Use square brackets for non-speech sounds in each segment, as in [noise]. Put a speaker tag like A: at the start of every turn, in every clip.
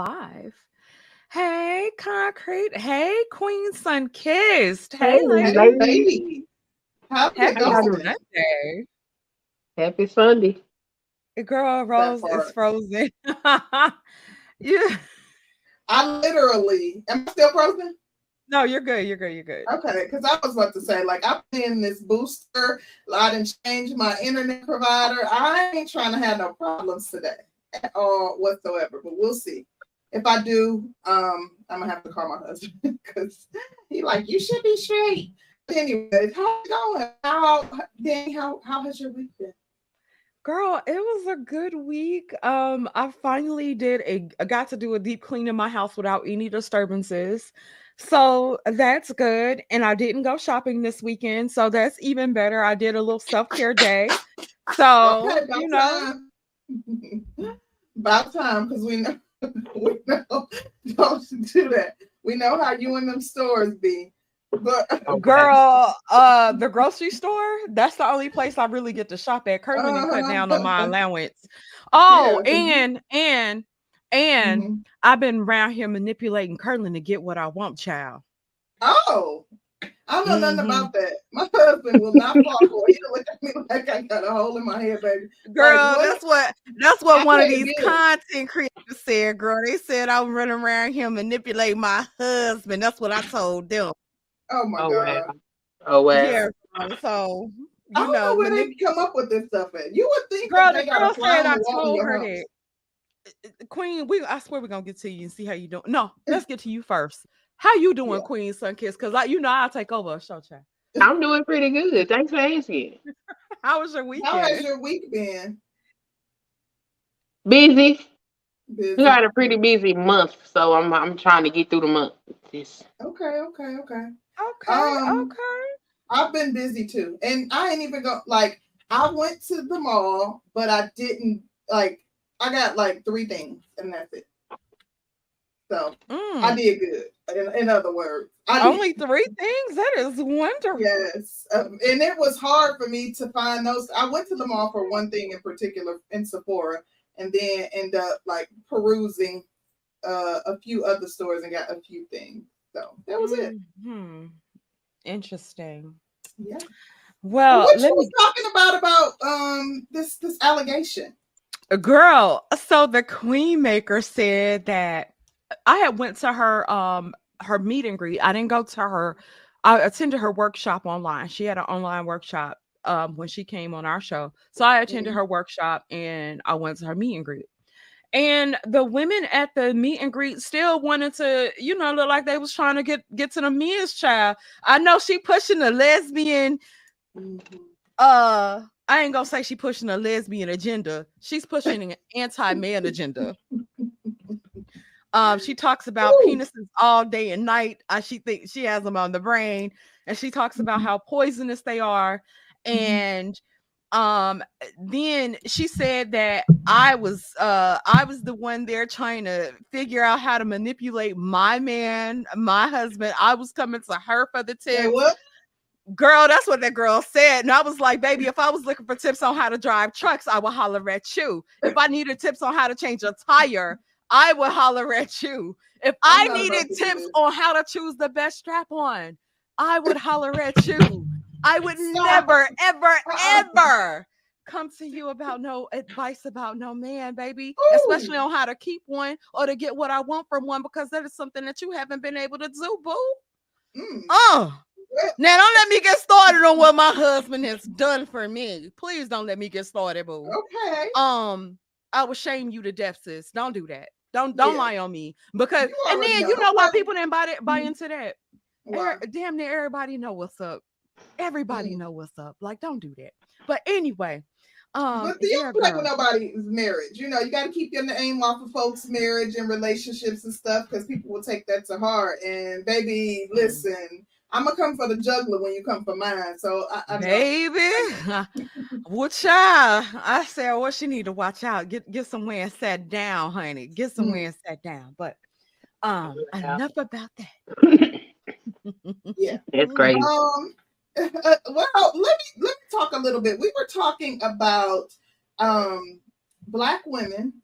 A: And we are live. Hey, Concrete. Hey, Queen Sun Kissed. Hey,
B: Hey,
A: lady.
B: lady.
C: Baby. Happy
A: Happy? Sunday.
B: Happy Sunday.
A: Girl, Rose is frozen. [laughs] yeah.
C: I literally am I still frozen?
A: No, you're good. You're good. You're good.
C: Okay, because I was about to say, like, I'm in this booster. I didn't change my internet provider. I ain't trying to have no problems today at all whatsoever, but we'll see. If I do, um, I'm gonna have to call my husband [laughs] because he like you should be straight. Anyway, how's it going? How Danny, how how has your week been?
A: Girl, it was a good week. Um, I finally did a I got to do a deep clean in my house without any disturbances. So that's good. And I didn't go shopping this weekend, so that's even better. I did a little self-care day. So,
C: Okay,
A: you know,
C: time. [laughs] about time, because we know [laughs] we know don't do that. We know how you in them stores be. But
A: girl, uh the grocery store, that's the only place I really get to shop at. Currently cut down on my allowance. Oh,
C: Yeah,
A: and and and
C: Mhm.
A: I've been around here manipulating Curlin to get what I want, child.
C: oh, I don't know nothing
A: Mhm.
C: about that. My husband will not [laughs] fall for it. He'll look at me like I got a hole in my head, baby.
A: Girl,
C: what?
A: that's what that's what
C: I
A: one of these
C: get
A: content creators said, girl. They said I'm running around here manipulate my husband. That's what I told them.
C: Oh my
B: Oh,
C: god.
B: wow. Oh, wow.
A: Yeah, girl, so
C: I don't know,
A: know,
C: where
A: manip-
C: they come up with this stuff at. You would think
A: girl,
C: that
A: the
C: got
A: girl
C: a
A: said I
C: the wall in
A: told her that Queen, we I swear we're gonna get to you and see how you doing. No, [laughs] let's get to you first. How you doing,
C: Yeah.
A: Queen Sunkiss? Because I, you know, I'll take over a show chat.
B: I'm doing pretty good. Thanks for asking. [laughs]
A: How was your weekend?
C: How has your week been?
B: Busy.
C: Busy.
B: We got a pretty busy month, so I'm I'm trying to get through the month. Just
C: Okay, okay, okay.
A: Okay,
C: Um,
A: okay.
C: I've been busy too, and I ain't even go like I went to the mall, but I didn't like. I got like three things, and that's it. So I
A: Mm,
C: did good. In, in other words, I did,
A: Only three things. That is wonderful.
C: yes, um, and it was hard for me to find those. I went to the mall for one thing in particular in Sephora, and then end up like perusing uh, a few other stores and got a few things. So that was it.
A: Hmm. Interesting.
C: Yeah.
A: Well,
C: what you
A: let
C: was
A: me,
C: talking about about um this this allegation?
A: girl. So the Queen Maker said that I had went to her um her meet and greet. I didn't go to her. I attended her workshop online. She had an online workshop um when she came on our show. So I attended
C: Mhm.
A: her workshop and I went to her meet and greet. And the women at the meet and greet still wanted to, you know, look like they was trying to get get to the men's child. I know she pushing the lesbian uh I ain't gonna say she pushing a lesbian agenda. She's pushing an anti-man agenda. [laughs] Um, she talks about
C: Ooh.
A: penises all day and night. Uh, she thinks she has them on the brain, and she talks about
C: Mhm.
A: how poisonous they are.
C: Mhm.
A: And um, then she said that I was uh I was the one there trying to figure out how to manipulate my man, my husband. I was coming to her for the
C: Say
A: tips
C: what?
A: girl, that's what that girl said. And I was like, baby, if I was looking for tips on how to drive trucks, I would holler at you. If I needed tips on how to change a tire, I would holler at you. If I
C: I'm not about
A: needed tips on how to choose the best strap on, I would holler at you. I would never, ever, ever come to you about no advice about no man, baby, especially on how to keep one or to get what I want from one, because that is something that you haven't been able to do, boo.
C: Mm.
A: Oh, now don't let me get started on what my husband has done for me. Please don't let me get started, boo.
C: Okay.
A: Um, I will shame you to death, sis. Don't do that. Don't don't
C: Yeah.
A: lie on me because and then
C: know.
A: you know why people didn't buy that buy
C: Mhm.
A: into that. Er- damn near everybody know what's up. Everybody
C: Mm.
A: know what's up. Like, don't do that. But anyway, um,
C: but you
A: yeah,
C: play with nobody's marriage. You know, you got to keep your name off of folks' marriage and relationships and stuff because people will take that to heart. And baby,
A: Mm.
C: listen, I'm gonna come for the juggler when you come for mine. So I, I.
A: Baby, [laughs] what child? I said, well, she need to watch out. Get get somewhere and sat down, honey. Get somewhere and sat down. But um, enough about that. [laughs]
C: Yeah. [laughs]
B: it's great.
C: Um, well, let me let me talk a little bit. We were talking about um black women.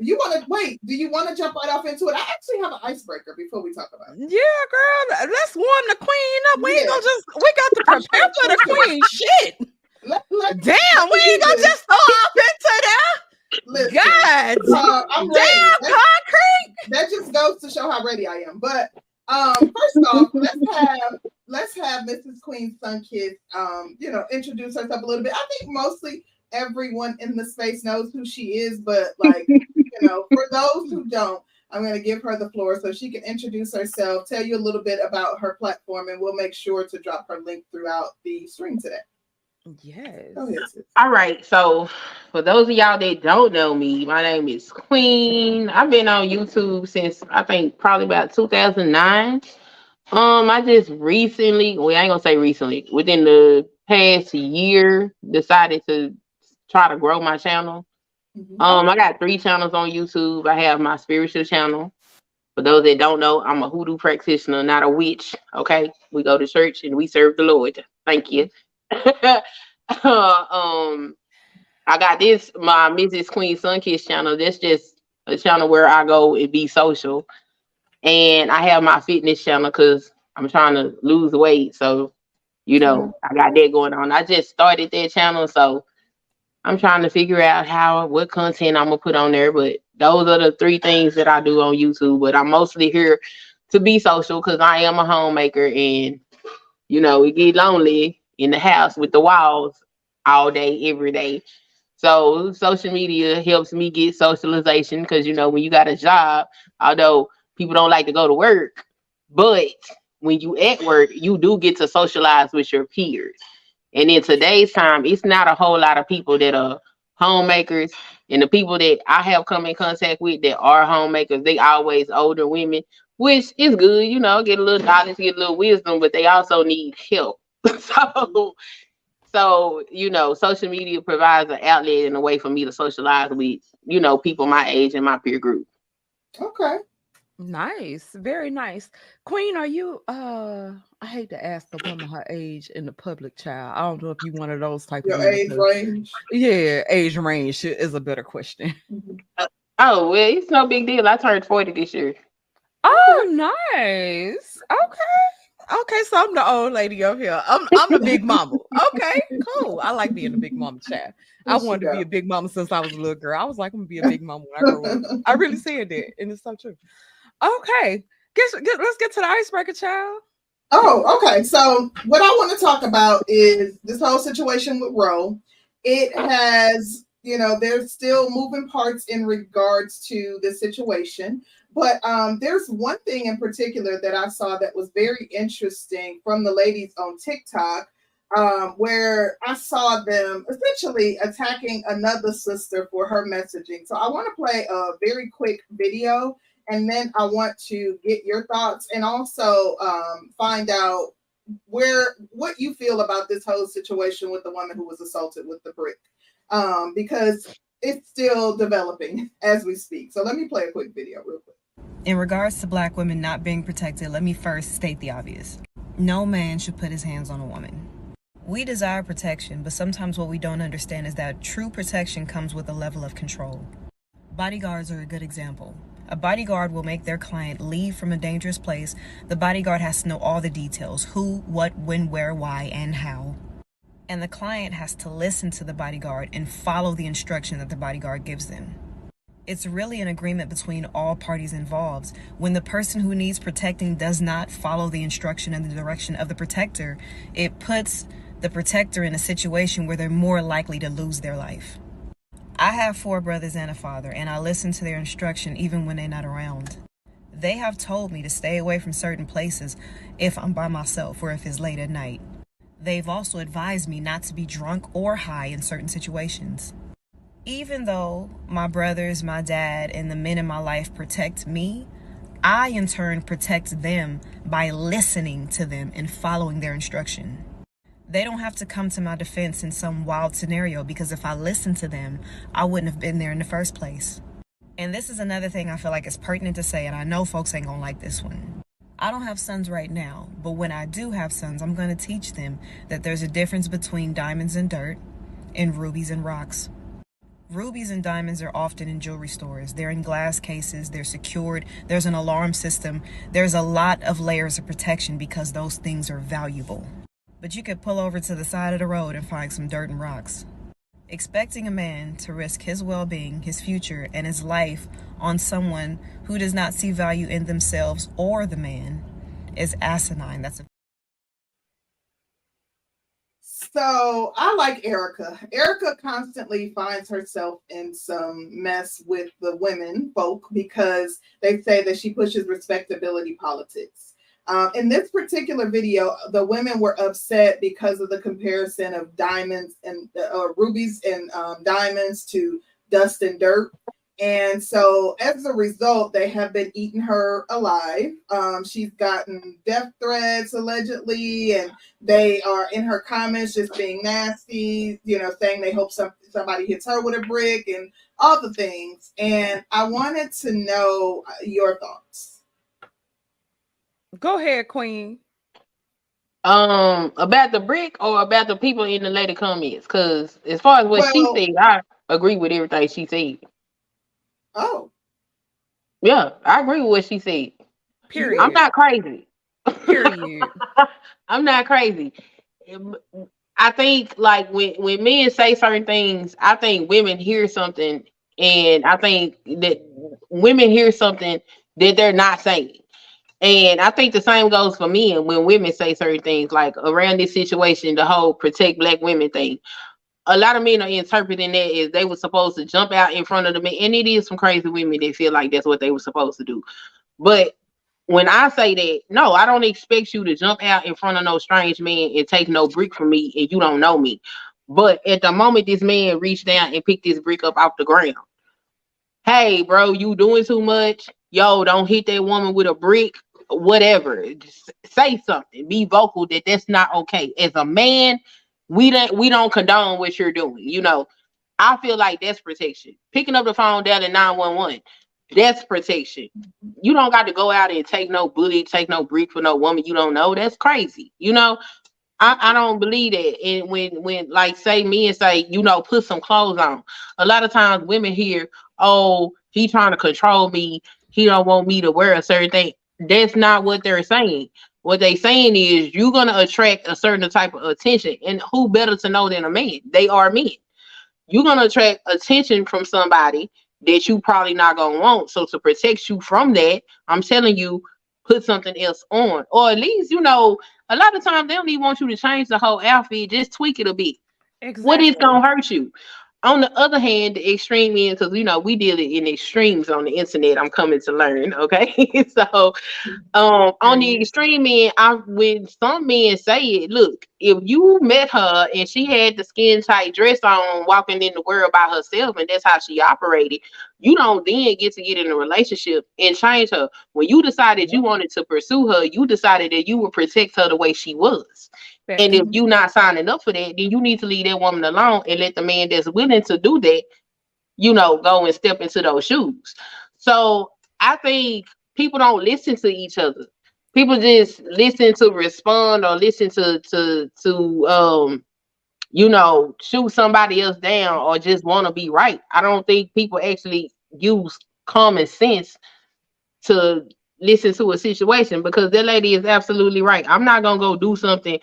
C: You want to wait? Do you want to jump right off into it? I actually have an icebreaker before we talk about it.
A: Yeah, girl. Let's warm the queen up. We ain't gonna just we got to prepare for the queen. Shit.
C: Let, let,
A: Damn, we ain't gonna just throw off into that.
C: listen.
A: God.
C: Uh, I'm.
A: Damn,
C: That,
A: concrete.
C: that just goes to show how ready I am. But um, first off, let's have let's have Mrs. Queen Sunkiss um, you know, introduce herself a little bit. I think mostly everyone in the space knows who she is, but like, you know, [laughs] for those who don't, I'm going to give her the floor so she can introduce herself, tell you a little bit about her platform, and we'll make sure to drop her link throughout the stream today.
A: Yes.
C: Go ahead, sis.
B: All right. So for those of y'all that don't know me, my name is Queen. I've been on YouTube since I think probably about 2009. Um, I just recently, well, I ain't gonna say recently, within the past year, decided to try to grow my channel.
C: Mhm.
B: Um, I got three channels on YouTube. I have my spiritual channel. For those that don't know, I'm a hoodoo practitioner, not a witch. Okay, we go to church and we serve the Lord. Thank you. [laughs] um, I got this my Mrs. Queen Sunkiss channel. That's just a channel where I go and be social, and I have my fitness channel because I'm trying to lose weight. So, you know, I got that going on. I just started that channel, so I'm trying to figure out how what content I'm gonna put on there. But those are the three things that I do on YouTube. But I'm mostly here to be social because I am a homemaker, and you know, it get lonely in the house with the walls all day, every day. So social media helps me get socialization because you know when you got a job, although people don't like to go to work, but when you at work, you do get to socialize with your peers. And in today's time, it's not a whole lot of people that are homemakers. And the people that I have come in contact with that are homemakers, they always older women, which is good, you know, get a little knowledge, get a little wisdom, but they also need help. [laughs] so so, you know, social media provides an outlet and a way for me to socialize with, you know, people my age and my peer group.
C: Okay.
A: Nice. Very nice. Queen, are you uh I hate to ask a woman her age in the public child. I don't know if you one of those type
C: Your
A: of women,
C: age
A: 'cause-
C: range.
A: Yeah, age range is a better question.
B: Oh, well, it's no big deal. I turned 40 this year.
A: Oh, nice. Okay. Okay, so I'm the old lady up here. I'm I'm the big mama. Okay, cool. I like being a big mama child. I wanted to be a big mama since I was a little girl. I was like, I'm gonna be a big mama when I grow up. I really said that, and it's so true. Okay, guess, get, let's get to the icebreaker, child.
C: Oh, okay. So what I want to talk about is this whole situation with Roe. It has, you know, there's still moving parts in regards to the situation. But um, there's one thing in particular that I saw that was very interesting from the ladies on TikTok, um, where I saw them essentially attacking another sister for her messaging. So I want to play a very quick video and then I want to get your thoughts and also um, find out where what you feel about this whole situation with the woman who was assaulted with the brick, um, because it's still developing [laughs] as we speak. So let me play a quick video real quick.
D: In regards to black women not being protected, let me first state the obvious. No man should put his hands on a woman. We desire protection, but sometimes what we don't understand is that true protection comes with a level of control. Bodyguards are a good example. A bodyguard will make their client leave from a dangerous place. The bodyguard has to know all the details who, what, when, where, why, and how. And the client has to listen to the bodyguard and follow the instruction that the bodyguard gives them. It's really an agreement between all parties involved. When the person who needs protecting does not follow the instruction and the direction of the protector, it puts the protector in a situation where they're more likely to lose their life. I have four brothers and a father, and I listen to their instruction even when they're not around. They have told me to stay away from certain places if I'm by myself or if it's late at night. They've also advised me not to be drunk or high in certain situations. Even though my brothers, my dad, and the men in my life protect me, I in turn protect them by listening to them and following their instruction. They don't have to come to my defense in some wild scenario because if I listened to them, I wouldn't have been there in the first place. And this is another thing I feel like is pertinent to say, and I know folks ain't gonna like this one. I don't have sons right now, but when I do have sons, I'm gonna teach them that there's a difference between diamonds and dirt and rubies and rocks. Rubies and diamonds are often in jewelry stores. They're in glass cases, they're secured, there's an alarm system, there's a lot of layers of protection because those things are valuable. But you could pull over to the side of the road and find some dirt and rocks. Expecting a man to risk his well being, his future, and his life on someone who does not see value in themselves or the man is asinine. That's a
C: So I like Erica. Erica constantly finds herself in some mess with the women folk because they say that she pushes respectability politics. Um, in this particular video, the women were upset because of the comparison of diamonds and uh, rubies and um, diamonds to dust and dirt. And so, as a result, they have been eating her alive. Um, she's gotten death threats allegedly, and they are in her comments just being nasty, you know, saying they hope some, somebody hits her with a brick and all the things. And I wanted to know uh, your thoughts.
A: Go ahead, Queen.
B: Um, about the brick or about the people in the later comments? Because as far as what
C: Well-
B: she said, I agree with everything she said.
C: Oh,
B: Yeah, I agree with what she said.
A: Period. [laughs]
B: I'm not crazy.
A: Period.
B: I'm not crazy. I think like when when men say certain things, I think women hear something, and I think that women hear something that they're not saying. And I think the same goes for men when women say certain things, like around this situation, the whole protect black women thing. A lot of men are interpreting that as they were supposed to jump out in front of the men, and it is some crazy women that feel like that's what they were supposed to do. But when I say that, no, I don't expect you to jump out in front of no strange man and take no brick from me and you don't know me. But at the moment this man reached down and picked this brick up off the ground, hey, bro, you doing too much. Yo, don't hit that woman with a brick, whatever. Just say something. Be vocal that that's not okay. As a man, we don't we don't condone what you're doing. You know, I feel like that's protection. Picking up the phone down at 911, that's protection. You don't got to go out and take no bully, take no brick for no woman you don't know. That's crazy. You know, I, I don't believe that. And when when like say men say, you know, put some clothes on. A lot of times women hear, oh, he trying to control me. He don't want me to wear a certain thing. That's not what they're saying. What they saying is you're gonna attract a certain type of attention. And who better to know than a man? They are men. You're gonna attract attention from somebody that you probably not gonna want. So to protect you from that, I'm telling you, put something else on. Or at least, you know, a lot of times they don't even want you to change the whole outfit, just tweak it a bit.
A: Exactly.
B: What is gonna hurt you? On the other hand, the extreme end, because you know we deal in extremes on the internet. I'm coming to learn, okay? [laughs] so, um, on the extreme end, I when some men say it, look, if you met her and she had the skin tight dress on, walking in the world by herself, and that's how she operated, you don't then get to get in a relationship and change her. When you decided you wanted to pursue her, you decided that you would protect her the way she was. And if you're not signing up for that, then you need to leave that woman alone and let the man that's willing to do that, you know, go and step into those shoes. So I think people don't listen to each other. People just listen to respond or listen to to to um you know shoot somebody else down or just want to be right. I don't think people actually use common sense to listen to a situation because that lady is absolutely right. I'm not gonna go do something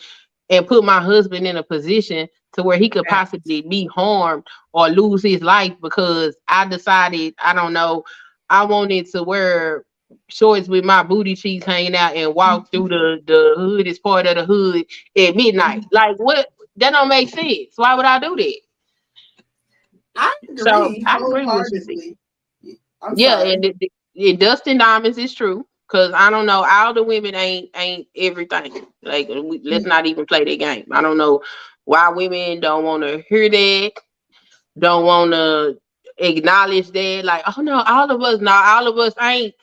B: and put my husband in a position to where he could possibly be harmed or lose his life because I decided, I don't know, I wanted to wear shorts with my booty cheeks hanging out and walk [laughs] through the the hoodest part of the hood at midnight. [laughs] Like what? That don't make sense. Why would I do that?
C: I agree.
B: So, I agree with you.
C: I'm
B: Yeah,
C: sorry.
B: and the, the, and Dust and Diamonds is true. Cause I don't know, all the women ain't ain't everything. Like we, let's not even play that game. I don't know why women don't want to hear that, don't want to acknowledge that. Like, oh no, all of us, not all of us ain't.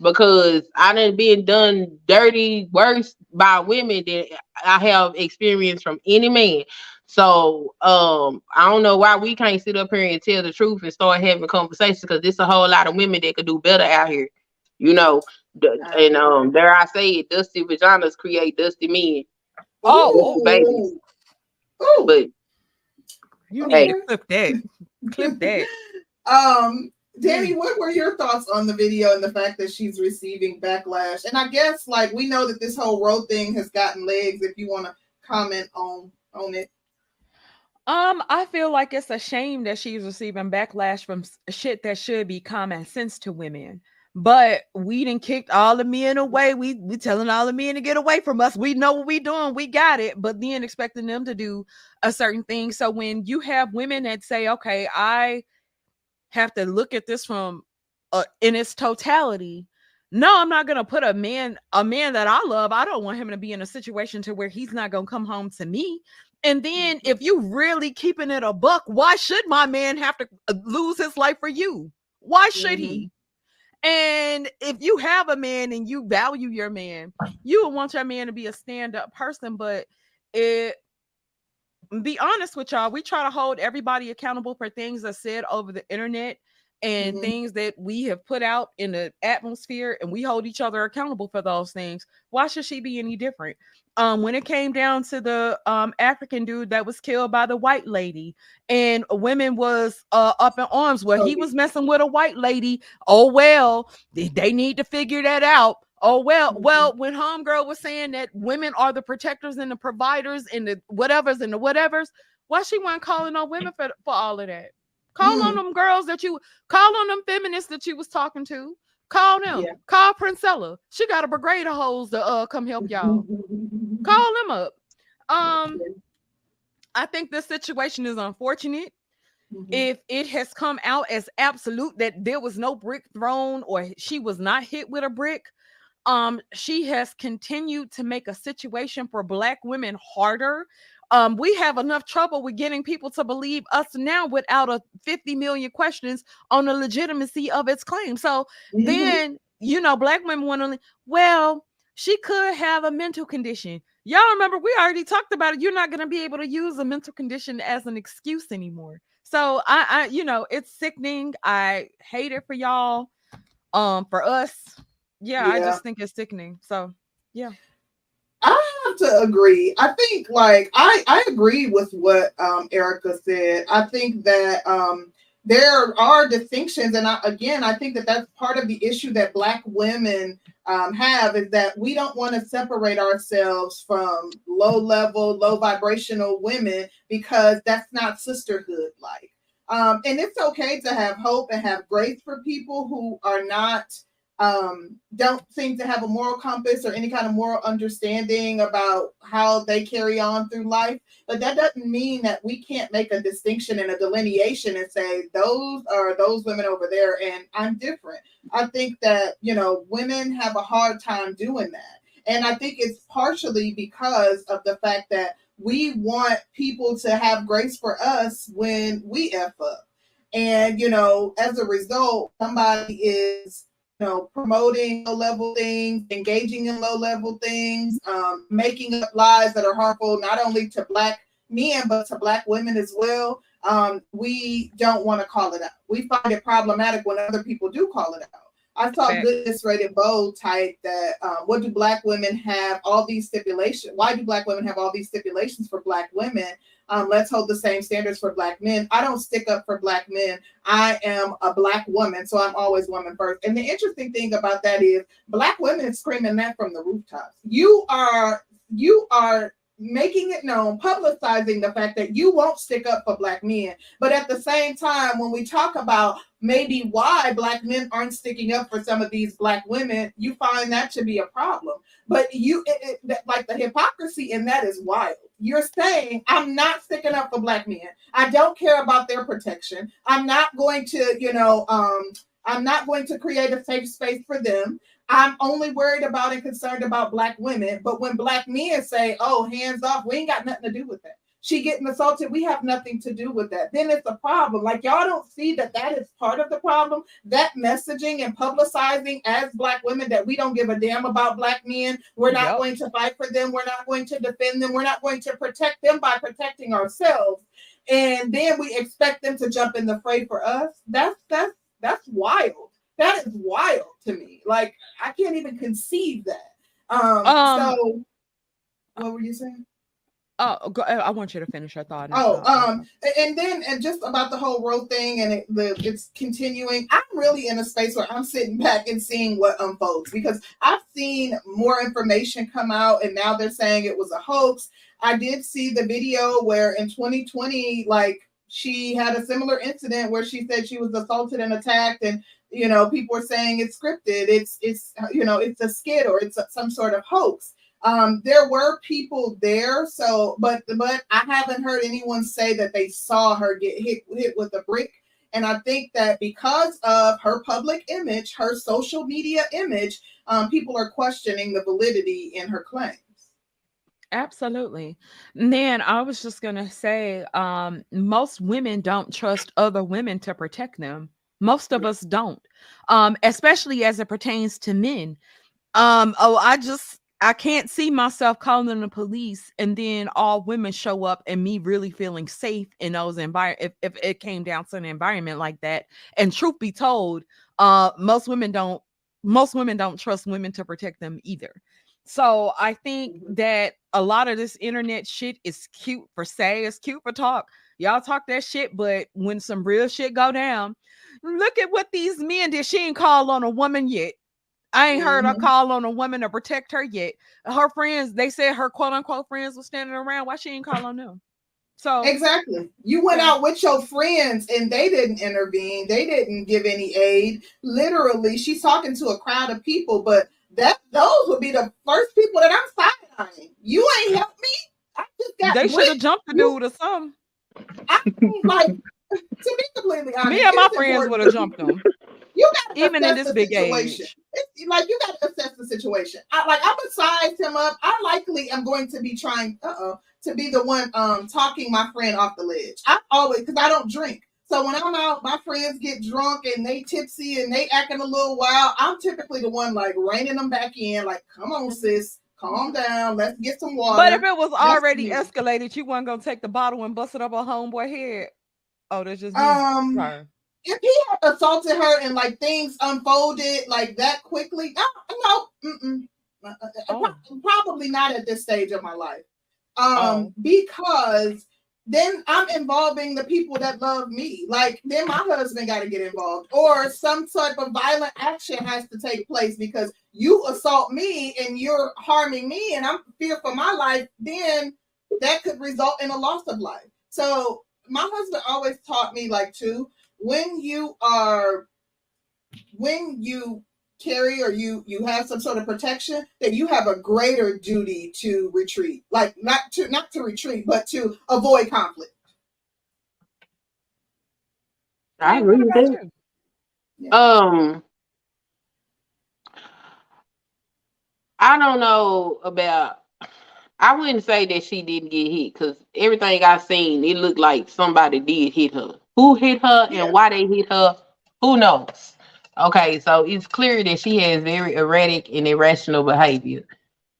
B: Because I done been done dirty worse by women than I have experienced from any man. So um, I don't know why we can't sit up here and tell the truth and start having conversations because there's a whole lot of women that could do better out here. You know, and um, dare I say it, dusty vaginas create dusty men.
A: Oh,
B: babies.
C: Ooh.
B: But
A: You
C: Okay.
A: need to clip that. Clip [laughs] that.
C: Um, Danny, what were your thoughts on the video and the fact that she's receiving backlash? And I guess like we know that this whole road thing has gotten legs. If you want to comment on on it,
A: Um, I feel like it's a shame that she's receiving backlash from shit that should be common sense to women. But we didn't kicked all the men away. We we telling all the men to get away from us. We know what we doing. We got it. But then expecting them to do a certain thing. So when you have women that say, "Okay, I have to look at this from uh, in its totality," no, I'm not gonna put a man a man that I love. I don't want him to be in a situation to where he's not gonna come home to me. And then if you really keeping it a buck, why should my man have to uh, lose his life for you? Why should he? And if you have a man and you value your man, you would want your man to be a stand-up person, but it be honest with y'all, we try to hold everybody accountable for things that said over the internet and
C: Mhm.
A: things that we have put out in the atmosphere and we hold each other accountable for those things. Why should she be any different? Um, when it came down to the um African dude that was killed by the white lady, and women was uh up in arms where he was messing with a white lady. Oh well, they, need to figure that out. Oh well,
C: Mhm.
A: well, when homegirl was saying that women are the protectors and the providers and the whatevers and the whatevers, why she wasn't calling on women for, for all of that? Call on
C: Mhm.
A: them girls that you call on them feminists that you was talking to. Call them.
C: Yeah.
A: Call Princella. She got a brigade of hoes to uh come help y'all. Call them up. Um, I think this situation is unfortunate.
C: Mhm.
A: If it has come out as absolute that there was no brick thrown or she was not hit with a brick, um, she has continued to make a situation for black women harder. Um, we have enough trouble with getting people to believe us now without a 50 million questions on the legitimacy of its claim. So
C: Mhm.
A: then you know black women want to well she could have a mental condition. Y'all remember we already talked about it you're not going to be able to use a mental condition as an excuse anymore. So i i you know it's sickening i hate it for y'all um for us. Yeah, i just think it's sickening so
C: have to agree. I think like I I agree with what um Erica said. I think that um there are distinctions and I, again I think that that's part of the issue that black women um, have is that we don't want to separate ourselves from low level low vibrational women because that's not sisterhood like um, and it's okay to have hope and have grace for people who are not um, don't seem to have a moral compass or any kind of moral understanding about how they carry on through life. But that doesn't mean that we can't make a distinction and a delineation and say those are those women over there and I'm different. I think that, you know, women have a hard time doing that. And I think it's partially because of the fact that we want people to have grace for us when we F up. And, you know, as a result, somebody is know, promoting low level things, engaging in low level things, um, making up lies that are harmful not only to black men but to black women as well. Um, we don't want to call it out. We find it problematic when other people do call it out. I saw
A: Fair.
C: goodness rated bold type that um, what do black women have all these stipulations? Why do black women have all these stipulations for black women? Um, let's hold the same standards for black men. I don't stick up for black men. I am a black woman, so I'm always woman first. And the interesting thing about that is black women screaming that from the rooftops. You are you are making it known, publicizing the fact that you won't stick up for black men. But at the same time, when we talk about maybe why black men aren't sticking up for some of these black women, you find that to be a problem. But you, it, it, like the hypocrisy in that is wild. You're saying, I'm not sticking up for black men. I don't care about their protection. I'm not going to, you know, um, I'm not going to create a safe space for them. I'm only worried about and concerned about black women. But when black men say, oh, hands off, we ain't got nothing to do with that. She getting assaulted, we have nothing to do with that. Then it's a problem. Like y'all don't see that that is part of the problem. That messaging and publicizing as black women that we don't give a damn about black men. We're not
A: Yep.
C: going to fight for them. We're not going to defend them. We're not going to protect them by protecting ourselves. And then we expect them to jump in the fray for us. That's that's that's wild. That is wild to me. Like I can't even conceive that. Um,
A: Um,
C: so what were you saying?
A: Oh, go, I want you to finish your thought.
C: Oh, um, and then and just about the whole Roe thing and it, the it's continuing. I'm really in a space where I'm sitting back and seeing what unfolds because I've seen more information come out, and now they're saying it was a hoax. I did see the video where in 2020, like she had a similar incident where she said she was assaulted and attacked, and you know people were saying it's scripted, it's it's you know it's a skit or it's a, some sort of hoax um there were people there so but but i haven't heard anyone say that they saw her get hit hit with a brick and i think that because of her public image her social media image um, people are questioning the validity in her claims
A: Absolutely. And then I was just gonna say, um, most women don't trust other women to protect them. Most of us don't, um, especially as it pertains to men. Um, oh, I just I can't see myself calling the police and then all women show up and me really feeling safe in those environment if, if it came down to an environment like that. And truth be told, uh most women don't most women don't trust women to protect them either. So I think
C: Mhm.
A: that a lot of this internet shit is cute for say, it's cute for talk. Y'all talk that shit, but when some real shit go down, look at what these men did. She ain't called on a woman yet. I ain't heard her
C: Mhm.
A: call on a woman to protect her yet. Her friends, they said her quote unquote friends was standing around. Why she ain't call on them? So
C: Exactly. You went out with your friends and they didn't intervene. They didn't give any aid. Literally, she's talking to a crowd of people, but that those would be the first people that I'm side eyeing. You ain't helped me. I just got
A: they should have jumped the dude or something.
C: I mean, like [laughs] to be completely honest.
A: Me and my friends would have jumped them.
C: You gotta
A: even in this big
C: situation.
A: age.
C: It's, like you gotta assess the situation. I like I'm gonna size him up. I likely am going to be trying uh oh to be the one um talking my friend off the ledge. I always because I don't drink. So when I'm out, my friends get drunk and they tipsy and they acting a little wild. I'm typically the one like reining them back in, like, come on, sis, calm down, let's get some water.
A: But if it was already escalated, you weren't gonna take the bottle and bust it up a homeboy head. Oh, that's just me.
C: um
A: Sorry.
C: If he had assaulted her and like things unfolded like that quickly, no, no, mm-mm. Uh, uh,
A: Oh.
C: probably not at this stage of my life. Um,
A: Oh.
C: because then I'm involving the people that love me. Like then my husband got to get involved, or some type of violent action has to take place because you assault me and you're harming me, and I'm fear for my life. Then that could result in a loss of life. So my husband always taught me like too when you are when you carry or you you have some sort of protection that you have a greater duty to retreat like not to not to retreat but to avoid conflict
B: I
A: Hey,
B: agree with that.
A: you?
B: Um, I don't know about. I wouldn't say that she didn't get hit because everything i've seen, it looked like somebody did hit her. Who hit her and why they hit her, who knows? Okay, so it's clear that she has very erratic and irrational behavior.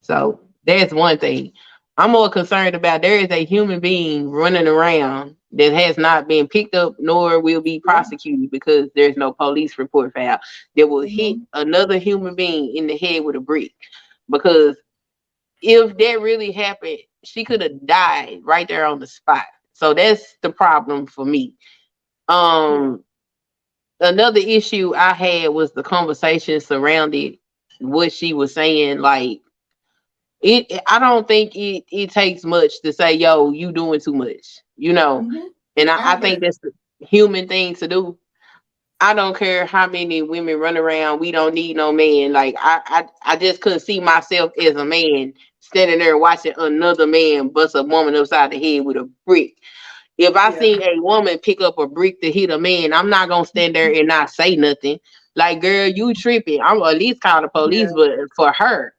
B: So that's one thing. I'm more concerned about there is a human being running around that has not been picked up nor will be prosecuted because there's no police report filed that will mm-hmm. hit another human being in the head with a brick. Because if that really happened, she could have died right there on the spot. So that's the problem for me. Um another issue I had was the conversation surrounding what she was saying. Like it I don't think it, it takes much to say, yo, you doing too much, you know.
C: Mhm.
B: And
C: I
B: I, I think that's the human thing to do. I don't care how many women run around. We don't need no man. Like I, I, I just couldn't see myself as a man standing there watching another man bust a woman upside the head with a brick. If I
C: Yeah.
B: see a woman pick up a brick to hit a man, I'm not gonna stand there and not say nothing. Like, girl, you tripping. I'm at least call the police, but for her,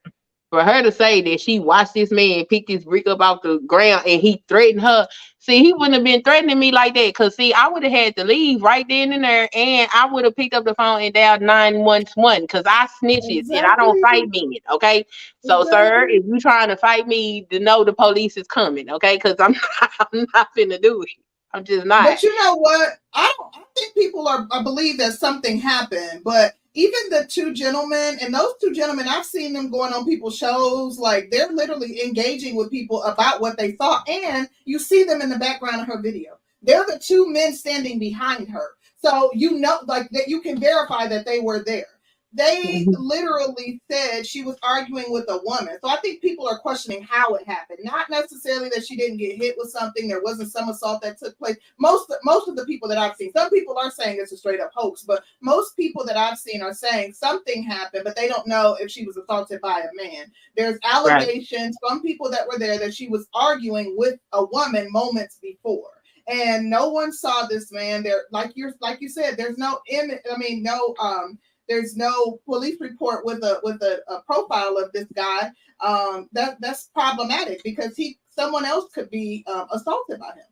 B: for her to say that she watched this man pick this brick up off the ground and he threatened her. See, he wouldn't have been threatening me like that. Cause see, I would have had to leave right then and there, and I would have picked up the phone and dialed 911 because I snitches and I don't fight men. Okay. So, sir, if you trying to fight me, to know the police is coming, okay? Because I'm [laughs] not, I'm not finna do it. I'm just not.
C: But you know what? I don't. I think people are. I believe that something happened, but even the two gentlemen and those two gentlemen i've seen them going on people's shows like they're literally engaging with people about what they thought and you see them in the background of her video. They're the two men standing behind her. So you know like that you can verify that they were there they
B: Mhm.
C: literally said she was arguing with a woman. So I think people are questioning how it happened. Not necessarily that she didn't get hit with something. There wasn't some assault that took place. Most most of the people that I've seen, some people are saying it's a straight up hoax, but most people that I've seen are saying something happened, but they don't know if she was assaulted by a man. There's allegations from people that were there that she was arguing with a woman moments before and no one saw this man there like you're like you said there's no image i mean no um there's no police report with a with a, a profile of this guy um that that's problematic because he someone else could be um, assaulted by him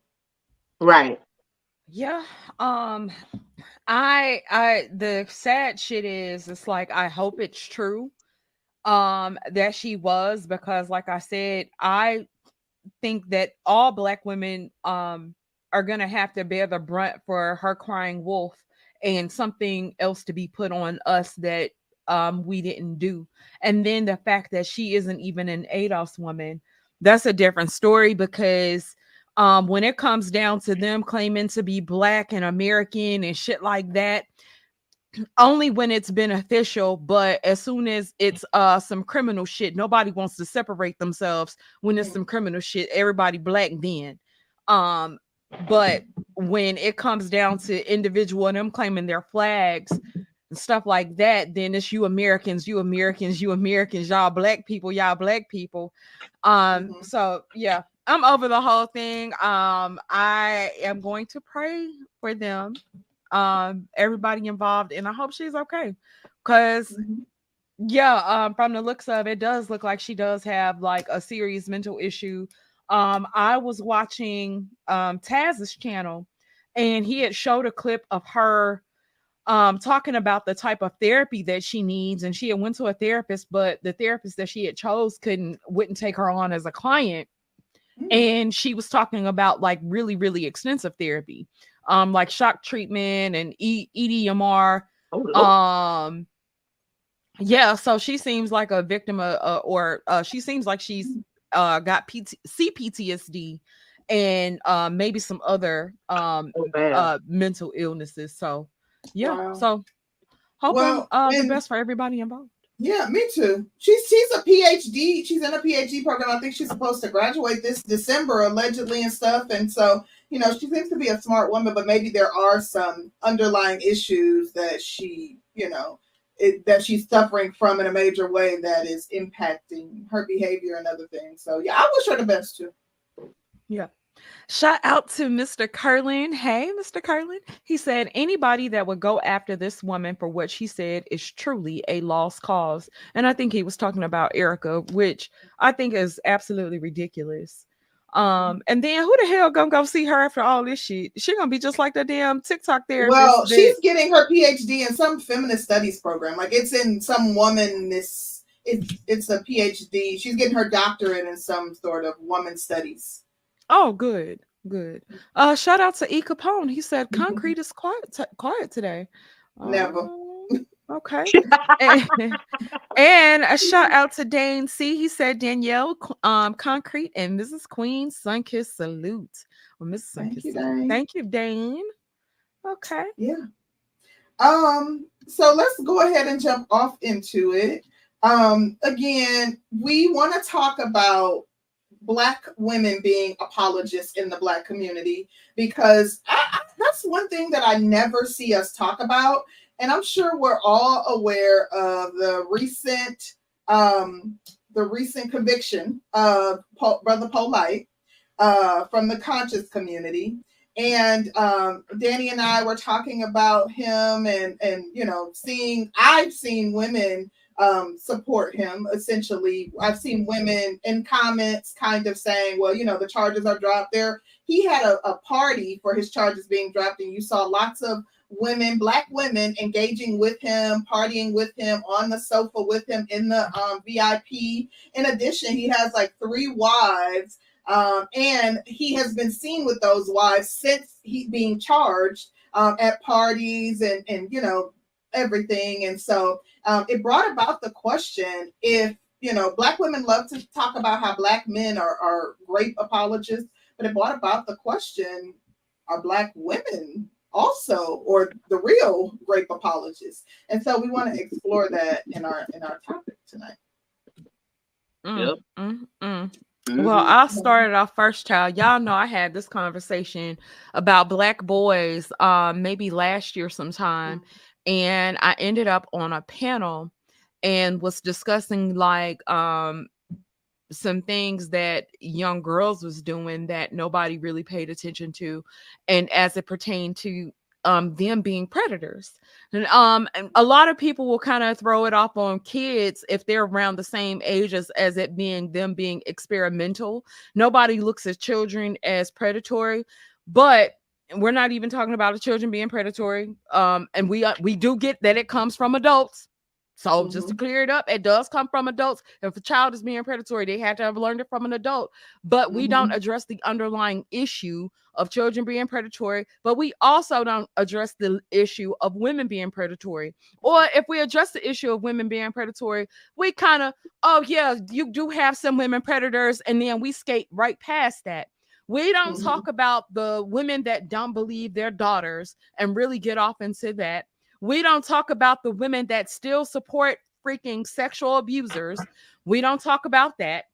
B: Right.
A: Yeah. Um I I the sad shit is it's like I hope it's true um that she was because like I said I think that all black women um are going to have to bear the brunt for her crying wolf and something else to be put on us that um we didn't do. And then the fact that she isn't even an ADOS woman, that's a different story because um when it comes down to them claiming to be black and American and shit like that, only when it's beneficial, but as soon as it's uh some criminal shit, nobody wants to separate themselves when it's
C: Mm.
A: some criminal shit. Everybody black then. Um, but when it comes down to individual and them claiming their flags and stuff like that, then it's you Americans, you Americans, you Americans, y'all black people, y'all black people. Um,
C: Mhm.
A: so yeah, I'm over the whole thing. Um, I am going to pray for them, um, everybody involved, and I hope she's okay. Cause
C: Mhm.
A: yeah, um, from the looks of it, does look like she does have like a serious mental issue. Um, I was watching um Taz's channel, and he had showed a clip of her um talking about the type of therapy that she needs and she had went to a therapist but the therapist that she had chose couldn't wouldn't take her on as a client.
C: Mm.
A: and she was talking about like really really extensive therapy um like shock treatment and e- edmr
B: Oh,
A: um yeah so she seems like a victim of uh, or uh she seems like she's uh got PT- cptsd and uh maybe some other um
B: bad.
A: uh mental illnesses so yeah
C: Wow.
A: so hoping
C: Well,
A: uh the best for everybody involved
C: Yeah, me too. She's she's a PhD. She's in a PhD program. I think she's supposed to graduate this December, allegedly, and stuff. And so, you know, she seems to be a smart woman, but maybe there are some underlying issues that she, you know, it, that she's suffering from in a major way that is impacting her behavior and other things. So, yeah, I wish her the best too. Yeah.
A: Shout out to Mr. Curlin. Hey, Mr. Curlin. He said anybody that would go after this woman for what she said is truly a lost cause. And I think he was talking about Erica, which I think is absolutely ridiculous. Um, and then who the hell gonna go see her after all this shit? She gonna be just like the damn TikTok therapist.
C: Well,
A: that-
C: she's getting her PhD in some feminist studies program. Like it's in some womanness. It's it's a PhD. She's getting her doctorate in some sort of woman studies.
A: oh good, good. Uh shout out to E Capone. He said
C: Mhm.
A: concrete is quiet t- quiet today.
C: Never.
A: Oh, okay. [laughs] and, and a shout out to Dane C. He said Danielle, um, Concrete, and Mrs. Queen, Sunkiss salute. Well, Mrs.
C: Thank
A: Sunkiss,
C: you,
A: salute.
C: Dane.
A: Thank you, Dane. Okay.
C: Yeah. Um, so let's go ahead and jump off into it. Um, again, we want to talk about black women being apologists in the black community because I, I- that's one thing that I never see us talk about. And I'm sure we're all aware of the recent um the recent conviction of Paul, brother Polite uh from the conscious community and um, Danny and I were talking about him, and and you know, seeing I've seen women um, support him. Essentially, I've seen women in comments kind of saying, "Well, you know, the charges are dropped." There, he had a, a party for his charges being dropped, and you saw lots of women, black women, engaging with him, partying with him on the sofa with him in the um, VIP. In addition, he has like three wives um, and he has been seen with those wives since he being charged um, at parties and and you know everything. And so um, it brought about the question if, you know, Black women love to talk about how Black men are, are rape apologists, but it brought about the question are Black women also or the real rape apologists? And so we want to explore that in our in our topic tonight.
A: Mm,
B: Yep.
A: mm, mm.
B: Mhm.
A: Well, I started our first child. Y'all know I had this conversation about black boys um maybe last year sometime and I ended up on a panel and was discussing like um some things that young girls was doing that nobody really paid attention to and as it pertained to um them being predators. And um and a lot of people will kind of throw it off on kids if they're around the same age as, as it being them being experimental. Nobody looks at children as predatory but we're not even talking about the children being predatory um and we uh, we do get that it comes from adults so just to clear it up, it does come from adults. If a child is being predatory, they had to have learned it from an adult. But we don't address the underlying issue of children being predatory, but we also don't address the issue of women being predatory. Or if we address the issue of women being predatory, we kind of, oh yeah, you do have some women predators, and then we skate right past that. We don't
C: Mhm.
A: talk about the women that don't believe their daughters and really get off into that. We don't talk about the women that still support freaking sexual abusers. We don't talk about that.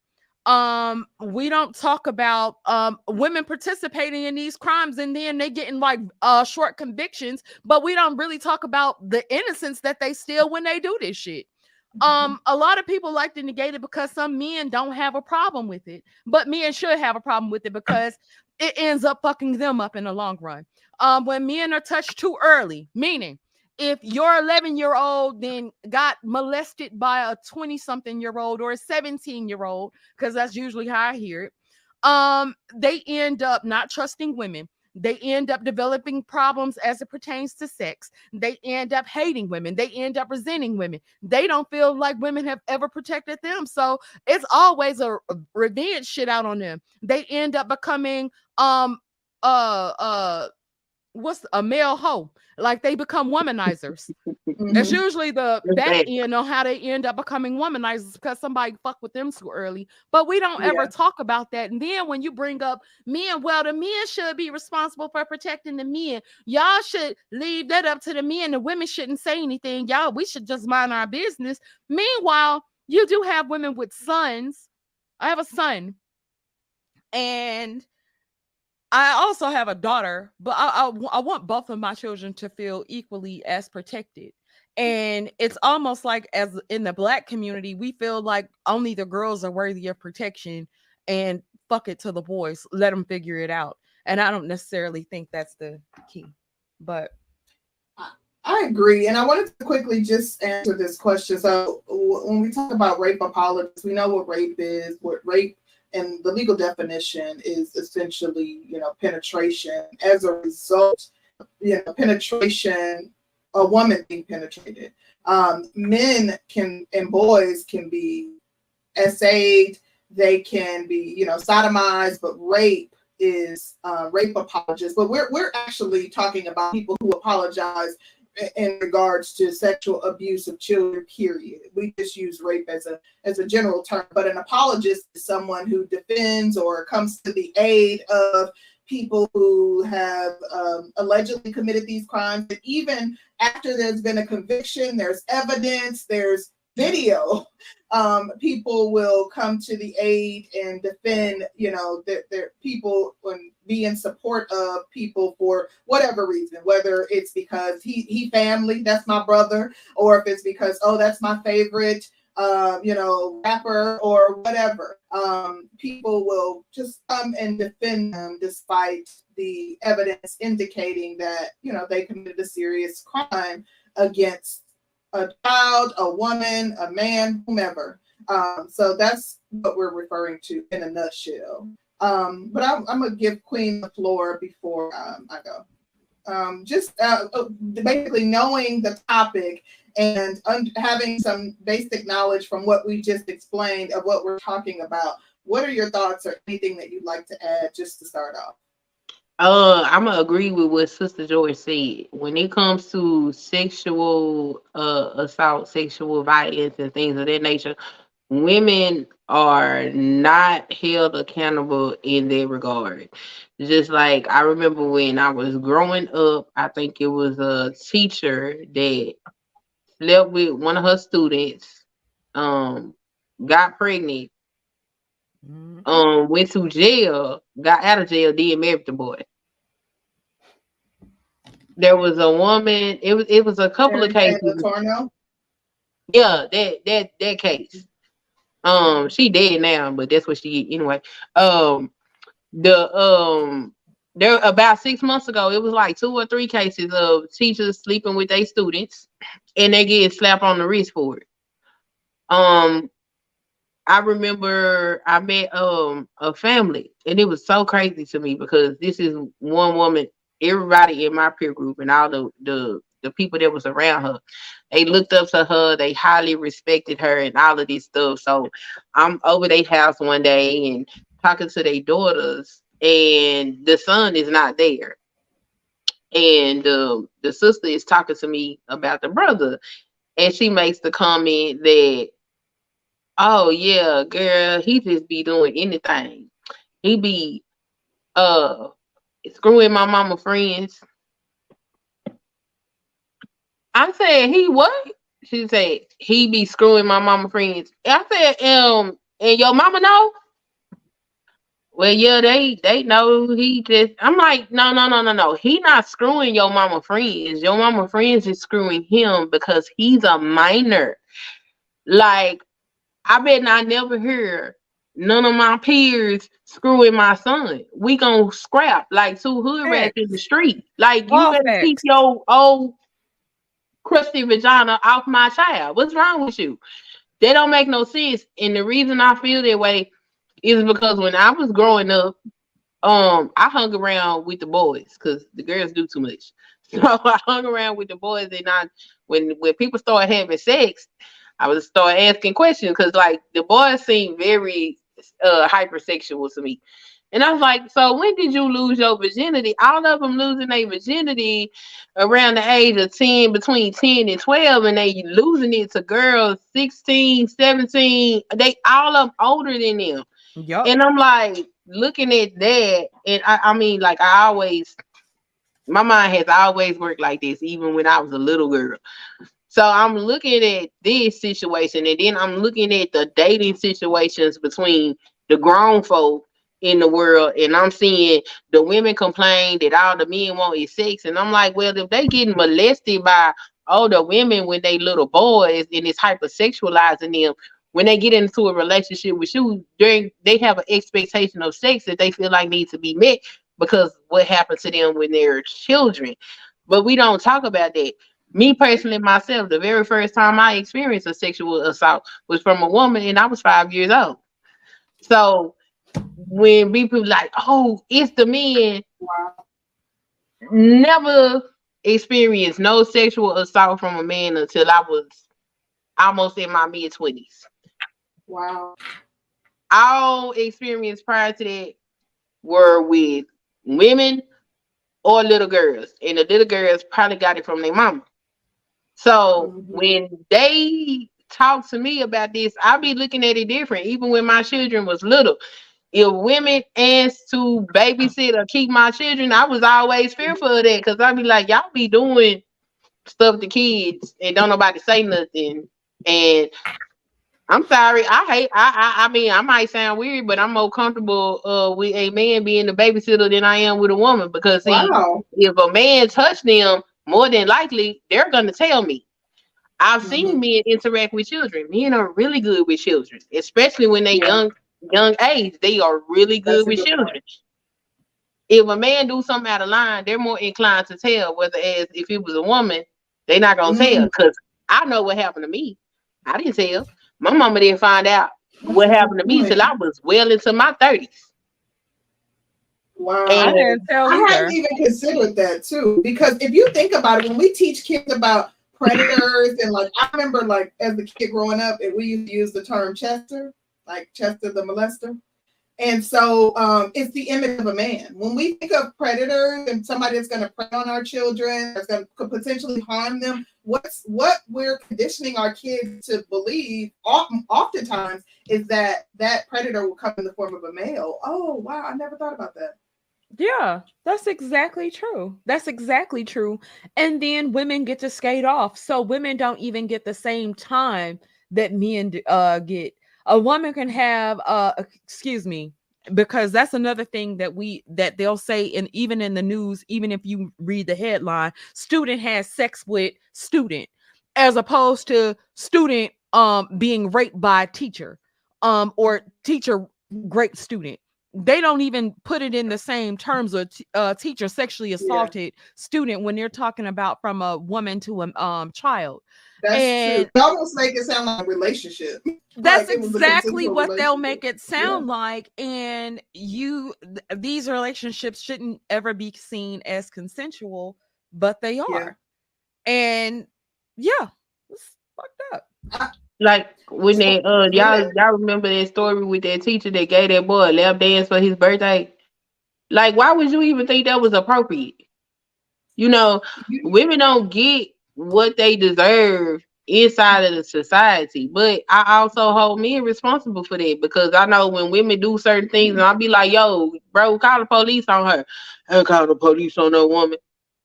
A: Um, we don't talk about um women participating in these crimes and then they getting like uh short convictions, but we don't really talk about the innocence that they steal when they do this shit. Um, a lot of people like to negate it because some men don't have a problem with it, but men should have a problem with it because it ends up fucking them up in the long run. Um, when men are touched too early, meaning if your 11 year old then got molested by a 20 something year old or a 17 year old, because that's usually how I hear it, um, they end up not trusting women. They end up developing problems as it pertains to sex. They end up hating women. They end up resenting women. They don't feel like women have ever protected them. So it's always a, revenge shit out on them. They end up becoming um uh uh what's a male hoe? Like they become womanizers. That's
C: Mhm.
A: usually the back end on how they end up becoming womanizers because somebody fuck with them too early. But we don't ever
C: Yeah.
A: talk about that. And then when you bring up men well the men should be responsible for protecting the men. Y'all should leave that up to the men. The women shouldn't say anything. Y'all we should just mind our business. Meanwhile you do have women with sons. I have a son. And I also have a daughter, but I want both of my children to feel equally as protected. Mm. And it's almost like as in the black community, we feel like only the girls are worthy of protection and fuck it to the boys, let them figure it out. And I don't necessarily think that's the key. But
C: I agree. And I wanted to quickly just answer this question. So, when we talk about rape apologists, we know what rape is. What rape and the legal definition is essentially, you know, penetration. As a result, you know, penetration, a woman being penetrated. Um, men can and boys can be essayed, they can be, you know, sodomized, but rape is uh, rape apologists. But we're we're actually talking about people who apologize in regards to sexual abuse of children period. We just use rape as a as a general term but an apologist is someone who defends or comes to the aid of people who have um, allegedly committed these crimes. And even after there's been a conviction there's evidence there's video [laughs] um, people will come to the aid and defend you know their, their people and be in support of people for whatever reason, whether it's because he he family, that's my brother, or if it's because oh that's my favorite um, you know rapper or whatever. Um, people will just come and defend them despite the evidence indicating that you know they committed a serious crime against a child, a woman, a man, whomever. Um, so that's what we're referring to in a nutshell. Um, but I'm, I'm gonna give Queen the floor before um, I go. Um, just uh, uh, basically knowing the topic and un- having some basic knowledge from what we just explained of what we're talking about. What are your thoughts or anything that you'd like to add just to start off?
B: Uh, I'm gonna agree with what Sister George said. When it comes to sexual uh assault, sexual violence, and things of that nature, women are not held accountable in that regard. Just like I remember when I was growing up, I think it was a teacher that slept with one of her students, um, got pregnant,
A: Mhm.
B: um, went to jail, got out of jail, then married the boy. There was a woman, it was it was a couple of cases. Yeah, that that that case. Um, she dead now, but that's what she anyway. Um, the um, there about six months ago, it was like two or three cases of teachers sleeping with their students, and they get slapped on the wrist for it. Um, I remember I met um a family, and it was so crazy to me because this is one woman. Everybody in my peer group and all the the the people that was around her, they looked up to her. They highly respected her and all of this stuff. So I'm over their house one day and talking to their daughters, and the son is not there. And um, the sister is talking to me about the brother, and she makes the comment that, "Oh yeah, girl, he just be doing anything. He be uh screwing my mama friends." I said, "He what?" She said, "He be screwing my mama friends." I said, "Um, and your mama know?" Well, yeah, they they know he just. I'm like, no, no, no, no, no. He not screwing your mama friends. Your mama friends is screwing him because he's a minor. Like, I bet I never hear none of my peers screwing my son. We gonna scrap like two hood rats in the street. Like, you
A: All
B: better
A: facts.
B: keep your old crusty vagina off my child. What's wrong with you? They don't make no sense. And the reason I feel that way is because when I was growing up, um, I hung around with the boys because the girls do too much. [laughs] So I hung around with the boys, and I when when people start having sex, I would start asking questions because like the boys seem very uh hypersexual to me. And I was like, so when did you lose your virginity? All of them losing their virginity around the age of 10, between 10 and 12, and they losing it to girls 16, 17. They all of them older than them.
A: Yup.
B: And I'm like looking at that, and I, I mean, like I always, my mind has always worked like this, even when I was a little girl. So I'm looking at this situation, and then I'm looking at the dating situations between the grown folk in the world, and I'm seeing the women complain that all the men want is sex, and I'm like, well, if they getting molested by older women when they little boys, and it's hypersexualizing them, when they get into a relationship with you, during they have an expectation of sex that they feel like needs to be met because what happened to them when they're children. But we don't talk about that. Me personally, myself, the very first time I experienced a sexual assault was from a woman, and I was five years old. So when people like, oh, it's the men,
C: Wow.
B: never experienced no sexual assault from a man until I was almost in my mid twenties.
C: Wow.
B: all experience prior to that were with women or little girls, and the little girls probably got it from their mama. So
C: Mhm.
B: when they talk to me about this, I'll be looking at it different. Even when my children was little, if women asked to babysit or keep my children, I was always fearful of that because I'd be like, y'all be doing stuff to kids and don't nobody say nothing. And I'm sorry. I hate. I, I. I mean, I might sound weird, but I'm more comfortable uh with a man being the babysitter than I am with a woman because see,
C: Wow.
B: if a man touch them, more than likely they're gonna tell me. I've seen men interact with children. Men are really good with children, especially when they
C: Yeah.
B: young young age. They are really good
C: a
B: with
C: good
B: children. If a man do something out of line, they're more inclined to tell. Whether as if it was a woman, they're not gonna
C: Mhm.
B: tell because I know what happened to me. I didn't tell. My mama didn't find out what happened to me till I was well into my thirties.
C: Wow.
A: I
B: And-
A: didn't tell
C: I
A: either.
C: hadn't even considered that too, because if you think about it, when we teach kids about predators and like, I remember like as a kid growing up, and we used to use the term Chester, like Chester the molester, And so um, it's the image of a man. When we think of predators and somebody that's going to prey on our children, that's going to potentially harm them, what's what we're conditioning our kids to believe often, oftentimes is that that predator will come in the form of a male. Oh, wow, I never thought about that.
A: Yeah, that's exactly true. That's exactly true. And then women get to skate off. So women don't even get the same time that men uh get. A woman can have uh excuse me, because that's another thing that we that they'll say and even in the news, even if you read the headline, student has sex with student as opposed to student um being raped by teacher um or teacher great student they don't even put it in the same terms of t- uh, teacher sexually assaulted yeah. student when they're talking about from a woman to a um, child.
C: That's and true. They almost make it sound like a relationship. [laughs]
A: That's like exactly what they'll make it sound yeah. like. And you, th- these relationships shouldn't ever be seen as consensual, but they are. Yeah. And yeah, it's fucked up.
B: I, like when they uh y'all y'all remember that story with that teacher that gave that boy a lap dance for his birthday? Like, why would you even think that was appropriate? You know, women don't get what they deserve inside of the society. But I also hold men responsible for that because I know when women do certain things, and I'll be like, yo, bro, call the police on her. And call the police on that woman.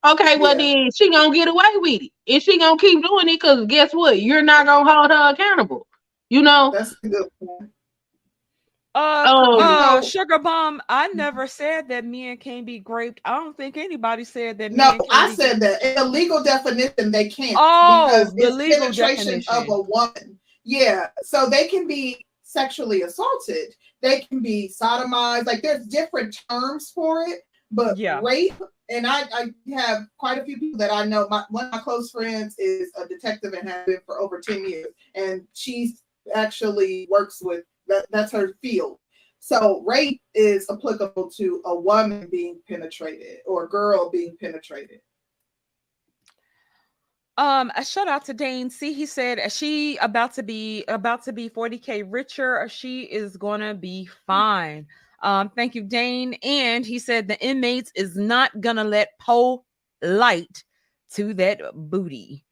B: Okay, well yeah. then she gonna get away with it, and she gonna keep doing it because guess what? You're not gonna hold her accountable. You know.
C: That's a good point.
A: Uh, oh, uh, sugar bomb. I never said that men can be raped. I don't think anybody said that.
C: No, I said that in a legal definition they can't.
A: Oh, because the legal penetration definition.
C: of a woman. Yeah, so they can be sexually assaulted. They can be sodomized. Like there's different terms for it, but yeah. rape and I, I have quite a few people that I know. My one of my close friends is a detective and has been for over 10 years, and she's actually works with that, that's her field. So rape is applicable to a woman being penetrated or a girl being penetrated.
A: Um, a shout out to Dane. See, he said she about to be about to be 40k richer. She is gonna be fine. Um, thank you, Dane. And he said the inmates is not gonna let Poe light to that booty.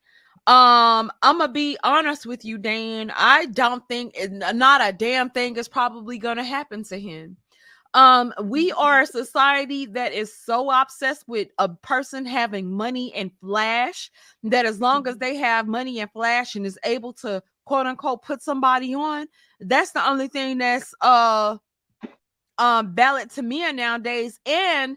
A: Um, I'm gonna be honest with you, Dan. I don't think not a damn thing is probably gonna happen to him. Um, we mm-hmm. are a society that is so obsessed with a person having money and flash that as long as mm-hmm. they have money and flash and is able to quote unquote put somebody on, that's the only thing that's uh um ballot to Mia nowadays. And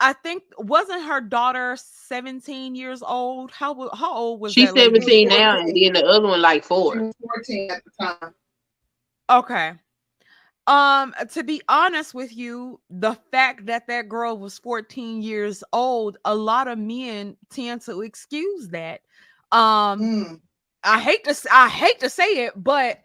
A: I think wasn't her daughter 17 years old? How how old was
B: she? 17 now, and then the other one like four.
C: 14 at the time.
A: Okay. Um, to be honest with you, the fact that that girl was 14 years old, a lot of men tend to excuse that. Um, mm. I hate to I hate to say it, but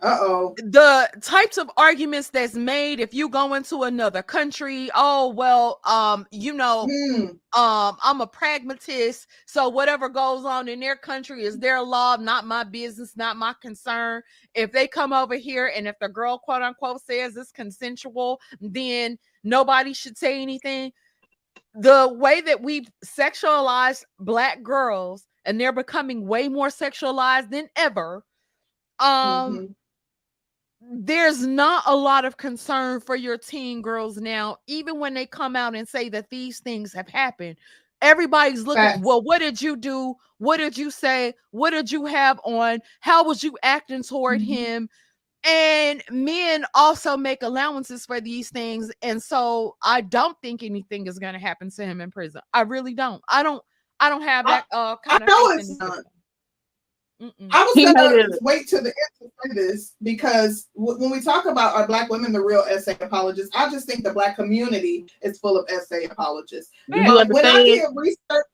C: uh-oh.
A: The types of arguments that's made if you go into another country, oh well, um, you know, mm. um, I'm a pragmatist, so whatever goes on in their country is their law, not my business, not my concern. If they come over here and if the girl quote unquote says it's consensual, then nobody should say anything. The way that we've sexualized black girls and they're becoming way more sexualized than ever um mm-hmm there's not a lot of concern for your teen girls now, even when they come out and say that these things have happened. Everybody's looking, Facts. well, what did you do? What did you say? What did you have on? How was you acting toward mm-hmm. him? And men also make allowances for these things. And so I don't think anything is going to happen to him in prison. I really don't. I don't. I don't have that uh, kind
C: I of. know it's not. Mm-mm. I was gonna wait to the end to say this because w- when we talk about are black women the real SA apologists, I just think the black community is full of SA apologists. Yeah. when I did research,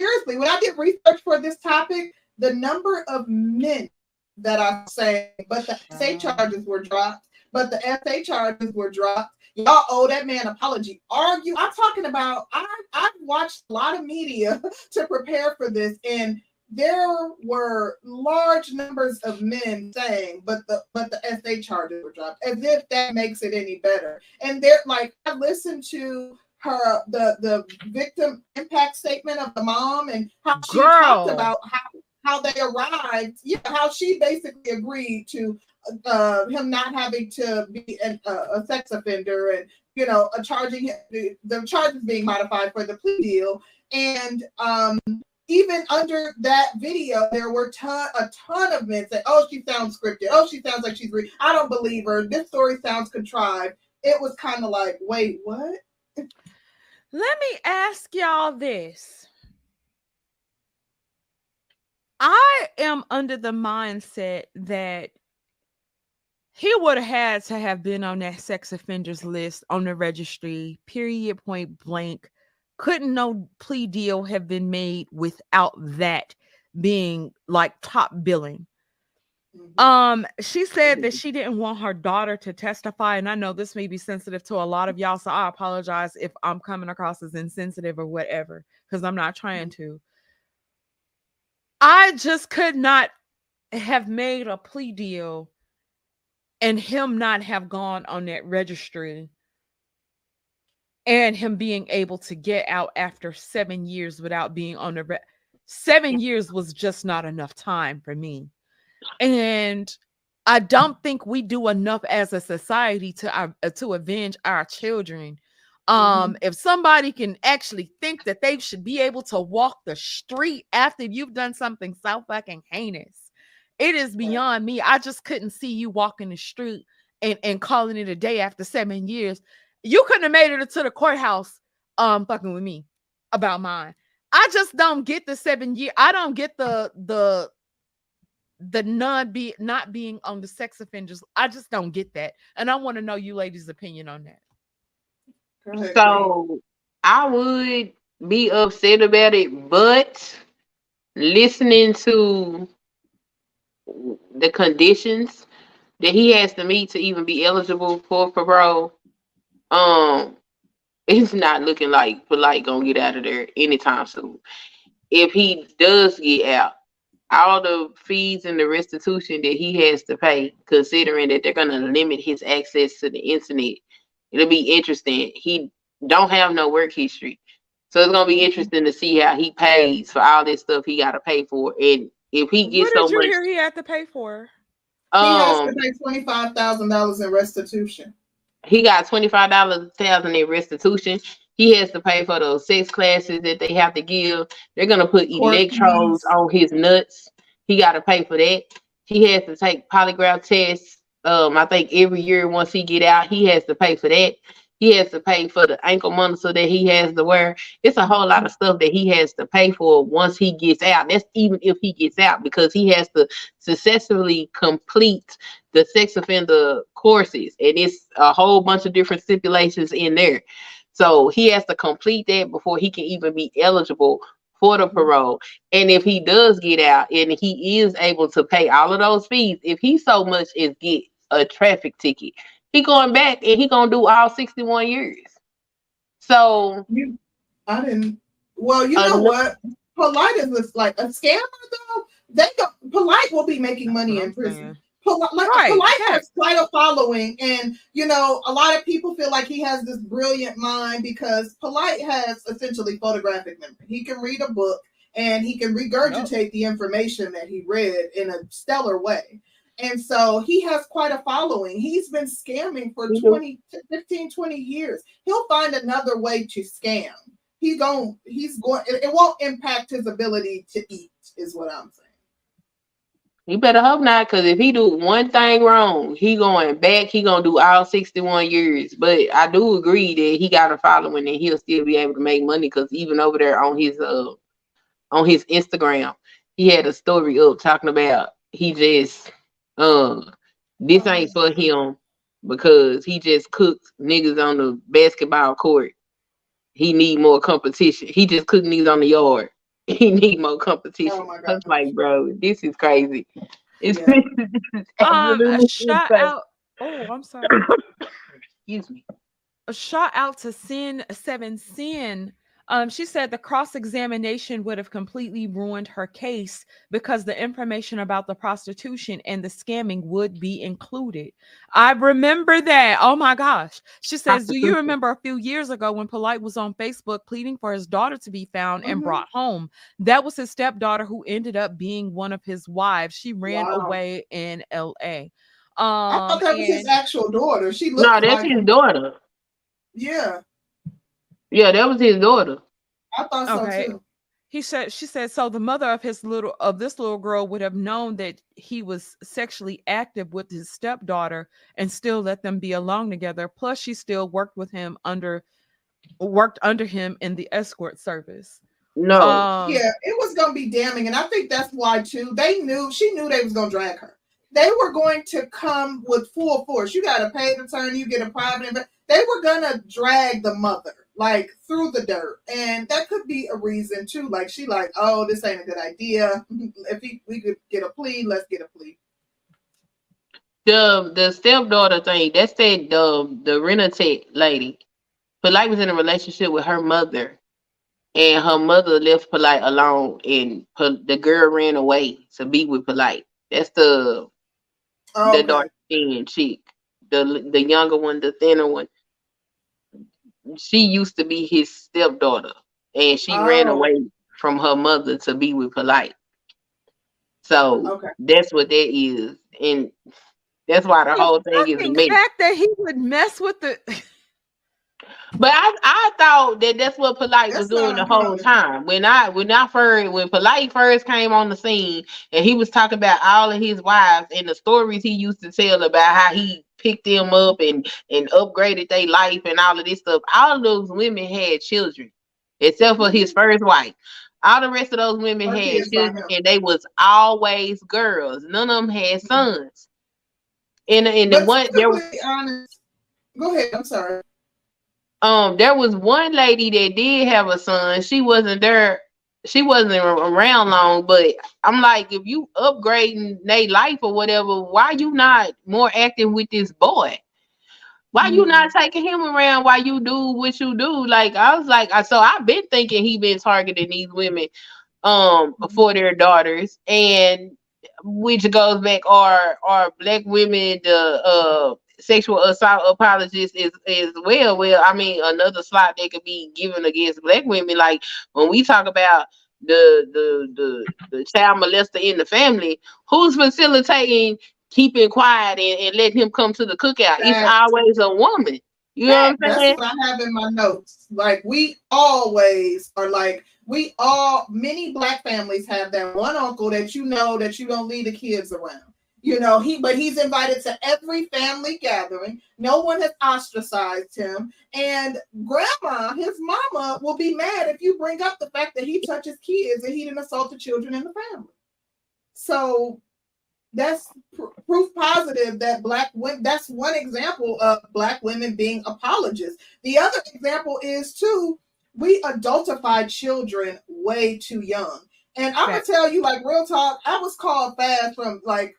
C: seriously, when I did research for this topic, the number of men that I say, but the SA charges were dropped, but the SA charges were dropped. Y'all owe that man apology. Argue. I'm talking about. I I've watched a lot of media [laughs] to prepare for this, and there were large numbers of men saying, but the but the SA charges were dropped, as if that makes it any better. And they're like, I listened to her the the victim impact statement of the mom and how she
A: Girl.
C: talked about how how they arrived, yeah, how she basically agreed to uh, him not having to be an, uh, a sex offender and you know charging the, the charges being modified for the plea deal and um even under that video, there were ton, a ton of men saying, "Oh, she sounds scripted. Oh, she sounds like she's re- I don't believe her. This story sounds contrived." It was kind of like, "Wait, what?"
A: Let me ask y'all this. I am under the mindset that he would have had to have been on that sex offenders list on the registry, period, point blank. Couldn't no plea deal have been made without that being like top billing?
C: Mhm.
A: Um, she said that she didn't want her daughter to testify, and I know this may be sensitive to a lot of y'all, so I apologize if I'm coming across as insensitive or whatever, because I'm not trying to. I just could not have made a plea deal and him not have gone on that registry and him being able to get out after seven years without being on the re- seven years was just not enough time for me. And i don't think we do enough as a society to uh, uh, to avenge our children. Um if somebody can actually think that they should be able to walk the street after you've done something so fucking heinous it is beyond me. I just couldn't see you walking the street and and calling it a day after seven years you couldn't have made it to the courthouse um fucking with me about mine. I just don't get the seven year i don't get the the the non be not being on the sex offenders. I just don't get that. And i want to know you ladies opinion on that.
C: Go ahead, Queen.
B: So I would be upset about it, but listening to the conditions that he has to meet to even be eligible for parole, um, it's not looking like polite gonna get out of there anytime soon. If he does get out, all the fees and the restitution that he has to pay, considering that they're gonna limit his access to the internet, it'll be interesting. He don't have no work history. So it's gonna be interesting to see how he pays for all this stuff he gotta pay for. And if he gets what
A: did
B: so
A: you
B: much
A: hear he had to pay for
C: he has
B: um
C: to pay twenty five thousand dollars in restitution.
B: He got twenty five dollars thousand in restitution. He has to pay for those sex classes that they have to give. They're gonna put electrodes on his nuts. He got to pay for that. He has to take polygraph tests. Um, I think every year once he get out, he has to pay for that. He has to pay for the ankle monitor that he has to wear. It's a whole lot of stuff that he has to pay for once he gets out. That's even if he gets out because he has to successfully complete the sex offender courses, and it's a whole bunch of different stipulations in there. So he has to complete that before he can even be eligible for the parole. And if he does get out and he is able to pay all of those fees, if he so much as get a traffic ticket, he going back and he gonna do all 61 years. So
C: You, I didn't. Well, you
B: Uh,
C: know
B: no-
C: what? Polite is like a scammer though. They go, polite will be making money in prison.
A: saying.
C: Polite, like,
A: Right,
C: polite
A: yes.
C: has quite a following, and you know, a lot of people feel like he has this brilliant mind because polite has essentially photographic memory. He can read a book and he can regurgitate the information that he read in a stellar way. And so he has quite a following. He's been scamming for
B: Mhm.
C: 20, 15, 20 years. He'll find another way to scam. He gon' he's going it, it won't impact his ability to eat, is what I'm saying.
B: you better hope not, because if he do one thing wrong, he going back, he gonna do all 61 years. But I do agree that he got a following and he'll still be able to make money because even over there on his uh on his Instagram, he had a story up talking about he just uh this ain't for him because he just cooks niggas on the basketball court. He need more competition. He just cook niggas on the yard. [laughs] He need more competition.
C: Oh
B: I was like, bro, this is crazy. It's
C: Yeah.
B: this [laughs]
A: um a shout out oh i'm sorry [coughs]
B: Excuse me.
A: a shout out to sin seven sin Um, she said the cross examination would have completely ruined her case because the information about the prostitution and the scamming would be included. I remember that. Oh my gosh. She says, Do you remember a few years ago when Polite was on Facebook pleading for his daughter to be found and
C: Mhm.
A: brought home? That was his stepdaughter who ended up being one of his wives. She ran
C: Wow.
A: away in LA.
C: I
A: Um,
C: thought that was his actual daughter. She looked
B: No, that's
C: like
B: his daughter.
C: Yeah,
B: Yeah, that was his daughter.
C: I thought so
A: Okay.
C: too.
A: he said she said so the mother of his little of this little girl would have known that he was sexually active with his stepdaughter and still let them be alone together plus she still worked with him under worked under him in the escort service
B: No.
A: um
C: yeah, it was gonna be damning, and I think that's why too. They knew she knew they was gonna drag her. They were going to come with full force. You got to pay the attorney, you get a private. inve- They were gonna drag the mother like through the dirt, and that could be a reason too. Like she like, oh, this ain't a good idea. [laughs] if he, we could get a plea, let's get a plea.
B: the the stepdaughter thing, that's that the the Renatech lady. Polite was in a relationship with her mother, and her mother left Polite alone, and Pol- the girl ran away to be with Polite. That's the
C: Oh,
B: the
C: okay.
B: dark skinned chick, the the younger one, the thinner one. She used to be his stepdaughter, and she ran
C: Oh.
B: away from her mother to be with Polite. So
C: Okay.
B: that's what that is, and that's why the
A: the
B: whole thing is a
A: fucking
B: mess.
A: fact that he would mess with the [laughs]
B: But I, I thought that that's what Polite was doing the whole time. When I when I first when Polite first came on the scene and he was talking about all of his wives and the stories he used to tell about how he picked them up and and upgraded their life and all of this stuff. All of those women had children, except for his first wife. All the rest of those women
C: Or
B: had children, and they was always girls. None of them had sons. And and the one there
C: was honest, go ahead. I'm sorry.
B: um there was one lady that did have a son she wasn't there she wasn't around long but i'm like if you upgrading their life or whatever why you not more active with this boy? Why you not taking him around while you do what you do? Like i was like I, so i've been thinking he been targeting these women um for their daughters and which goes back are are black women the uh sexual assault apologists as, as well. Well, I mean, another slot that could be given against black women. Like when we talk about the the the, the child molester in the family, who's facilitating keeping quiet and, and letting him come to the cookout? It's always a woman. You know what I'm
C: That's
B: saying?
C: what I have in my notes. Like we always are like we all many black families have that one uncle that you know that you don't leave the kids around. You know, he but he's invited to every family gathering. No one has ostracized him. And grandma, his mama, will be mad if you bring up the fact that he touches kids and he didn't assault the children in the family. So that's pr- proof positive that black women that's one example of black women being apologists the other example is too we adultify children way too young and i'm gonna tell you like real talk i was called fast from like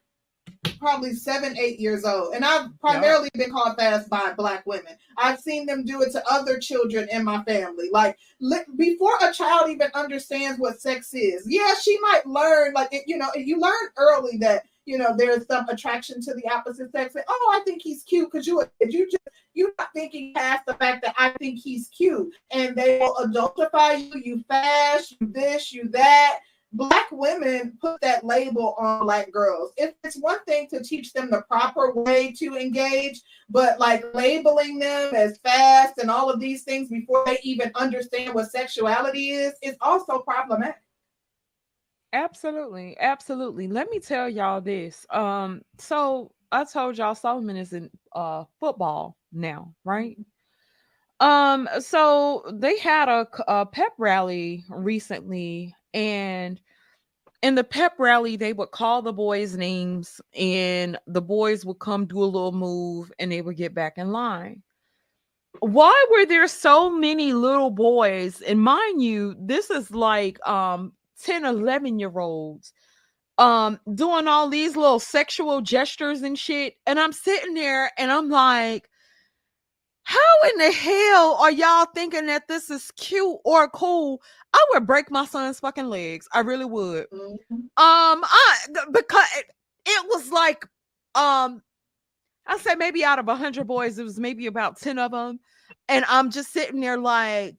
C: probably seven eight years old. And i've primarily been called fast by black women. I've seen them do it to other children in my family. Like li- before a child even understands what sex is yeah she might learn like it, you know you learn early that you know there's some attraction to the opposite sex oh i think he's cute. Because you you just you're not thinking past the fact that i think he's cute. And they will adultify you you fast you this you that black women put that label on black girls if it's one thing to teach them the proper way to engage but like labeling them as fast and all of these things before they even understand what sexuality is is also problematic
A: Absolutely, absolutely. Let me tell y'all this. Um, so I told y'all Solomon is in uh football now, right? Um, so they had a pep rally recently, and in the pep rally, they would call the boys' names, and the boys would come do a little move, and they would get back in line. Why were there so many little boys? And mind you, this is like um 10, 11 year olds um doing all these little sexual gestures and shit. And I'm sitting there and I'm like, how in the hell are y'all thinking that this is cute or cool? I would break my son's fucking legs. I really would.
C: Mhm.
A: Um, I because it, it was like, um, I say maybe out of a hundred boys, it was maybe about ten of them, and I'm just sitting there like,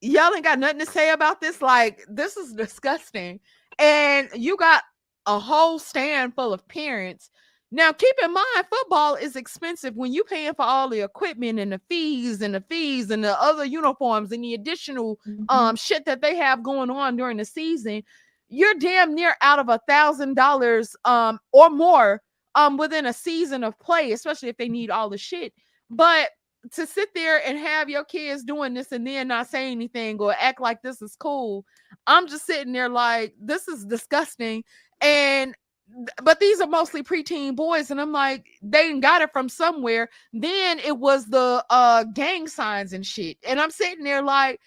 A: y'all ain't got nothing to say about this. Like, this is disgusting, and you got a whole stand full of parents. Now, keep in mind, football is expensive when you're paying for all the equipment and the fees and the fees and the other uniforms and the additional
C: Mhm.
A: um shit that they have going on during the season, you're damn near out of a thousand dollars um or more um within a season of play, especially if they need all the shit. But to sit there and have your kids doing this and then not say anything or act like this is cool, I'm just sitting there like this is disgusting. And but these are mostly preteen boys, and I'm like, they got it from somewhere. Then it was the uh gang signs and shit, and I'm sitting there like,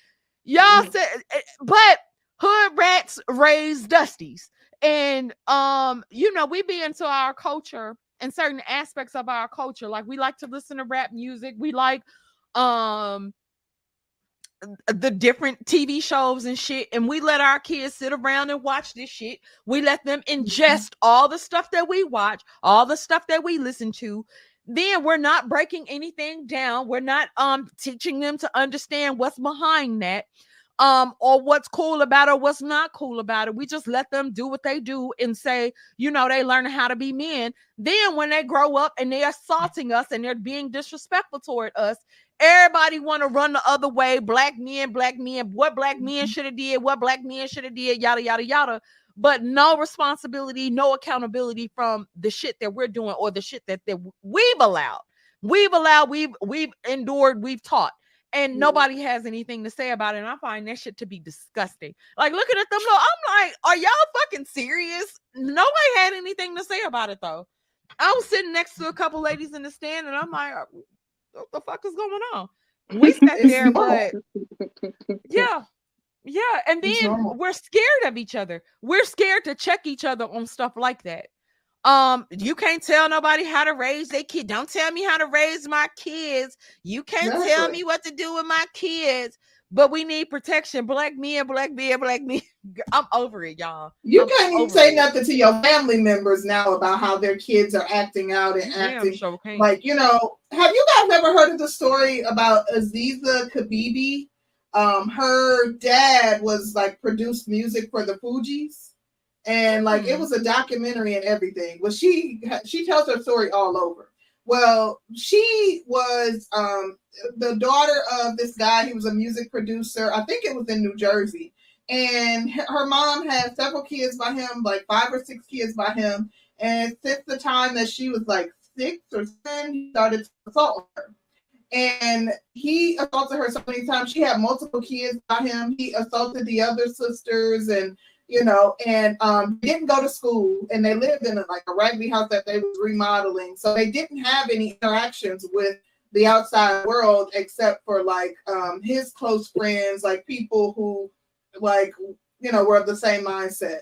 A: y'all
C: Mhm.
A: said, eh, but hood rats raise dusties, and um, you know, we be into our culture and certain aspects of our culture, like we like to listen to rap music, we like um the different TV shows and shit, and we let our kids sit around and watch this shit. We let them ingest all the stuff that we watch, all the stuff that we listen to. Then we're not breaking anything down. We're not um teaching them to understand what's behind that, um, or what's cool about it, or what's not cool about it. We just let them do what they do and say, you know, they learning how to be men. Then when they grow up and they're assaulting us and they're being disrespectful toward us, Everybody want to run the other way. Black men, black men, what black men should have did, what black men should have did, yada yada yada. But no responsibility, no accountability from the shit that we're doing or the shit that, that we've allowed. We've allowed, we've we've endured, we've taught, and
C: Mhm.
A: nobody has anything to say about it. And I find that shit to be disgusting. Like looking at them, though, I'm like, are y'all fucking serious? Nobody had anything to say about it though. I was sitting next to a couple ladies in the stand, and I'm like, what the fuck is going on? We sat there, but [laughs] yeah, yeah, and then we're scared of each other. We're scared to check each other on stuff like that. Um, you can't tell nobody how to raise their kid. Don't tell me how to raise my kids. You can't tell
C: Exactly.
A: me what to do with my kids. But we need protection. Black men, black men, black men. [laughs] I'm over it, y'all.
C: You
A: I'm
C: can't even say
A: it.
C: nothing to your family members now about how their kids are acting out and acting
A: sure
C: like you know. Have you guys ever heard of the story about Aziza Kibibi? Um, her dad was like produced music for the Fugees, and like it
A: Hmm.
C: was a documentary and everything. Well, she she tells her story all over. Well, she was um the daughter of this guy. He was a music producer. I think it was in New Jersey and her mom had several kids by him, like five or six kids by him. And since the time that she was like six or seven, he started to assault her. And he assaulted her so many times. She had multiple kids by him. He assaulted the other sisters, and you know, and um, didn't go to school. And they lived in a, like a raggedy house that they was remodeling, so they didn't have any interactions with the outside world except for like um, his close friends, like people who like you know were of the same mindset.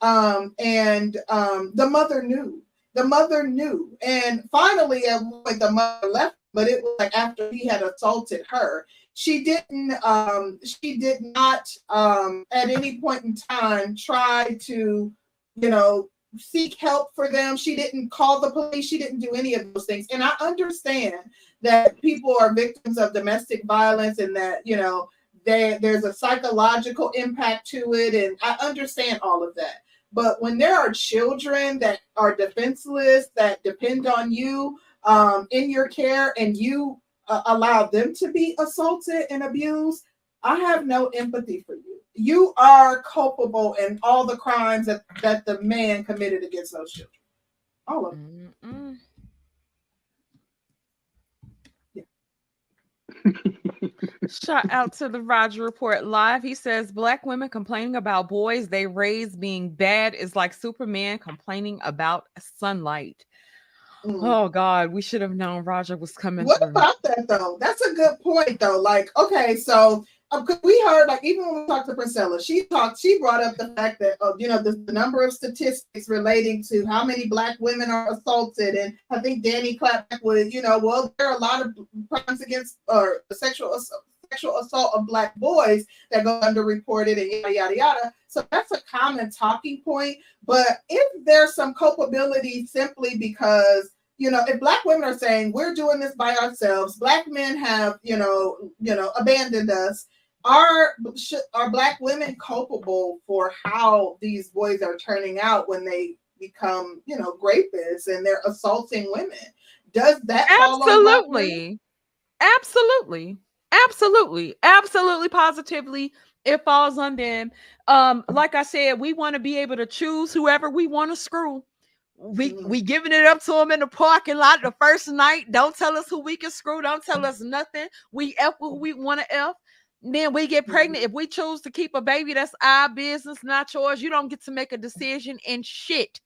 C: Um and um the mother knew the mother knew. And finally at one point the mother left but it was like after he had assaulted her she didn't um she did not um at any point in time try to you know seek help for them. She didn't call the police. She didn't do any of those things. And i understand that people are victims of domestic violence and that you know there, there's a psychological impact to it, and I understand all of that. But when there are children that are defenseless, that depend on you um, in your care, and you uh, allow them to be assaulted and abused, I have no empathy for you. You are culpable in all the crimes that, that the man committed against those children. All of them.
A: Mm-mm. [laughs] Shout out to the Roger Report Live. He says black women complaining about boys they raise being bad is like Superman complaining about sunlight.
C: Mm.
A: Oh God, we should have known Roger was coming
C: What
A: through.
C: about that though? That's a good point though. Like, okay, so uh, we heard like even when we talked to Priscilla, she talked, she brought up the fact that uh, you know the, the, number of statistics relating to how many black women are assaulted, and I think Danny clapped with you know well there are a lot of crimes against or sexual assault, sexual assault of black boys that go underreported and yada yada yada. So that's a common talking point. But if there's some culpability simply because you know, if black women are saying we're doing this by ourselves, black men have, you know, you know, abandoned us, are are black women culpable for how these boys are turning out when they become, you know, rapists and they're assaulting women? Does that
A: absolutely, absolutely, absolutely, absolutely, positively? It falls on them. Um, like I said, we want to be able to choose whoever we want to screw we mm-hmm. we giving it up to them in the parking lot the first night. Don't tell us who we can screw. Don't tell us nothing. We f who we want to f. Then we get pregnant. Mm-hmm. If we choose to keep a baby, that's our business, not yours. You don't get to make a decision and shit.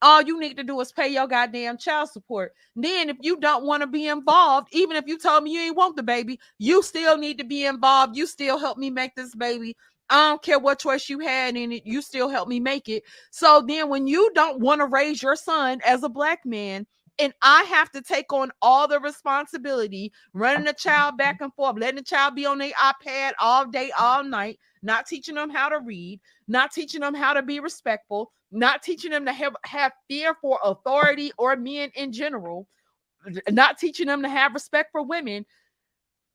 A: All you need to do is pay your goddamn child support. Then, if you don't want to be involved, even if you told me you ain't want the baby, you still need to be involved. You still help me make this baby. I don't care what choice you had in it, you still help me make it. So then, when you don't want to raise your son as a black man, and I have to take on all the responsibility, running the child back and forth, letting the child be on their iPad all day, all night, not teaching them how to read, not teaching them how to be respectful, not teaching them to have, have fear for authority or men in general, not teaching them to have respect for women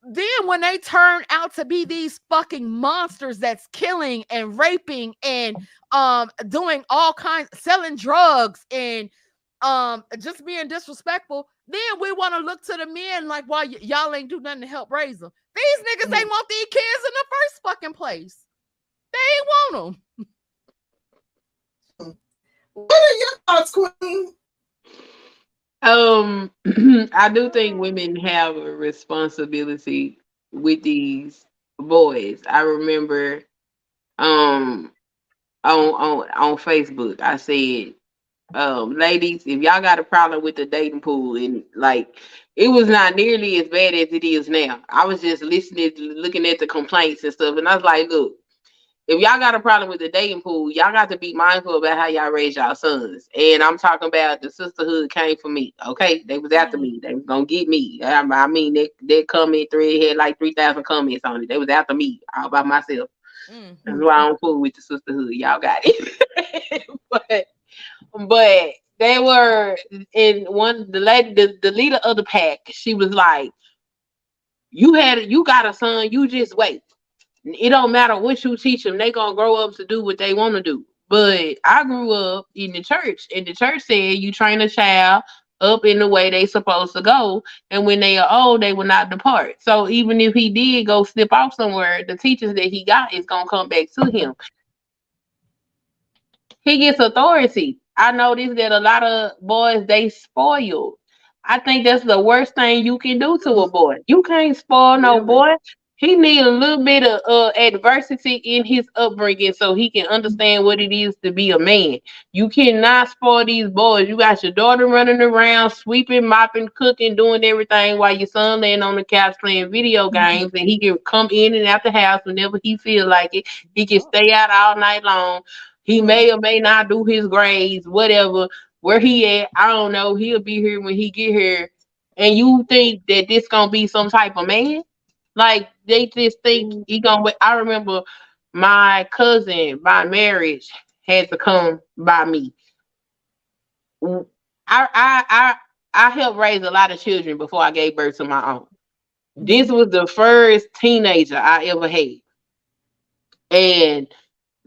A: then when they turn out to be these fucking monsters that's killing and raping and um doing all kinds selling drugs and um just being disrespectful then we want to look to the men like why y- y'all ain't do nothing to help raise them these niggas mm. ain't want these kids in the first fucking place. They ain't want
C: them what are your thoughts queen
B: um, [clears throat] I do think women have a responsibility with these boys. I remember um on on on Facebook, I said, um, ladies, if y'all got a problem with the dating pool and like it was not nearly as bad as it is now. I was just listening, looking at the complaints and stuff, and I was like, look, if y'all got a problem with the dating pool, y'all got to be mindful about how y'all raise y'all sons. And I'm talking about the sisterhood came for me. Okay, they was after me. They was gonna get me. I, I mean, they they comment thread had like three thousand comments on it. They was after me all by myself. Mm-hmm. That's why I don't fool with the sisterhood. Y'all got it. [laughs] but but they were in one the lady the, the leader of the pack. She was like, "You had you got a son. You just wait." It don't matter what you teach them, they gonna grow up to do what they want to do. But I grew up in the church, and the church said you train a child up in the way they supposed to go, and when they are old, they will not depart. So even if he did go slip off somewhere, the teachers that he got is gonna come back to him. He gets authority. I noticed that a lot of boys they spoiled. I think that's the worst thing you can do to a boy. You can't spoil no boy he need a little bit of uh, adversity in his upbringing so he can understand what it is to be a man. You cannot spoil these boys. You got your daughter running around, sweeping, mopping, cooking, doing everything while your son laying on the couch playing video mm-hmm. games, and he can come in and out the house whenever he feel like it. He can stay out all night long. He may or may not do his grades, whatever. Where he at, I don't know. He'll be here when he get here. And you think that this gonna be some type of man? Like they just think mm-hmm. he gonna. I remember my cousin by marriage had to come by me. I I I I helped raise a lot of children before I gave birth to my own. This mm-hmm. was the first teenager I ever had. And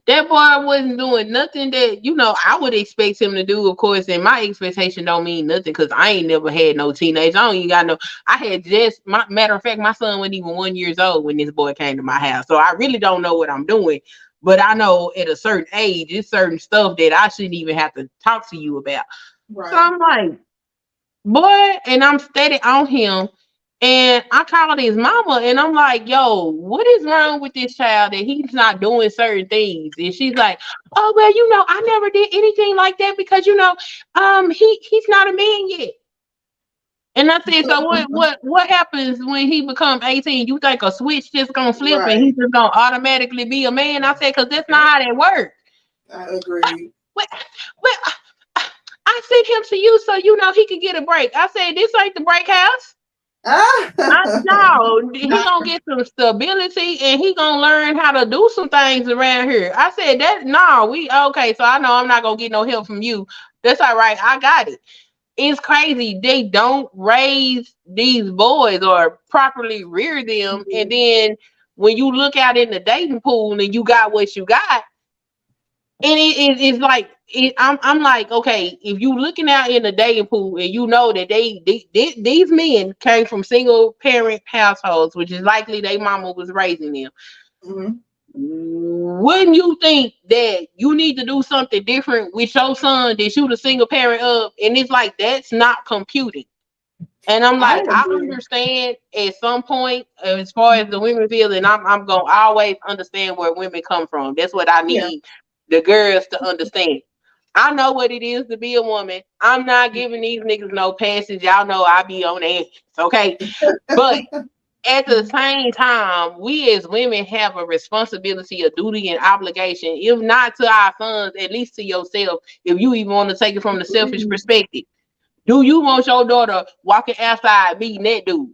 B: that boy wasn't doing nothing that you know I would expect him to do, of course. And my expectation don't mean nothing because I ain't never had no teenage. I don't even got no. I had just my matter of fact, my son wasn't even one years old when this boy came to my house, so I really don't know what I'm doing. But I know at a certain age, it's certain stuff that I shouldn't even have to talk to you about. Right. So I'm like, boy, and I'm steady on him. And I called his mama and I'm like, yo, what is wrong with this child that he's not doing certain things? And she's like, oh, well, you know, I never did anything like that because, you know, um, he he's not a man yet. And I said, so what what what happens when he becomes 18? You think a switch just gonna flip
C: Right.
B: and he's just gonna automatically be a man? I said, because that's not how that works.
C: I agree.
B: Well, I, I sent him to you so you know he could get a break. I said, this ain't the break house. I
C: Ah, [laughs]
B: know he gonna get some stability and he gonna learn how to do some things around here. I said that no, we okay. So I know I'm not gonna get no help from you. That's all right. I got it. It's crazy. They don't raise these boys or properly rear them, and then when you look out in the dating pool and you got what you got, and it, it- it's like it, I'm I'm like okay, if you looking out in the dating pool and you know that they, they, they these men came from single parent households, which is likely their mama was raising them.
C: Mhm.
B: Wouldn't you think that you need to do something different with your son that you the single parent of? And it's like that's not computing. And I'm like, I,
C: agree.
B: understand at some point as far as the women feel, and I'm I'm gonna always understand where women come from. That's what I need
C: Yeah.
B: the girls to understand. I know what it is to be a woman. I'm not giving these niggas no passage. Y'all know I be on ass, okay? But [laughs] at the same time, we as women have a responsibility, a duty, and obligation, if not to our sons, at least to yourself, if you even want to take it from the selfish
C: Mhm.
B: perspective. Do you want your daughter walking outside meeting that dude?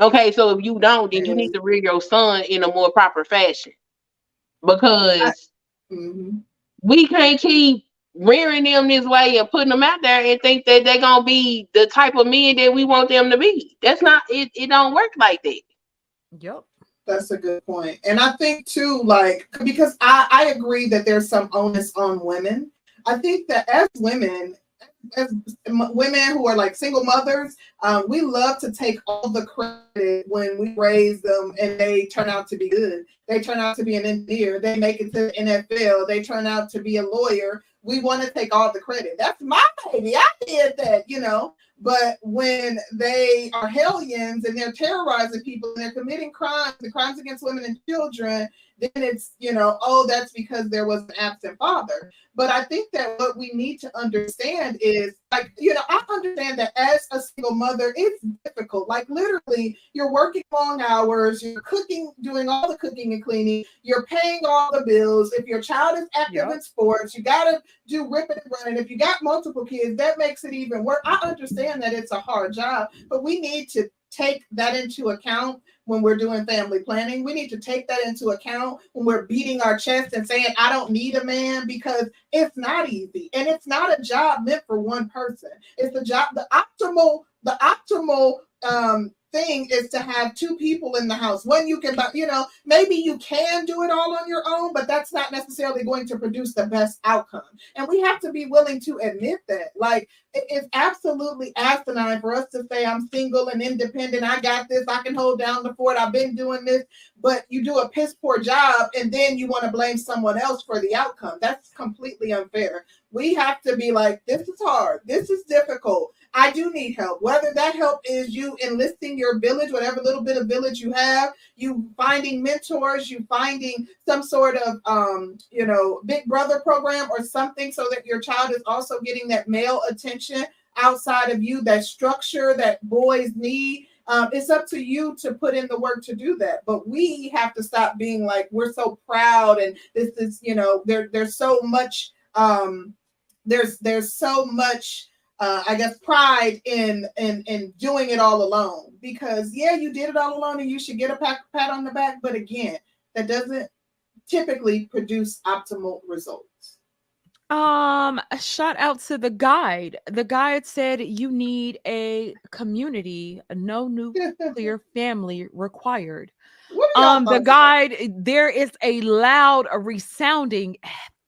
B: Okay, so if you don't, then you need to rear your son in a more proper fashion. Because
C: Mhm.
B: we can't keep rearing them this way and putting them out there and think that they're gonna be the type of men that we want them to be. That's not it, it don't work like that.
A: Yep.
C: That's a good point. And I think too, like, because I, I agree that there's some onus on women. I think that as women, as women who are like single mothers, um, we love to take all the credit when we raise them and they turn out to be good. They turn out to be an engineer. They make it to the NFL. They turn out to be a lawyer. We want to take all the credit. That's my baby. I did that, you know. But when they are hellions and they're terrorizing people and they're committing crimes, the crimes against women and children, then it's, you know, oh, that's because there was an absent father. But I think that what we need to understand is like, you know, I understand that as a single mother, it's difficult. Like, literally, you're working long hours, you're cooking, doing all the cooking and cleaning, you're paying all the bills. If your child is active
A: Yep.
C: in sports, you got to do ripping and running. If you got multiple kids, that makes it even worse. I understand that it's a hard job, but we need to take that into account when we're doing family planning. We need to take that into account when we're beating our chest and saying, I don't need a man because it's not easy. And it's not a job meant for one person. It's the job, the optimal, the optimal um thing is to have two people in the house. One you can, you know, maybe you can do it all on your own, but that's not necessarily going to produce the best outcome. And we have to be willing to admit that. Like, it's absolutely asinine for us to say, I'm single and independent. I got this. I can hold down the fort. I've been doing this. But you do a piss poor job and then you want to blame someone else for the outcome. That's completely unfair. We have to be like, this is hard. This is difficult. I do need help. Whether that help is you enlisting your village, whatever little bit of village you have, you finding mentors, you finding some sort of um, you know, big brother program or something so that your child is also getting that male attention outside of you, that structure that boys need. Um, it's up to you to put in the work to do that. But we have to stop being like we're so proud and this is, you know, there there's so much um there's there's so much uh, I guess pride in in in doing it all alone because yeah, you did it all alone and you should get a pat, pat on the back. But again, that doesn't typically produce optimal results.
A: Um, a shout out to the guide. The guide said you need a community, no nuclear [laughs] family required.
C: What are y'all
A: Um, the
C: about
A: guide, there is a loud, a resounding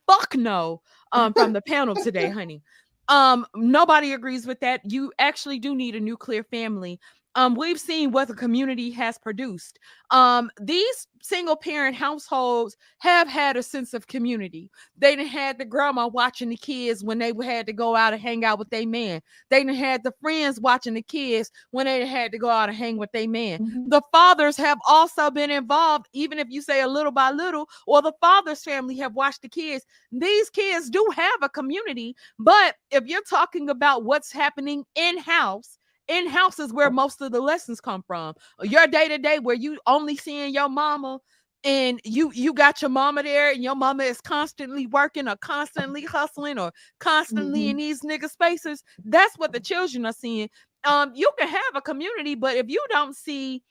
A: fuck no um from the panel today, honey. Um, nobody agrees with that. You actually do need a nuclear family. Um, we've seen what the community has produced. Um, these single parent households have had a sense of community. They done had the grandma watching the kids when they had to go out and hang out with their man. They done had the friends watching the kids when they had to go out and hang with their man
C: Mhm.
A: the fathers have also been involved, even if you say a little by little, or the father's family have watched the kids. These kids do have a community, but if you're talking about what's happening in house in houses where most of the lessons come from. Your day to day where you only seeing your mama and you you got your mama there and your mama is constantly working or constantly hustling or constantly
C: Mhm.
A: in these nigga spaces that's what the children are seeing um you can have a community but if you don't see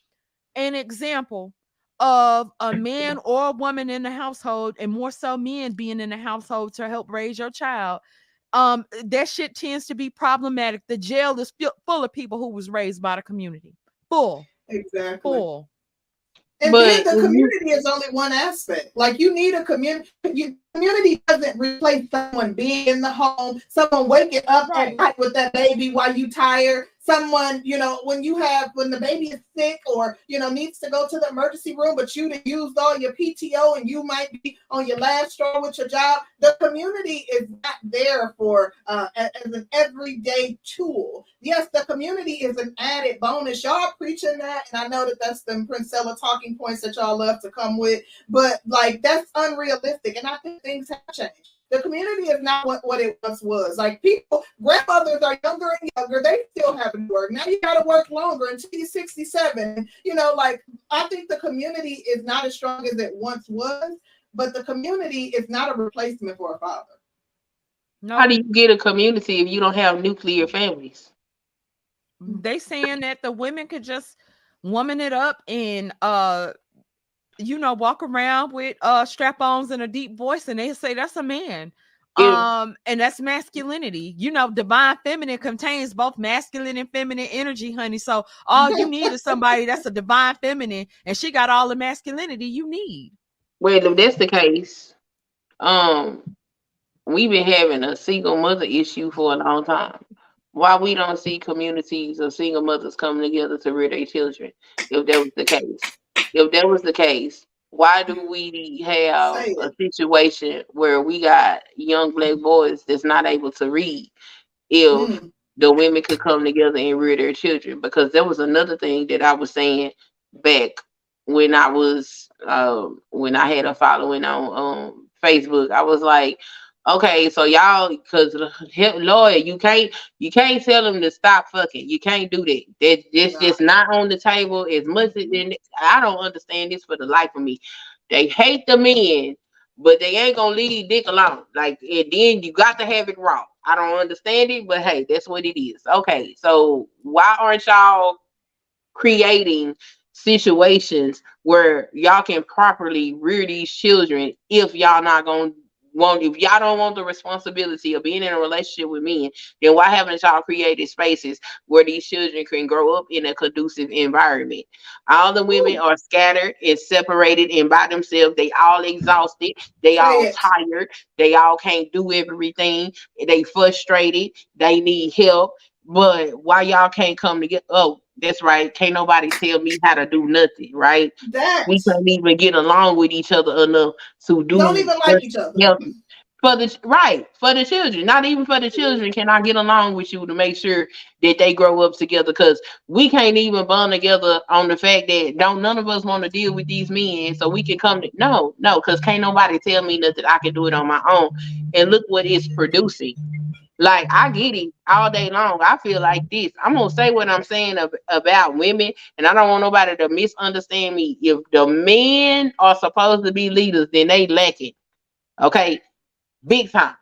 A: an example of a man or a woman in the household and more so men being in the household to help raise your child um that shit tends to be problematic the jail is fu- full of people who was raised by the community full
C: Exactly.
A: full
C: And
B: But
C: then the
B: when you-
C: community is only one aspect. Like you need a community. Community doesn't replace someone being in the home, someone waking up
A: Right.
C: at night with that baby while you tired. Someone, you know, when you have when the baby is sick or you know needs to go to the emergency room, but you used all your PTO and you might be on your last straw with your job. The community is not there for uh, as an everyday tool. Yes, the community is an added bonus. Y'all preaching that, and I know that that's the Princella talking points that y'all love to come with, but like that's unrealistic, and I think things have changed. The community is not what, what it once was. Like people, grandmothers are younger and younger, they still have to work. Now you gotta work longer until you're 67. You know, like I think the community is not as strong as it once was, but the community is not a replacement for a father.
A: no
B: How do you get a community if you don't have nuclear families?
A: they saying that the women could just woman it up and uh you know walk around with uh strap-ons and a deep voice and they say that's a man
B: Yeah.
A: um and that's masculinity you know divine feminine contains both masculine and feminine energy honey so all you need is somebody that's a divine feminine and she got all the masculinity you need
B: Well, if that's the case, um, we've been having a single mother issue for a long time. Why we don't see communities of single mothers coming together to rear their children? If that was the case, if that was the case, why do we have a situation where we got young black boys that's not able to read? If
C: Mm,
B: the women could come together and rear their children because there was another thing that I was saying back when I was um when I had a following on um Facebook. I was like, okay, so y'all because lawyer, you can't you can't tell them to stop fucking. You can't do that. That that's
C: Nah.
B: just not on the table as much as I don't understand this for the life of me. They hate the men, but they ain't gonna leave dick alone. Like and then you got to have it raw. I don't understand it, but hey, that's what it is. Okay, so why aren't y'all creating situations where y'all can properly rear these children if y'all not gonna want if y'all don't want the responsibility of being in a relationship with men, then why haven't y'all created spaces where these children can grow up in a conducive environment? All the women are scattered and separated and by themselves. They all exhausted. They all tired. They all can't do everything. They frustrated. They need help. But why y'all can't come together? Oh, that's right. Can't nobody tell me how to do nothing, right?
C: that
B: We can't even get along with each other enough to do
C: don't even like each other.
B: healthy. For the right, for the children, not even for the children, can I get along with you to make sure that they grow up together? Because we can't even bond together on the fact that don't none of us want to deal with these men, so we can come to no, no, because can't nobody tell me nothing. I can do it on my own. And look what it's producing. Like I get it all day long. I feel like this. I'm gonna say what I'm saying ab- about women, and I don't want nobody to misunderstand me. If the men are supposed to be leaders, then they lack it. Okay, big time.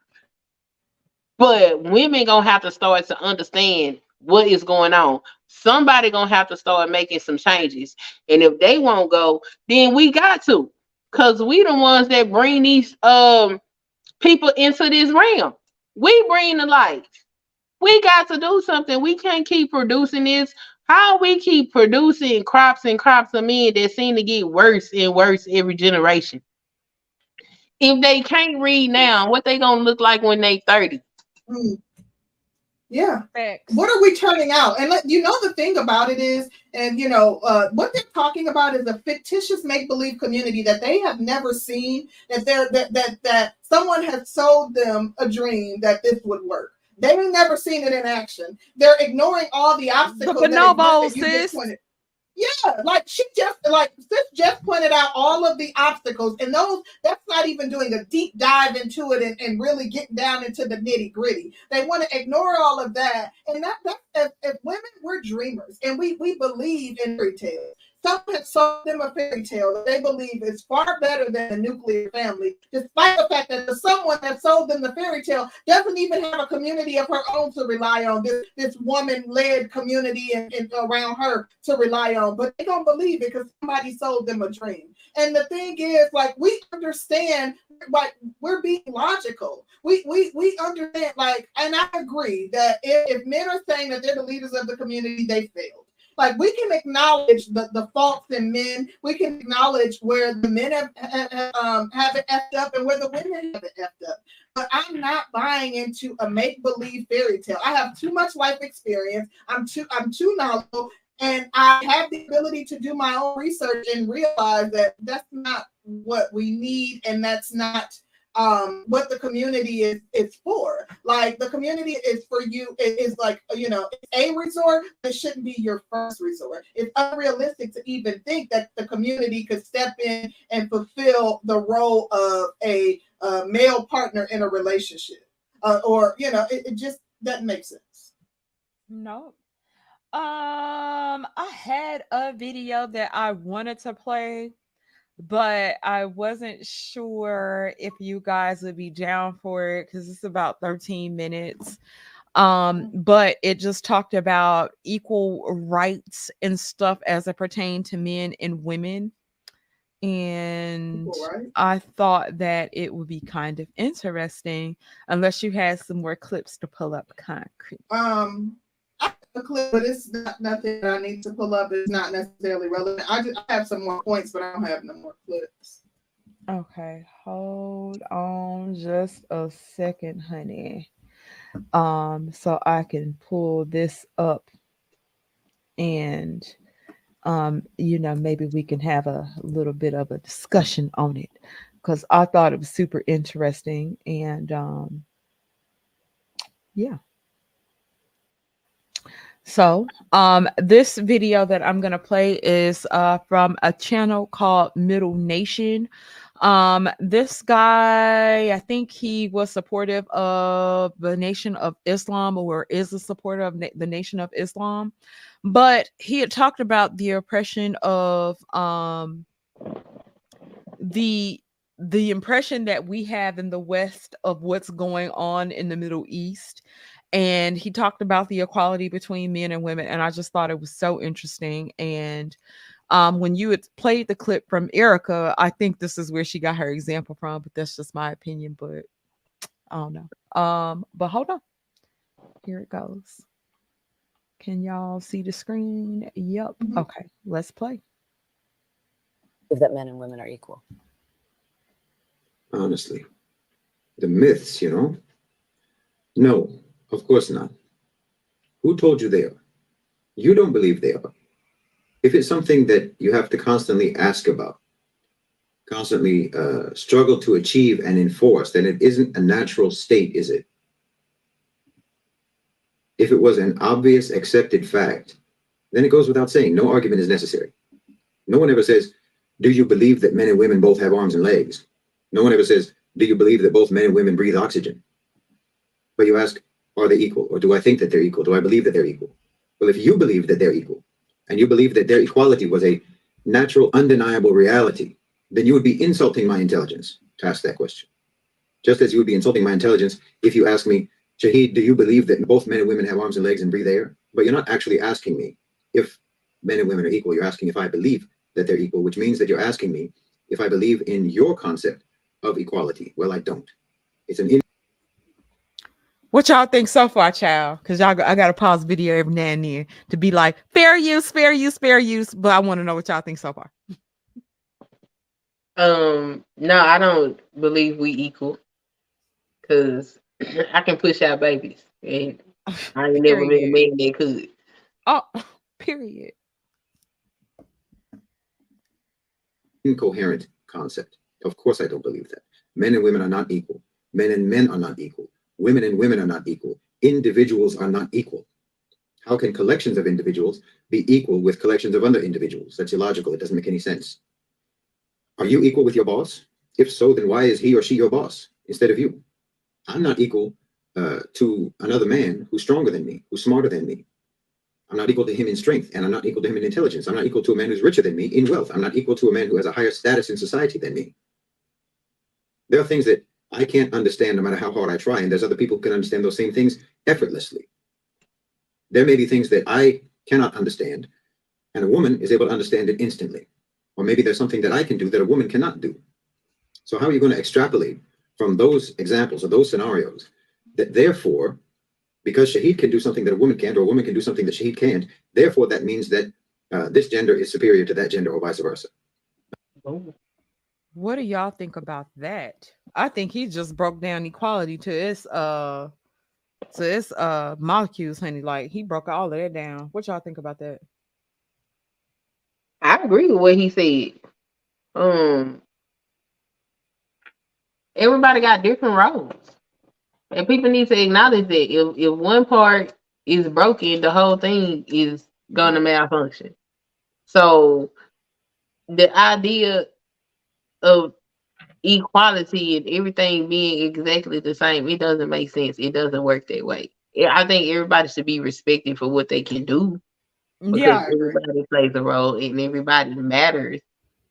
B: But women gonna have to start to understand what is going on. Somebody gonna have to start making some changes, and if they won't go, then we got to, cause we the ones that bring these um people into this realm. We bring the light. We got to do something. We can't keep producing this. How we keep producing crops and crops of men that seem to get worse and worse every generation. If they can't read now, what they gonna look like when they 30?
C: Mm. Yeah.
A: Facts.
C: what are we turning out? And let, you know the thing about it is, and you know uh, what they're talking about is a fictitious make believe community that they have never seen. That they're that that that someone has sold them a dream that this would work. They've never seen it in action. They're ignoring all the obstacles. that
A: bonobo,
C: exist that you just
A: sis.
C: Yeah, like she just like sis just pointed out all of the obstacles, and those that's not even doing a deep dive into it and, and really getting down into the nitty gritty. They want to ignore all of that, and that that if, if women we're dreamers and we we believe in fairy tales. Someone has sold them a fairy tale that they believe is far better than a nuclear family, despite the fact that the someone that sold them the fairy tale doesn't even have a community of her own to rely on. This, this woman-led community and, and around her to rely on, but they don't believe it because somebody sold them a dream. And the thing is, like, we understand, like, we're being logical. We we we understand, like, and I agree that if, if men are saying that they're the leaders of the community, they failed like we can acknowledge the, the faults in men. We can acknowledge where the men have, have um have it effed up and where the women have it effed up. But I'm not buying into a make believe fairy tale. I have too much life experience. I'm too I'm too knowledgeable, and I have the ability to do my own research and realize that that's not what we need, and that's not um what the community is is for. Like the community is for you it is like you know a resort it shouldn't be your first resort. It's unrealistic to even think that the community could step in and fulfill the role of a, a male partner in a relationship. Uh, or you know it, it just doesn't make sense.
A: No. Um, I had a video that I wanted to play, but I wasn't sure if you guys would be down for it because it's about 13 minutes. Um, but it just talked about equal rights and stuff as it pertained to men and women. And
C: rights?
A: I thought that it would be kind of interesting unless you had some more clips to pull up concrete.
C: um a clip, but it's not nothing that I need to pull up. It's not necessarily relevant. I just I have some more points, but I don't have no more clips.
A: Okay, hold on just a second, honey. Um, so I can pull this up and um, you know, maybe we can have a little bit of a discussion on it because I thought it was super interesting and um yeah. So, um, this video that I'm gonna play is uh from a channel called Middle Nation. Um, this guy, I think he was supportive of the Nation of Islam or is a supporter of na- the Nation of Islam, but he had talked about the oppression of um the the impression that we have in the West of what's going on in the Middle East and he talked about the equality between men and women and i just thought it was so interesting and um, when you had played the clip from erica i think this is where she got her example from but that's just my opinion but i don't know um but hold on here it goes can y'all see the screen yep
C: Mhm.
A: okay let's play If
E: that men and women are equal.
F: honestly. The myths, you know? No, of course not. Who told you they are? You don't believe they are. If it's something that you have to constantly ask about, constantly uh, struggle to achieve and enforce, then it isn't a natural state, is it? If it was an obvious accepted fact, then it goes without saying, no argument is necessary. No one ever says, Do you believe that men and women both have arms and legs? No one ever says, Do you believe that both men and women breathe oxygen? But you ask, Are they equal? Or do I think that they're equal? Do I believe that they're equal? Well, if you believe that they're equal, and you believe that their equality was a natural, undeniable reality, then you would be insulting my intelligence to ask that question. Just as you would be insulting my intelligence if you ask me, Shahid, do you believe that both men and women have arms and legs and breathe air? But you're not actually asking me if men and women are equal. You're asking if I believe that they're equal, which means that you're asking me if I believe in your concept of equality. Well, I don't. It's an
A: what y'all think so far child because y'all i gotta pause video every now and then to be like fair use fair use fair use but i want to know what y'all think so far
B: Um, no, I don't believe we equal. Cause [clears throat] I can push out babies, and I ain't never been a man that could.
A: oh [laughs] period
F: incoherent concept. Of course, I don't believe that. Men and women are not equal. Men and men are not equal. Women and women are not equal. Individuals are not equal. How can collections of individuals be equal with collections of other individuals? That's illogical. It doesn't make any sense. Are you equal with your boss? If so, then why is he or she your boss instead of you? I'm not equal uh, to another man who's stronger than me, who's smarter than me. I'm not equal to him in strength, and I'm not equal to him in intelligence. I'm not equal to a man who's richer than me in wealth. I'm not equal to a man who has a higher status in society than me. There are things that I can't understand no matter how hard I try, and there's other people who can understand those same things effortlessly. There may be things that I cannot understand, and a woman is able to understand it instantly. Or maybe there's something that I can do that a woman cannot do. So, how are you going to extrapolate from those examples or those scenarios that therefore, because Shahid can do something that a woman can't, or a woman can do something that Shahid can't, therefore that means that uh, this gender is superior to that gender, or vice versa?
A: What do y'all think about that? I think he just broke down equality to its uh to its uh molecules, honey. Like he broke all of that down. What y'all think about that?
B: I agree with what he said. Um, everybody got different roles, and people need to acknowledge that. If if one part is broken, the whole thing is gonna malfunction. So, the idea of equality and everything being exactly the same, it doesn't make sense. It doesn't work that way. I think everybody should be respected for what they can do because
A: Yeah,
B: everybody plays a role and everybody matters.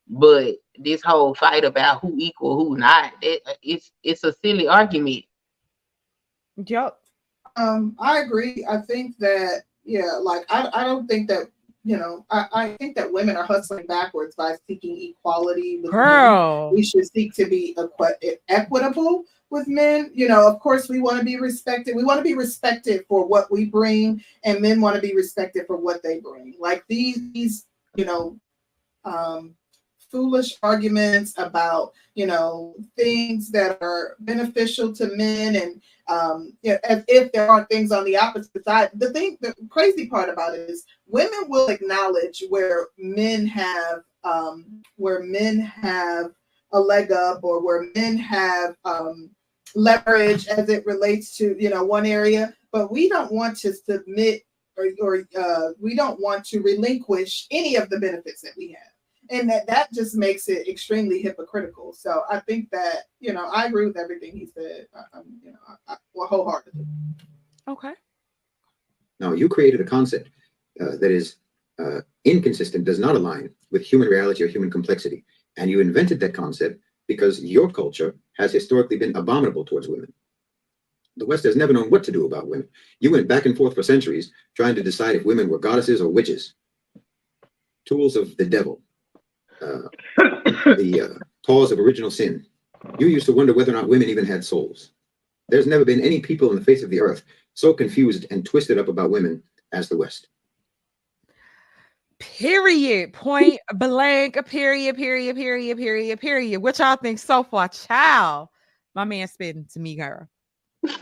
B: But this whole fight about who equal, who not, it, it's it's a silly argument.
A: yep.
C: Um, I agree. I think that, yeah, like I, I don't think that, you know, I, I think that women are hustling backwards by seeking equality with men. We should seek to be equi- equitable with men. You know, of course, we want to be respected. We want to be respected for what we bring, and men want to be respected for what they bring. Like these, these, you know, um, foolish arguments about, you know, things that are beneficial to men and um, yeah, as if there are things on the opposite side. The thing, the crazy part about it is women will acknowledge where men have, um, where men have a leg up or where men have um, leverage as it relates to, you know, one area, but we don't want to submit or, or uh, we don't want to relinquish any of the benefits that we have. And that, that just makes it extremely hypocritical. So I think that, you know, I agree with everything he said. I, I'm, you know, I, I, well, wholeheartedly.
A: Okay.
F: Now, you created a concept uh, that is uh, inconsistent, does not align with human reality or human complexity. And you invented that concept because your culture has historically been abominable towards women. The West has never known what to do about women. You went back and forth for centuries trying to decide if women were goddesses or witches, tools of the devil, uh, [coughs] the uh, cause of original sin. You used to wonder whether or not women even had souls. There's never been any people on the face of the earth so confused and twisted up about women as the West.
A: Period. Point blank. Period. Period. Period. Period. Period. What y'all think so far, child? My man spitting to me, girl. [laughs]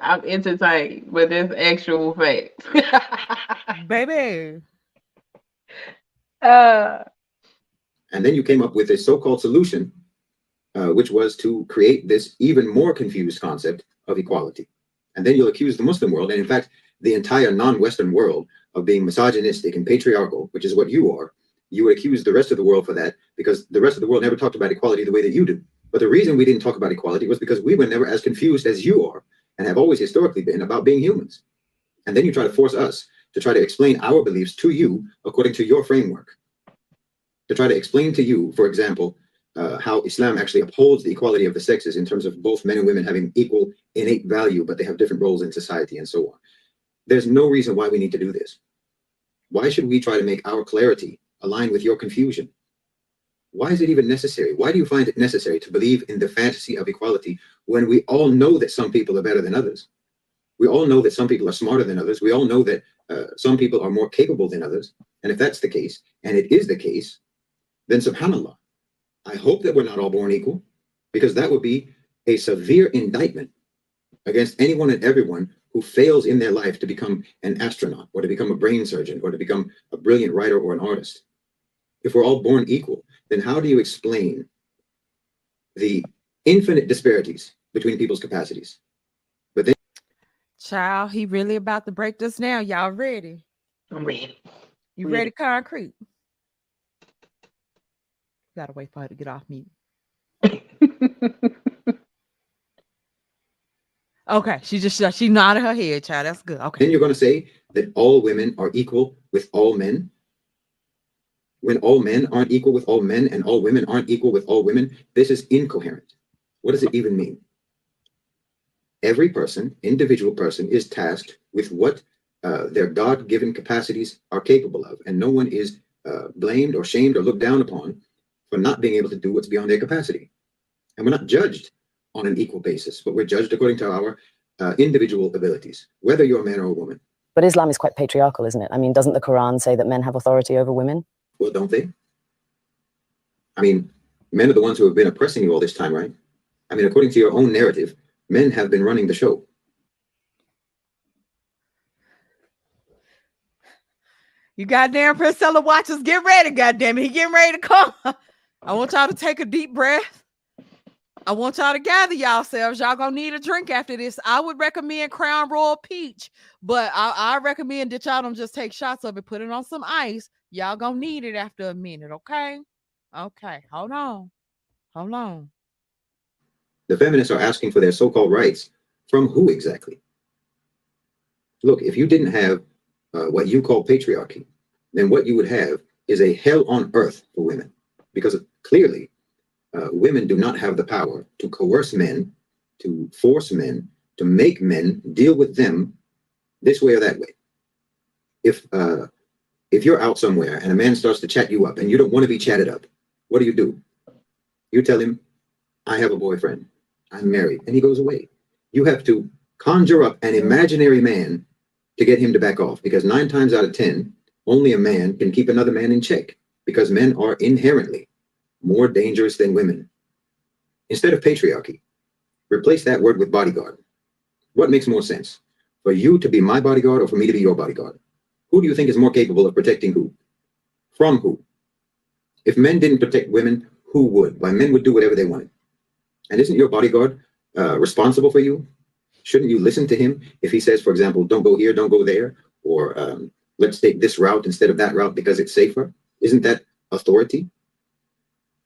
B: I'm entertained, with this actual fact. [laughs]
A: Baby.
B: uh,
F: And then you came up with a so-called solution, uh, which was to create this even more confused concept of equality. And then you'll accuse the Muslim world, and in fact, the entire non-Western world, of being misogynistic and patriarchal, which is what you are. You would accuse the rest of the world for that because the rest of the world never talked about equality the way that you do. But the reason we didn't talk about equality was because we were never as confused as you are and have always historically been about being humans. And then you try to force us to try to explain our beliefs to you according to your framework. To try to explain to you, for example, uh, how Islam actually upholds the equality of the sexes in terms of both men and women having equal innate value, but they have different roles in society and so on. There's no reason why we need to do this. Why should we try to make our clarity align with your confusion? Why is it even necessary? Why do you find it necessary to believe in the fantasy of equality when we all know that some people are better than others? We all know that some people are smarter than others. We all know that uh, some people are more capable than others. And if that's the case, and it is the case, then subhanAllah, I hope that we're not all born equal, because that would be a severe indictment against anyone and everyone who fails in their life to become an astronaut or to become a brain surgeon or to become a brilliant writer or an artist. If we're all born equal, then how do you explain the infinite disparities between people's capacities?
A: But then, Child, he really about to break this down. Y'all ready?
B: I'm ready.
A: You
B: Ready.
A: ready, concrete? Gotta wait for her to get off mute. [laughs] Okay, she just she nodded her head, child. That's good. Okay.
F: Then you're going to say that all women are equal with all men. When all men aren't equal with all men and all women aren't equal with all women, this is incoherent. What does it even mean? Every person, individual person, is tasked with what uh, their God given capacities are capable of. And no one is uh, blamed or shamed or looked down upon for not being able to do what's beyond their capacity. And we're not judged on an equal basis, but we're judged according to our uh, individual abilities, whether you're a man or a woman.
E: But Islam is quite patriarchal, isn't it? I mean, doesn't the Quran say that men have authority over women?
F: Well, don't they? I mean, men are the ones who have been oppressing you all this time, right? I mean, according to your own narrative, men have been running the show.
A: You goddamn Priscilla watchers, get ready, goddamn it. He getting ready to come. [laughs] I want y'all to take a deep breath. I want y'all to gather y'all yourselves. Y'all gonna need a drink after this. I would recommend Crown Royal Peach, but I, I recommend that y'all don't just take shots of it, put it on some ice. Y'all gonna need it after a minute, okay? Okay, hold on. Hold on.
F: The feminists are asking for their so called rights from who exactly? Look, if you didn't have uh, what you call patriarchy, then what you would have is a hell on earth for women. Because clearly, uh, women do not have the power to coerce men, to force men, to make men deal with them this way or that way. If uh, if you're out somewhere and a man starts to chat you up and you don't want to be chatted up, what do you do? You tell him, I have a boyfriend. I'm married. And he goes away. You have to conjure up an imaginary man to get him to back off because nine times out of 10, only a man can keep another man in check because men are inherently more dangerous than women. Instead of patriarchy, replace that word with bodyguard. What makes more sense? For you to be my bodyguard or for me to be your bodyguard? Who do you think is more capable of protecting who? From who? If men didn't protect women, who would? Why men would do whatever they wanted. And isn't your bodyguard uh, responsible for you? Shouldn't you listen to him if he says, for example, don't go here, don't go there, or um, let's take this route instead of that route because it's safer? Isn't that authority?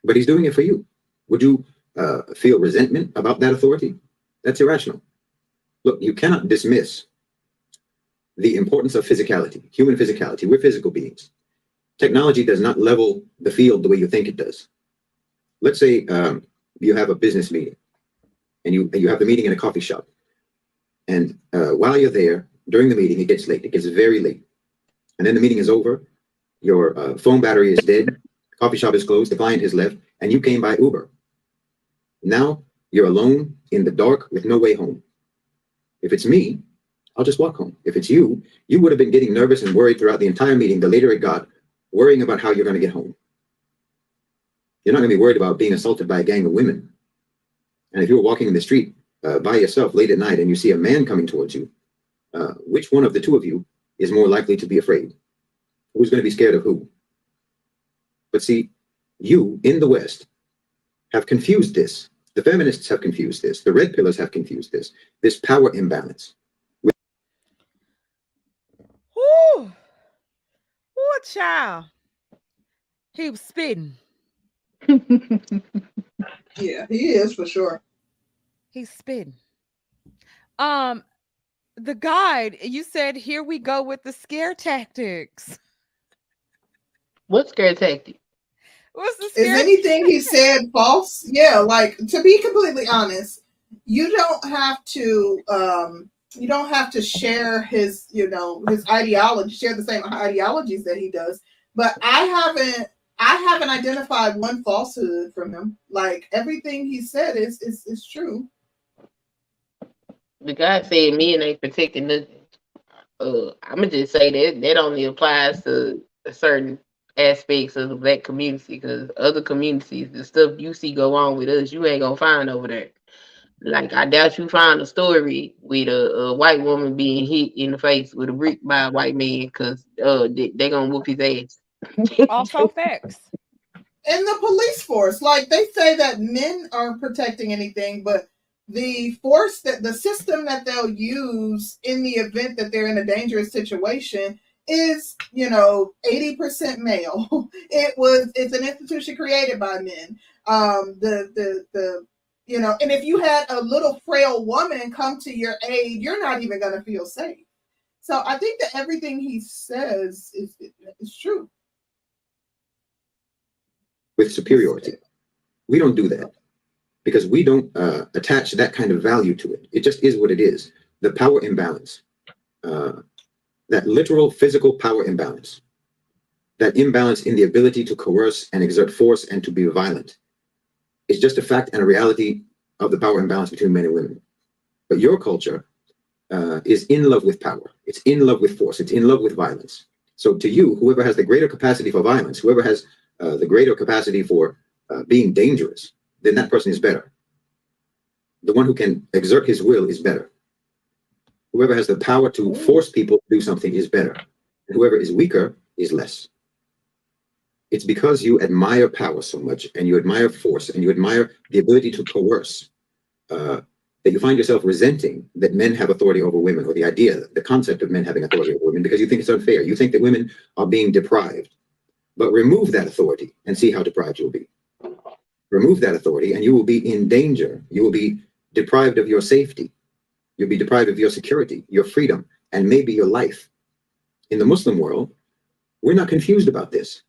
F: But he's doing it for you. Would you uh, feel resentment about that authority? That's irrational. Look, you cannot dismiss the importance of physicality, human physicality. We're physical beings. Technology does not level the field the way you think it does. Let's say um, you have a business meeting and you, you have the meeting in a coffee shop. And uh, while you're there, during the meeting, it gets late. It gets very late. And then the meeting is over. Your uh, phone battery is dead. Coffee shop is closed. The client has left. And you came by Uber. Now you're alone in the dark with no way home. If it's me, I'll just walk home. If it's you, you would have been getting nervous and worried throughout the entire meeting. The later it got, worrying about how you're going to get home. You're not going to be worried about being assaulted by a gang of women. And if you're walking in the street uh, by yourself late at night and you see a man coming towards you, uh, which one of the two of you is more likely to be afraid? Who's going to be scared of who? But see, you in the West have confused this. The feminists have confused this. The red pillers have confused this. This power imbalance.
A: Whoo! Whoo, child. He was spitting. [laughs]
C: Yeah, he is for sure.
A: He's spitting. Um, the guide, you said, here we go with the scare tactics.
B: What scare tactic?
A: What's the
C: Is anything he said false? Yeah, like to be completely honest, you don't have to um you don't have to share his, you know, his ideology, share the same ideologies that he does. But I haven't I haven't identified one falsehood from him. Like everything he said is is is true.
B: The guy said men ain't protecting nothing. Uh, I'm gonna just say that that only applies to a certain aspects of the black community because other communities, the stuff you see go on with us, you ain't gonna find over there. Like I doubt you find a story with a, a white woman being hit in the face with a brick by a white man because uh they, they gonna whoop his ass. [laughs]
A: Also facts.
C: In the police force, like they say that men aren't protecting anything, but the force that the system that they'll use in the event that they're in a dangerous situation is you know 80% male [laughs] it was it's an institution created by men um the the the you know and if you had a little frail woman come to your aid you're not even going to feel safe so i think that everything he says is is true
F: with superiority. We don't do that because we don't uh, attach that kind of value to it. It just is what it is. The power imbalance, uh, that literal physical power imbalance, that imbalance in the ability to coerce and exert force and to be violent is just a fact and a reality of the power imbalance between men and women. But your culture uh, is in love with power. It's in love with force. It's in love with violence. So to you, whoever has the greater capacity for violence, whoever has uh, the greater capacity for uh, being dangerous, then that person is better. The one who can exert his will is better. Whoever has the power to force people to do something is better. And whoever is weaker is less. It's because you admire power so much and you admire force and you admire the ability to coerce uh, that you find yourself resenting that men have authority over women or the idea, the concept of men having authority over women because you think it's unfair. You think that women are being deprived but remove that authority and see how deprived you'll be. Remove that authority and you will be in danger. You will be deprived of your safety. You'll be deprived of your security, your freedom, and maybe your life. In the Muslim world, we're not confused about this.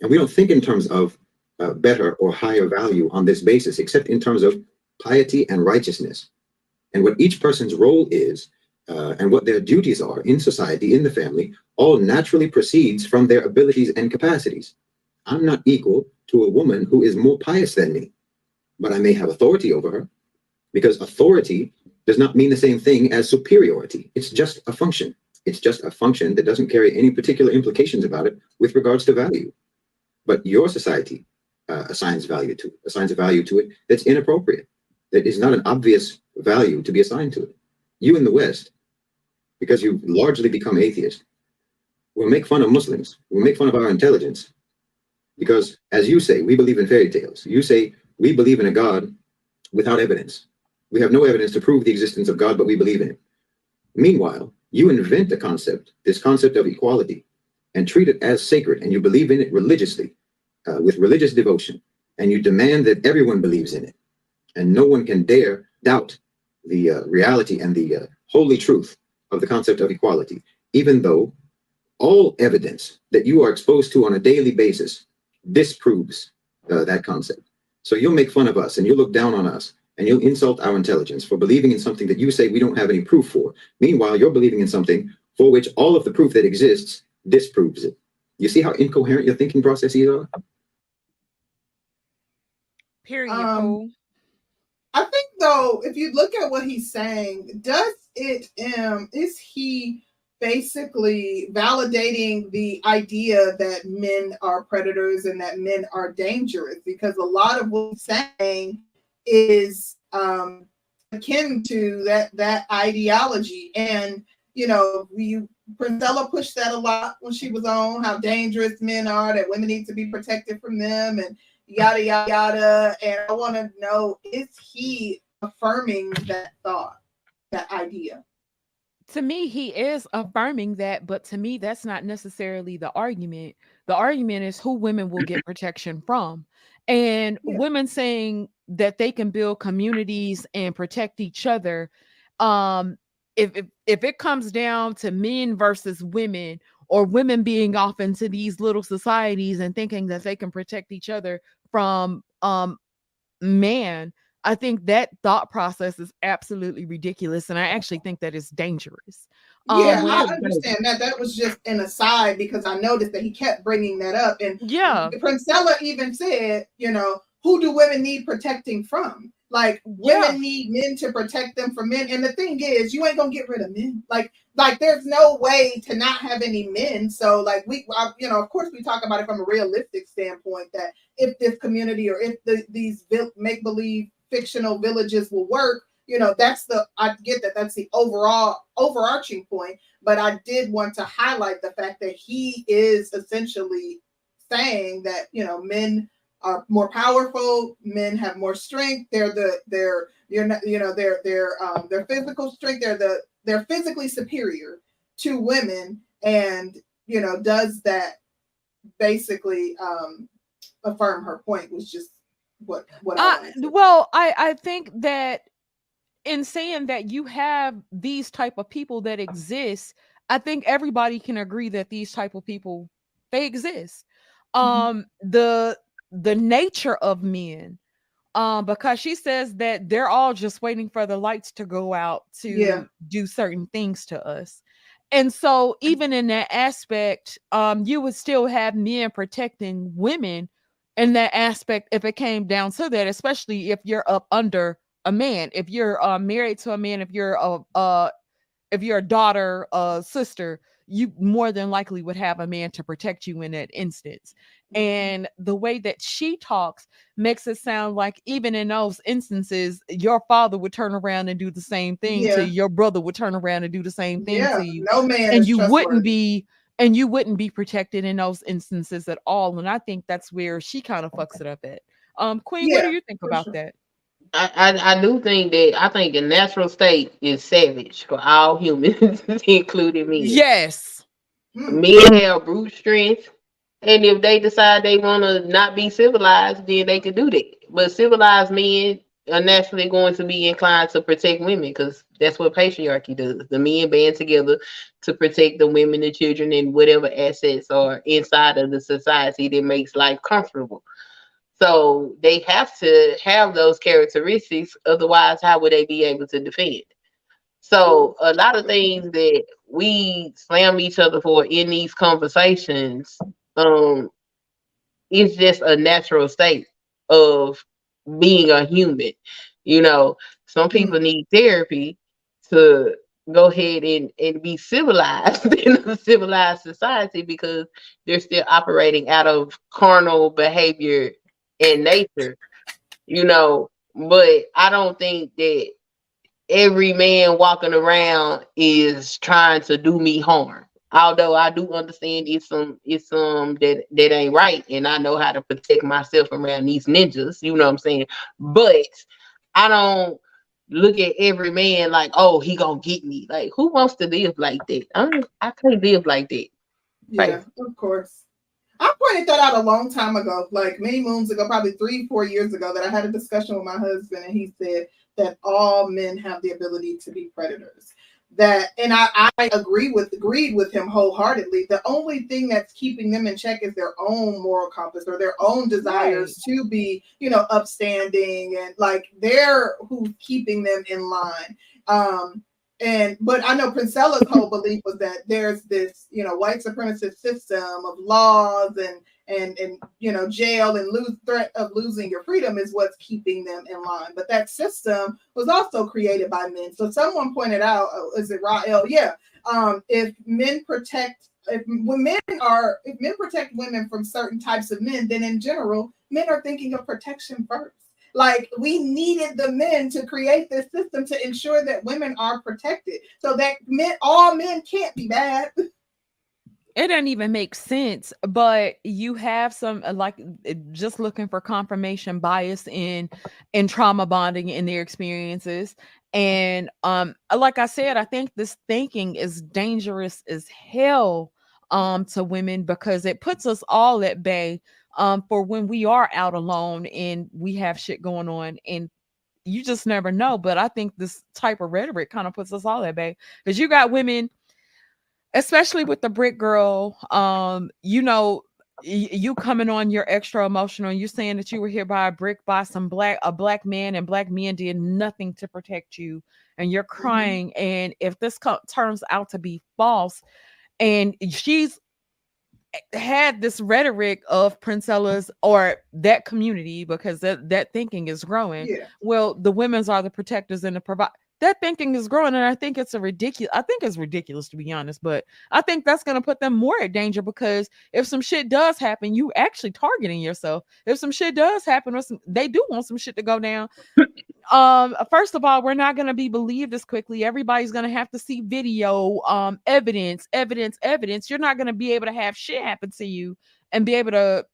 F: And we don't think in terms of uh, better or higher value on this basis, except in terms of piety and righteousness. And what each person's role is uh, and what their duties are in society, in the family, all naturally proceeds from their abilities and capacities. I'm not equal to a woman who is more pious than me, but I may have authority over her because authority does not mean the same thing as superiority. It's just a function. It's just a function that doesn't carry any particular implications about it with regards to value. But your society uh, assigns value to it, assigns a value to it that's inappropriate, that is not an obvious value to be assigned to it. You in the West, because you've largely become atheist, We'll make fun of Muslims. We'll make fun of our intelligence. Because, as you say, we believe in fairy tales. You say we believe in a God without evidence. We have no evidence to prove the existence of God, but we believe in him. Meanwhile, you invent a concept, this concept of equality, and treat it as sacred, and you believe in it religiously, uh, with religious devotion, and you demand that everyone believes in it, and no one can dare doubt the uh, reality and the uh, holy truth of the concept of equality, even though all evidence that you are exposed to on a daily basis disproves uh, that concept. So you'll make fun of us and you'll look down on us and you'll insult our intelligence for believing in something that you say we don't have any proof for. Meanwhile, you're believing in something for which all of the proof that exists disproves it. You see how incoherent your thinking processes are?
A: Period.
C: Um, I think though, if you look at what he's saying, does it um is he basically validating the idea that men are predators and that men are dangerous because a lot of what he's saying is um, akin to that that ideology. And you know you Princella pushed that a lot when she was on how dangerous men are that women need to be protected from them and yada yada yada. And I want to know is he affirming that thought that idea?
A: To me he is affirming that but to me that's not necessarily the argument. The argument is who women will get [clears throat] protection from. And yeah. women saying that they can build communities and protect each other um if, if if it comes down to men versus women or women being off into these little societies and thinking that they can protect each other from um man I think that thought process is absolutely ridiculous, and I actually think that it's dangerous.
C: Yeah, um, I understand that. That was just an aside because I noticed that he kept bringing that up, and
A: yeah,
C: Princella even said, you know, who do women need protecting from? Like women yeah. need men to protect them from men, and the thing is, you ain't gonna get rid of men. Like, like there's no way to not have any men. So, like we, I, you know, of course, we talk about it from a realistic standpoint that if this community or if the, these make believe fictional villages will work you know that's the i get that that's the overall overarching point but i did want to highlight the fact that he is essentially saying that you know men are more powerful. Men have more strength. They're the they're you're not you know they're they're um their physical strength. They're the they're physically superior to women, and you know does that basically um affirm her point was just what what I
A: Uh, well, I I think that in saying that you have these type of people that exist, I think everybody can agree that these type of people they exist.
C: Mhm.
A: Um, the the nature of men, um, because she says that they're all just waiting for the lights to go out to
C: Yeah.
A: do certain things to us. And so even in that aspect, um, you would still have men protecting women in that aspect if it came down to that, especially if you're up under a man, if you're uh, married to a man, if you're a uh, if you're a daughter, a sister, you more than likely would have a man to protect you in that instance. And the way that she talks makes it sound like even in those instances, your father would turn around and do the same thing
C: Yeah.
A: to your brother would turn around and do the same thing
C: yeah,
A: to you
C: no man
A: and you wouldn't be and you wouldn't be protected in those instances at all and i think that's where she kind of fucks it up at um queen what do you think about
C: sure.
A: that
B: I, I, I do think that I think the natural state is savage for all humans, [laughs] including me.
A: yes
C: Mm.
B: Men have brute strength, and if they decide they want to not be civilized, then they can do that. But civilized men are naturally going to be inclined to protect women because that's what patriarchy does. The men band together to protect the women, the children, and whatever assets are inside of the society that makes life comfortable. So they have to have those characteristics. Otherwise, how would they be able to defend? So a lot of things that we slam each other for in these conversations, um, it's just a natural state of being a human. You know, some people need therapy to go ahead and, and be civilized [laughs] in a civilized society because they're still operating out of carnal behavior and nature, you know. But I don't think that every man walking around is trying to do me harm. Although I do understand it's some it's some that that ain't right, and I know how to protect myself around these ninjas. You know what I'm saying? But I don't look at every man like, oh, he gonna get me. Like, who wants to live like that? I don't, I can't live like that. Right.
C: Yeah, of course. I pointed that out a long time ago, like many moons ago, probably three, four years ago, that I had a discussion with my husband, and he said that all men have the ability to be predators. That, and I, I agree with agreed with him wholeheartedly. The only thing that's keeping them in check is their own moral compass or their own desires to be, you know, upstanding and like they're who's keeping them in line. Um, and but I know Princella's whole belief was that there's this, you know, white supremacist system of laws and and and you know jail and lose threat of losing your freedom is what's keeping them in line. But that system was also created by men. So someone pointed out, oh, is it Rael? Yeah. Um, if men protect if when men are if men protect women from certain types of men, then in general, men are thinking of protection first. Like we needed the men to create this system to ensure that women are protected. So that men all men can't be bad. [laughs]
A: it doesn't even make sense but you have some uh, like uh, just looking for confirmation bias in in trauma bonding in their experiences and um like i said i think this thinking is dangerous as hell um to women because it puts us all at bay um for when we are out alone and we have shit going on and you just never know but i think this type of rhetoric kind of puts us all at bay because you got women especially with the brick girl um you know y- you coming on you're extra emotional you saying that you were hit by a brick by some black a black man and black men did nothing to protect you and you're crying and if this co- turns out to be false and she's had this rhetoric of princella's or that community because that, that thinking is growing
C: Yeah.
A: well the women's are the protectors and the provide that thinking is growing and i think it's a ridiculous i think it's ridiculous to be honest but i think that's going to put them more at danger because if some shit does happen you actually targeting yourself if some shit does happen or some, they do want some shit to go down um first of all we're not going to be believed as quickly everybody's going to have to see video um evidence evidence evidence you're not going to be able to have shit happen to you and be able to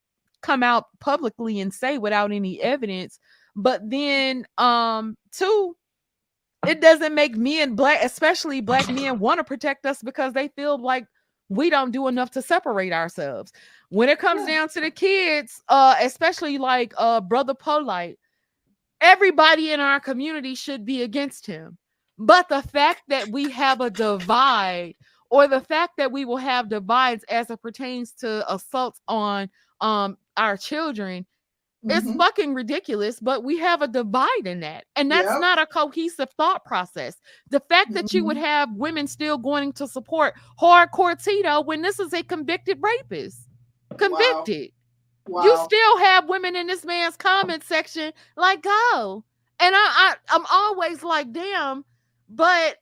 A: come out publicly and say without any evidence. But then, um, two, it doesn't make men black, especially black men, want to protect us because they feel like we don't do enough to separate ourselves. When it comes
C: Yeah.
A: down to the kids, uh, especially like uh brother Polite, everybody in our community should be against him. But the fact that we have a divide, or the fact that we will have divides as it pertains to assaults on um our children it's
C: Mhm.
A: fucking ridiculous, but we have a divide in that. And that's
C: Yep.
A: not a cohesive thought process. The fact that you would
C: Mm-hmm.
A: have women still going to support hardcore Tito when this is a convicted rapist. Convicted.
C: Wow.
A: You still have women in this man's comment section like go. And I, I I'm always like, damn, but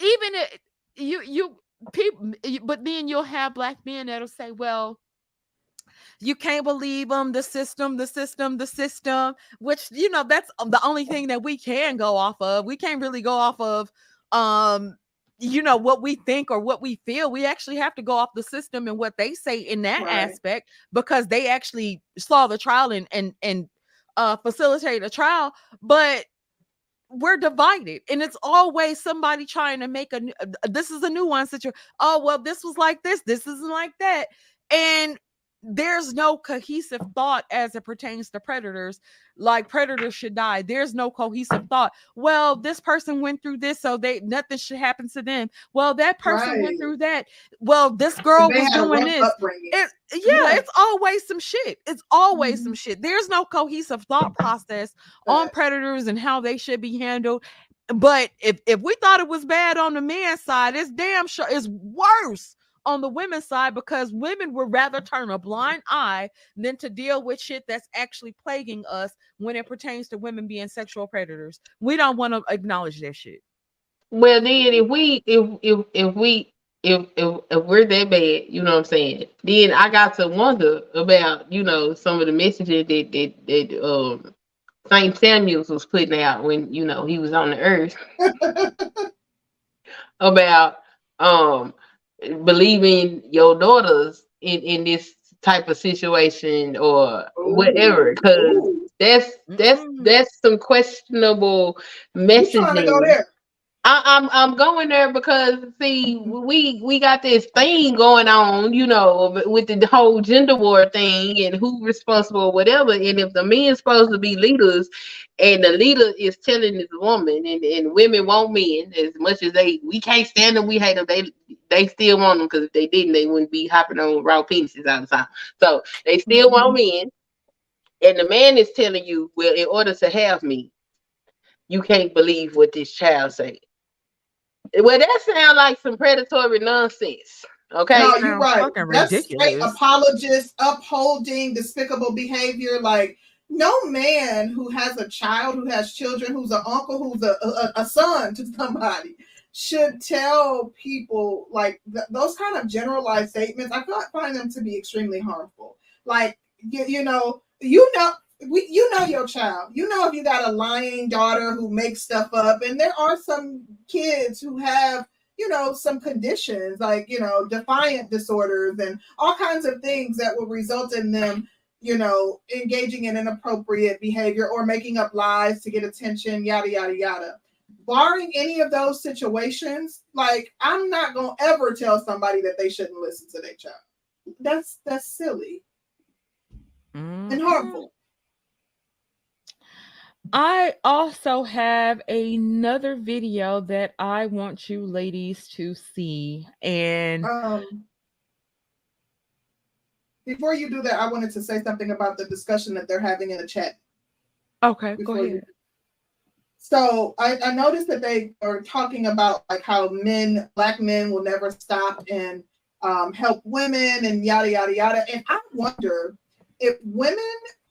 A: even it, you you people but then you'll have black men that'll say, well, you can't believe them the system the system the system which you know that's um, the only thing that we can go off of we can't really go off of um you know what we think or what we feel we actually have to go off the system and what they say in that
C: Right.
A: aspect because they actually saw the trial and and and uh facilitate a trial but we're divided and it's always somebody trying to make a uh, this is a nuance that you're oh well this was like this this isn't like that and there's no cohesive thought as it pertains to predators like predators should die there's no cohesive thought well this person went through this so they nothing should happen to them well that person
C: Right.
A: went through that well this girl was doing this it, yeah,
C: Yeah.
A: it's always some shit. It's always
C: Mhm.
A: some shit. There's no cohesive thought process on predators and how they should be handled. But if if we thought it was bad on the man's side, it's damn sure it's worse on the women's side because women would rather turn a blind eye than to deal with shit that's actually plaguing us when it pertains to women being sexual predators. We don't want to acknowledge that shit.
B: Well, then if we if if if we if if if we're that bad, you know what I'm saying? Then I got to wonder about you know some of the messages that that that um Saint Samuels was putting out when you know he was on the earth [laughs] about um believing your daughters in in this type of situation or whatever because that's that's
A: Mm-mm.
B: that's some questionable messaging? I, I'm I'm going there because see we we got this thing going on, you know, with the whole gender war thing and who responsible, whatever. And if the men's supposed to be leaders, and the leader is telling this woman, and, and women want men as much as they we can't stand them, we hate them. They they still want them because if they didn't, they wouldn't be hopping on raw penises all the time. So they still mm-hmm. want men, and the man is telling you, well, in order to have me, you can't believe what this child said. Well, that sounds like some predatory nonsense. Okay.
C: No,
A: Sounds
C: you're right.
A: fucking
C: That's straight
A: ridiculous.
C: apologist upholding despicable behavior. Like no man who has a child, who has children, who's an uncle, who's a, a, a son to somebody should tell people like th- those kind of generalized statements. I fi- find them to be extremely harmful. Like you, you know, you know. We, you know your child. You know if you got a lying daughter who makes stuff up, and there are some kids who have you know, some conditions like, you know, defiant disorders and all kinds of things that will result in them, you know, engaging in inappropriate behavior or making up lies to get attention, yada, yada, yada. Barring any of those situations, like, I'm not going to ever tell somebody that they shouldn't listen to their child. That's that's silly and
A: Mhm.
C: harmful.
A: I also have another video that I want you ladies to see. And
C: Um, before you do that, I wanted to say something about the discussion that they're having in the chat.
A: okay, go
C: before you-
A: ahead.
C: So I, I noticed that they are talking about like how men, black men, will never stop and um, help women and yada yada yada. And I wonder if women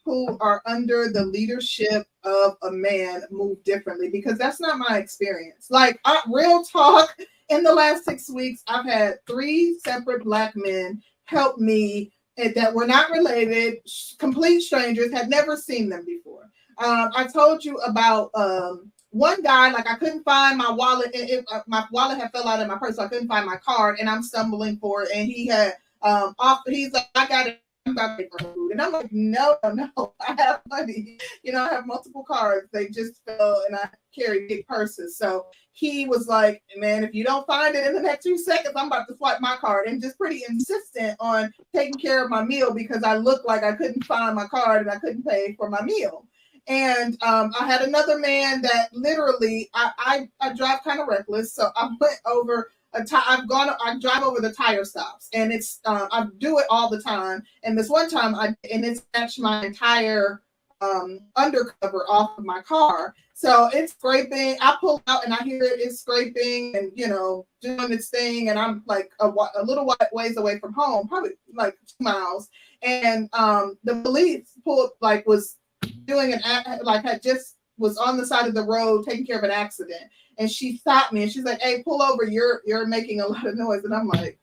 C: who are under the leadership of a man move differently because that's not my experience. Like I, real talk, in the last six weeks, I've had three separate black men help me that were not related, complete strangers, had never seen them before. Um, I told you about um, one guy, like I couldn't find my wallet. It, it- uh, my wallet had fell out of my purse, so I couldn't find my card, and I'm stumbling for it. And he had um, off. He's like, I got it. I'm about to pay for food. And I'm like, no, no, [laughs] I have money. You know, I have multiple cards. They just fell and I carry big purses. So he was like, man, if you don't find it in the next few seconds, I'm about to swipe my card and just pretty insistent on taking care of my meal because I looked like I couldn't find my card and I couldn't pay for my meal. And um, I had another man that literally I I, I drive kind of reckless, so I went over a ti- I've gone I drive over the tire stops, and it's um, I do it all the time. And this one time I and it snatched my entire um, undercover off of my car. So it's scraping. I pull out and I hear it is scraping and you know doing its thing, and I'm like a, a little ways away from home, probably like two miles. And um, the police pulled like was doing an like I just was on the side of the road taking care of an accident. And she stopped me and she's like hey pull over. You're you're making a lot of noise. And i'm like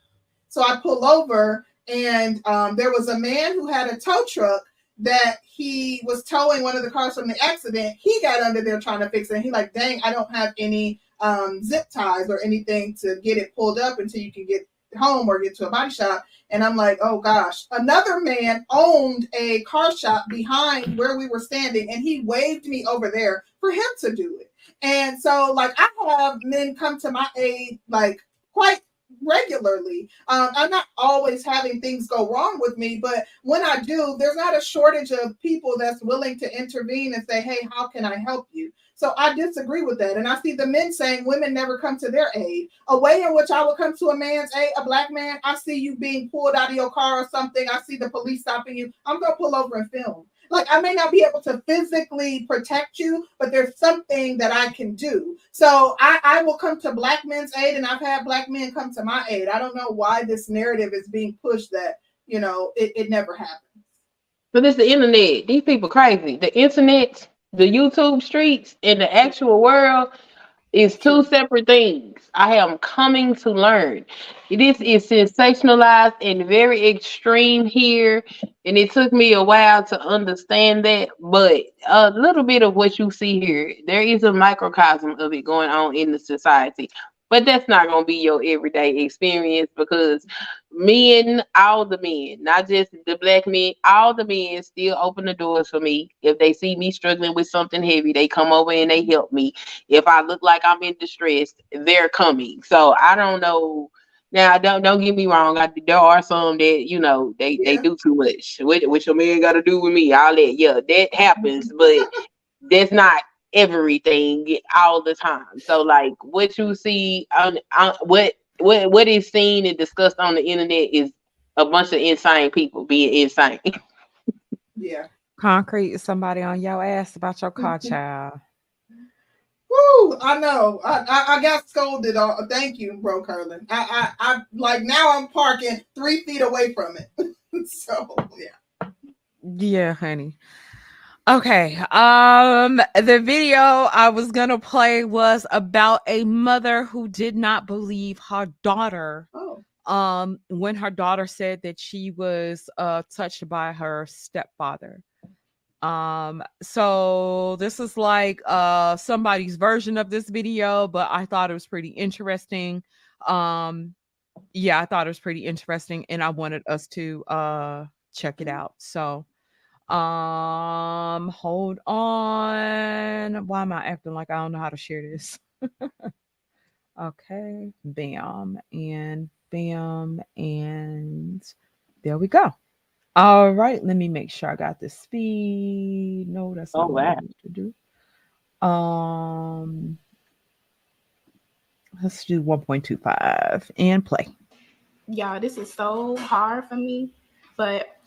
C: so i pull over and um, there was a man who had a tow truck that he was towing one of the cars from the accident. He got under there trying to fix it. And he like dang i don't have any um, zip ties or anything to get it pulled up until you can get home or get to a body shop and I'm like, oh gosh. Another man owned a car shop behind where we were standing, and he waved me over there for him to do it. And so, like, I have men come to my aid, like, quite regularly. Um, I'm not always having things go wrong with me, but when I do, there's not a shortage of people that's willing to intervene and say, hey, how can I help you? So I disagree with that. And I see the men saying women never come to their aid. A way in which I would come to a man's aid, a black man, I see you being pulled out of your car or something. I see the police stopping you. I'm going to pull over and film. Like I may not be able to physically protect you, but there's something that I can do. So I, I will come to black men's aid, and I've had black men come to my aid. I don't know why this narrative is being pushed that, you know, it, it never happens.
B: But it's the internet. These people crazy. The internet, the YouTube streets, and the actual world is two separate things. I am coming to learn. This is sensationalized and very extreme here, and it took me a while to understand that. But a little bit of what you see here, there is a microcosm of it going on in the society. But that's not gonna be your everyday experience because men, all the men, not just the black men, all the men still open the doors for me. If they see me struggling with something heavy, they come over and they help me. If I look like I'm in distress, they're coming. So I don't know. Now, don't don't get me wrong. I, there are some that you know they they do too much. What what your man got to do with me? All that, yeah, that happens, but that's not everything all the time. So like what you see on, on what what what is seen and discussed on the internet is a bunch of insane people being insane. [laughs]
C: Yeah.
A: Concrete is somebody on your ass about your car, child.
C: Woo! I know. I, I, I got scolded. Uh, thank you, bro, Curlin. I, I I like now. I'm parking three feet away from it. [laughs] so yeah.
A: Yeah, honey. Okay. Um the video I was going to play was about a mother who did not believe her daughter
C: Oh.
A: um when her daughter said that she was uh touched by her stepfather. Um so this is like uh somebody's version of this video, but I thought it was pretty interesting. Um yeah, I thought it was pretty interesting and I wanted us to uh check it out. So um, hold on. Why am I acting like I don't know how to share this? [laughs] okay, bam, and bam, and there we go. All right, let me make sure I got the speed. No, that's
B: Oh,
A: not I
B: wow.
A: need to do. Um, let's do 1.25 and play.
G: y'all, this is so hard for me, but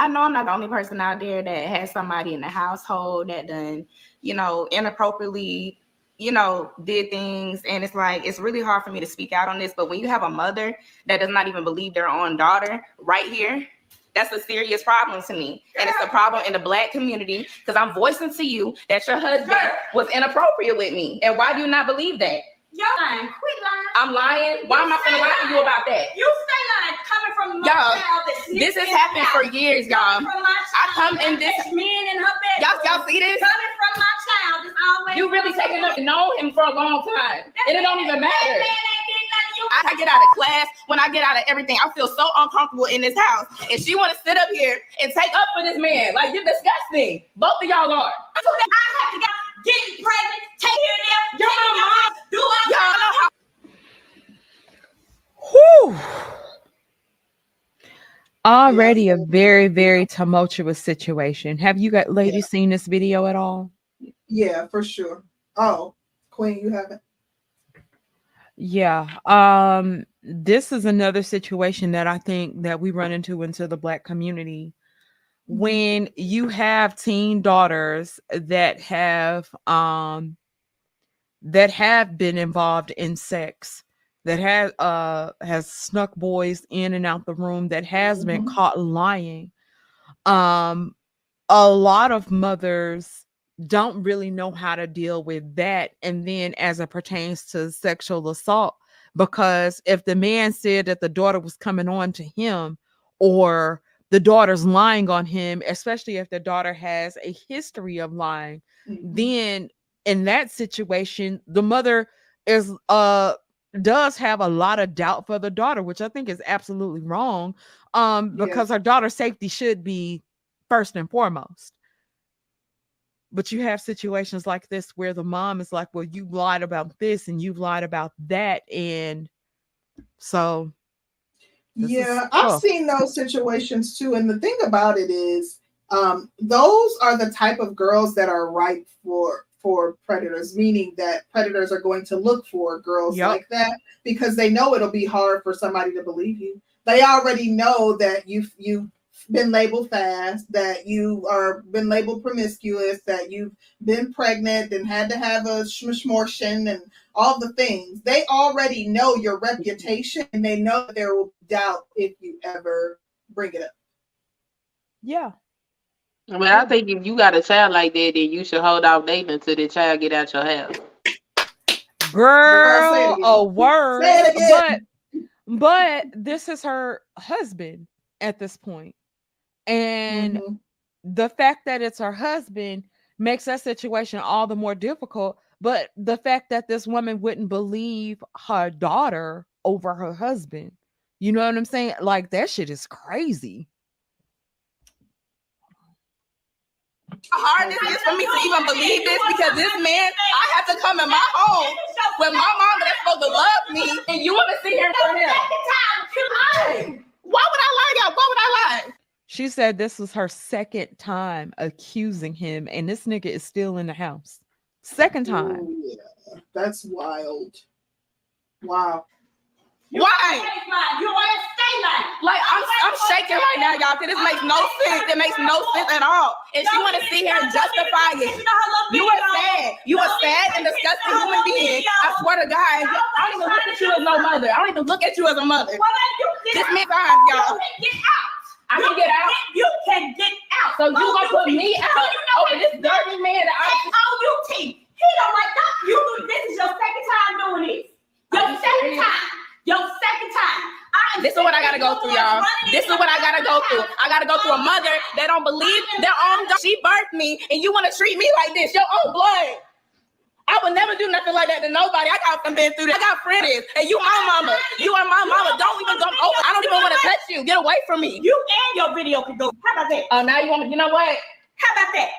G: I know I'm not the only person out there that has somebody in the household that done, you know, inappropriately, you know, did things. And it's like, it's really hard for me to speak out on this. But when you have a mother that does not even believe their own daughter right here, that's a serious problem to me. And it's a problem in the black community because I'm voicing to you that your husband was inappropriate with me. And why do you not believe that?
H: You're lying. Quit lying.
G: I'm lying. Why am I gonna lie to you about that?
H: You say lying coming from my
G: Y'all, This has happened for years, y'all. I come in this-
H: men in her bed.
G: Y'all, y'all see this?
H: Coming from my child is always.
G: You really taking up and known him for a long time, and it don't even matter.
H: man ain't did nothing. You
G: I get out of class, when I get out of everything, I feel so uncomfortable in this house. And she want to sit up here and take up for this man. Like, you're disgusting. Both of y'all are.
H: I have to get, get pregnant, take care them, take care of your mom, do all
G: Y'all know how
A: Whew. Already a very, very tumultuous situation. Have you got ladies seen this video at all?
C: Yeah, for sure. Oh, Queen, you haven't.
A: Yeah. Um, this is another situation that I think that we run into into the black community when you have teen daughters that have um that have been involved in sex that has uh has snuck boys in and out the room that has been
C: Mhm.
A: caught lying um a lot of mothers don't really know how to deal with that and then as it pertains to sexual assault because if the man said that the daughter was coming on to him or the daughter's lying on him especially if the daughter has a history of lying
C: Mhm.
A: then in that situation the mother is uh does have a lot of doubt for the daughter which i think is absolutely wrong um
C: Yeah.
A: because her daughter's safety should be first and foremost but you have situations like this where the mom is like well you lied about this and you lied about that and so This is
C: Yeah, I've seen those situations too. And the thing about it is, um, those are the type of girls that are ripe for for predators, meaning that predators are going to look for girls
A: Yep.
C: like that because they know it'll be hard for somebody to believe you. They already know that you've you've been labeled fast, that you are been labeled promiscuous, that you've been pregnant and had to have a schmishmortion and all the things. They already know your reputation and they know that there will be doubt if you ever bring it up.
A: yeah
B: But I think if you got a child like that, then you should hold off dating until the child get out your house.
A: girl
C: say
A: a word
C: Say it again.
A: but but this is her husband at this point and
C: Mhm.
A: the fact that it's her husband makes that situation all the more difficult but the fact that this woman wouldn't believe her daughter over her husband you know what i'm saying? Like that shit is crazy.
G: How hard this is for me to even believe this because this man, I have to come in my home with my mama that's supposed to love me, and you want to sit here for him. Why would I lie, y'all? Why would I lie?
A: she said this was her second time accusing him and this nigga is still in the house second time
C: Ooh, yeah. That's wild. Wow.
H: You
G: Why?
H: You want to stay lying.
G: Like I'm, I'm shaking right now, y'all. Cause this makes no sense. It makes no sense at all. And she want to sit here and justify it. You are sad. You are sad and disgusting human being. I swear to God, I don't even look at you as no mother. I don't even look at you as a mother. This man fine, y'all.
H: Out.
G: I can get out.
H: You can get out.
G: So you oh, gonna put me out over this dirty man that I
H: on oh, you, He don't like that. You do this is your second time doing this. Your
G: I'm
H: second
G: serious.
H: time. Your second time. I am
G: This is what I gotta go through, y'all. This is what I gotta go through. I gotta go through a oh, mother that don't believe their own. daughter. She birthed me, and you want to treat me like this? Your own blood. I would never do nothing like that to nobody. I got been through that. I got friends, and you my mama. You are my mama. Don't even come over. I don't even want to touch you. Get away from me.
H: You and your video can go. How about that?
G: Oh, now you want me? You know what?
H: How about that?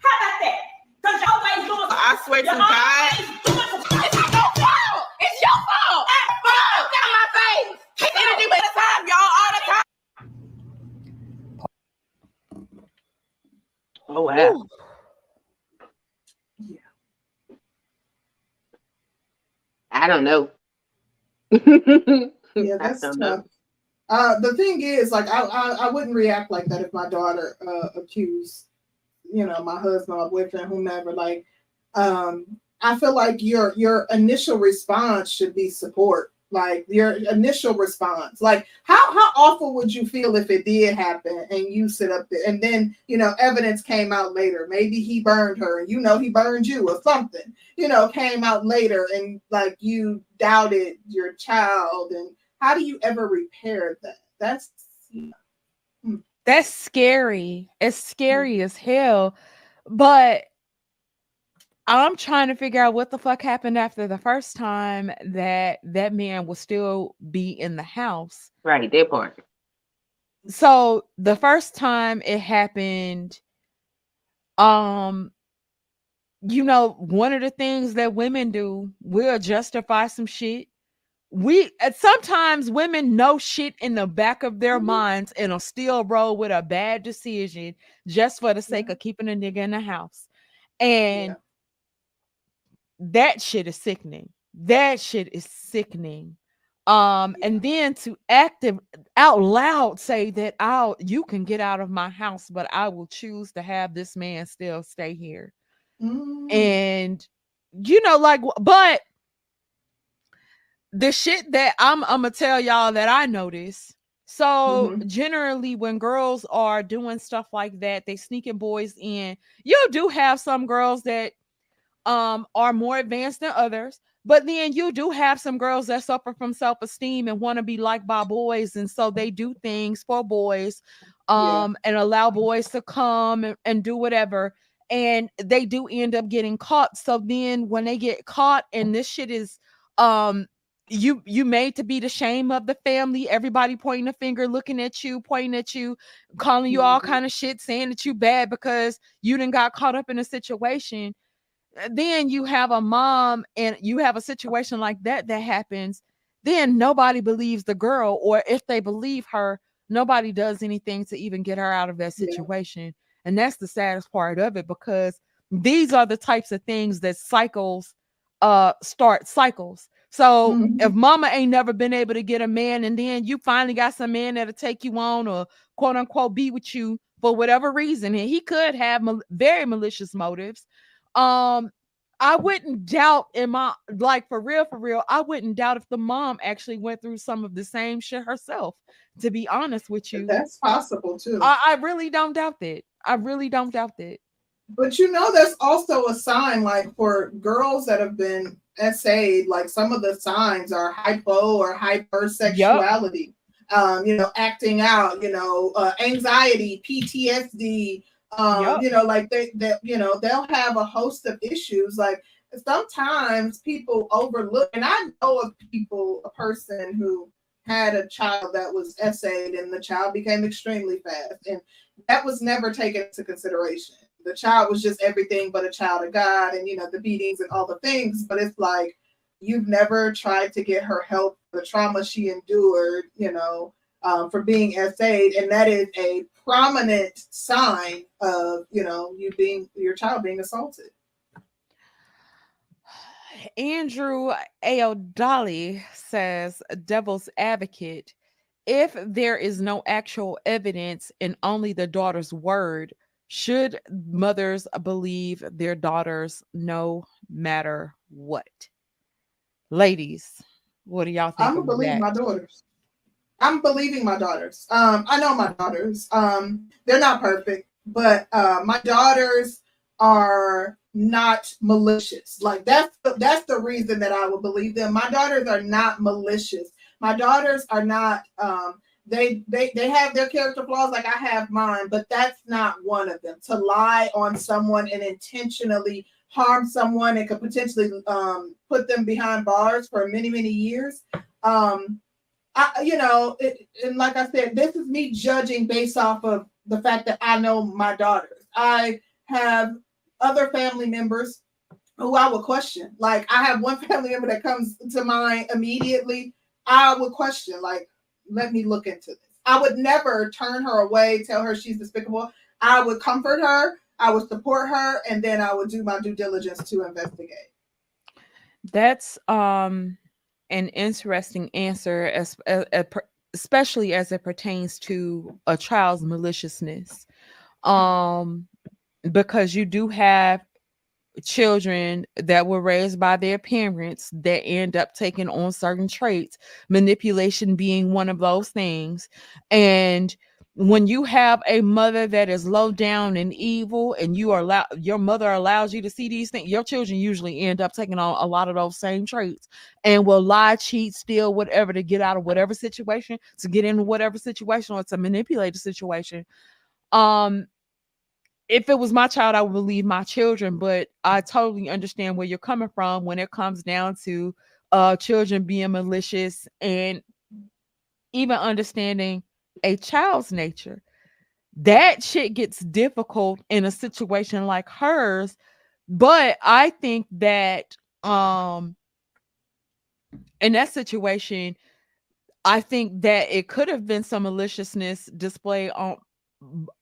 H: How about that? Because you're always doing
G: I swear to
H: you're
G: God.
H: always doing some-
G: It's your fault. It's your fault. Fuck out my face. Take energy all the time, y'all. All the time.
B: Oh wow. I don't know. [laughs]
C: Yeah, [laughs] that's
B: don't know.
C: tough. Uh, the thing is, like, I, I I wouldn't react like that if my daughter uh, accused, you know, my husband, my boyfriend, whomever. Like, um, I feel like your your initial response should be support. Like your initial response. Like, how how awful would you feel if it did happen and you sit up there and then you know evidence came out later? Maybe he burned her, and you know he burned you or something. You know, came out later and like you doubted your child and how do you ever repair that? That's hmm.
A: that's scary it's scary hmm. as hell but I'm trying to figure out what the fuck happened after the first time that that man will still be in the house.
B: Right, that part.
A: So the first time it happened, um, you know, one of the things that women do, we'll justify some shit. We and sometimes women know shit in the back of their
C: Mhm.
A: minds and will still roll with a bad decision just for the sake of keeping a nigga in the house. And
C: Yeah.
A: That shit is sickening. That shit is sickening. Um, and then to active out loud say that I'll you can get out of my house, but I will choose to have this man still stay here.
C: Mm.
A: And you know, like, but the shit that I'm I'm gonna tell y'all that I notice. So
C: Mhm.
A: generally, when girls are doing stuff like that, they sneaking boys in. You do have some girls that um are more advanced than others, but then you do have some girls that suffer from self-esteem and want to be liked by boys, and so they do things for boys,
C: Yeah.
A: um, and allow boys to come and, and do whatever. And they do end up getting caught. So then when they get caught, and this shit is um you you made to be the shame of the family everybody pointing a finger looking at you pointing at you calling you all
C: Mhm.
A: kind of shit saying that you bad because you didn't got caught up in a situation then you have a mom and you have a situation like that that happens then nobody believes the girl or if they believe her nobody does anything to even get her out of that
C: Yeah.
A: situation and that's the saddest part of it because these are the types of things that cycles uh start cycles so if
C: Mhm.
A: mama ain't never been able to get a man and then you finally got some man that'll take you on or quote unquote be with you for whatever reason and he could have mal- very malicious motives um i wouldn't doubt in my like for real for real i wouldn't doubt if the mom actually went through some of the same shit herself to be honest with you
C: That's possible too.
A: i, I really don't doubt that i really don't doubt that
C: But you know, that's also a sign, like for girls that have been SA'd, like some of the signs are hypo or hypersexuality. Um, you know, acting out, you know, uh, anxiety, PTSD. Um,
A: Yup.
C: you know, like they that you know they'll have a host of issues. Like sometimes people overlook, and I know of people, a person who had a child that was SA'd, and the child became extremely fast, and that was never taken into consideration. The child was just everything but a child of God, and you know the beatings and all the things. But it's like you've never tried to get her help the trauma she endured, you know, um, for being SA'd, and that is a prominent sign of you know you being your child being assaulted.
A: Andrew Aodali says, Devil's Advocate, if there is no actual evidence and only the daughter's word, should mothers believe their daughters no matter what? Ladies, what do y'all think?
C: I'm
A: of
C: believing
A: that?
C: my daughters. I'm believing my daughters. Um, I know my daughters. Um, they're not perfect, but uh, my daughters are not malicious. Like that's the, that's the reason that I would believe them. My daughters are not malicious. My daughters are not. Um, they they they have their character flaws like I have mine, but that's not one of them. To lie on someone and intentionally harm someone and could potentially um, put them behind bars for many many years. Um, I, you know, it, and like I said, this is me judging based off of the fact that I know my daughters. I have other family members who I would question. Like I have one [laughs] family member that comes to mind immediately. I would question, like, let me look into this. I would never turn her away, tell her she's despicable. I would comfort her, I would support her, and then I would do my due diligence to investigate.
A: That's um an interesting answer, as, especially as it pertains to a child's maliciousness. Um, because you do have children that were raised by their parents that end up taking on certain traits, manipulation being one of those things. And when you have a mother that is low down and evil and you are allowed your mother allows you to see these things your children usually end up taking on a lot of those same traits and will lie cheat steal whatever to get out of whatever situation to get into whatever situation or to manipulate the situation. Um if it was my child, I would believe my children, but I totally understand where you're coming from when it comes down to uh children being malicious and even understanding a child's nature. That shit gets difficult in a situation like hers, but I think that um in that situation, I think that it could have been some maliciousness displayed on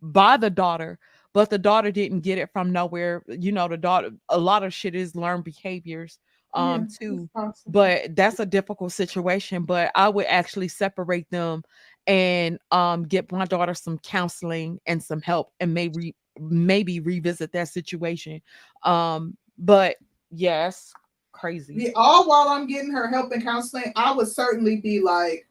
A: by the daughter, but the daughter didn't get it from nowhere. You know, the daughter a lot of shit is learned behaviors um
C: Yeah,
A: too
C: possible.
A: but that's a difficult situation but i would actually separate them and um get my daughter some counseling and some help and maybe maybe revisit that situation um but yes crazy
C: Yeah, all while I'm getting her help and counseling, I would certainly be like,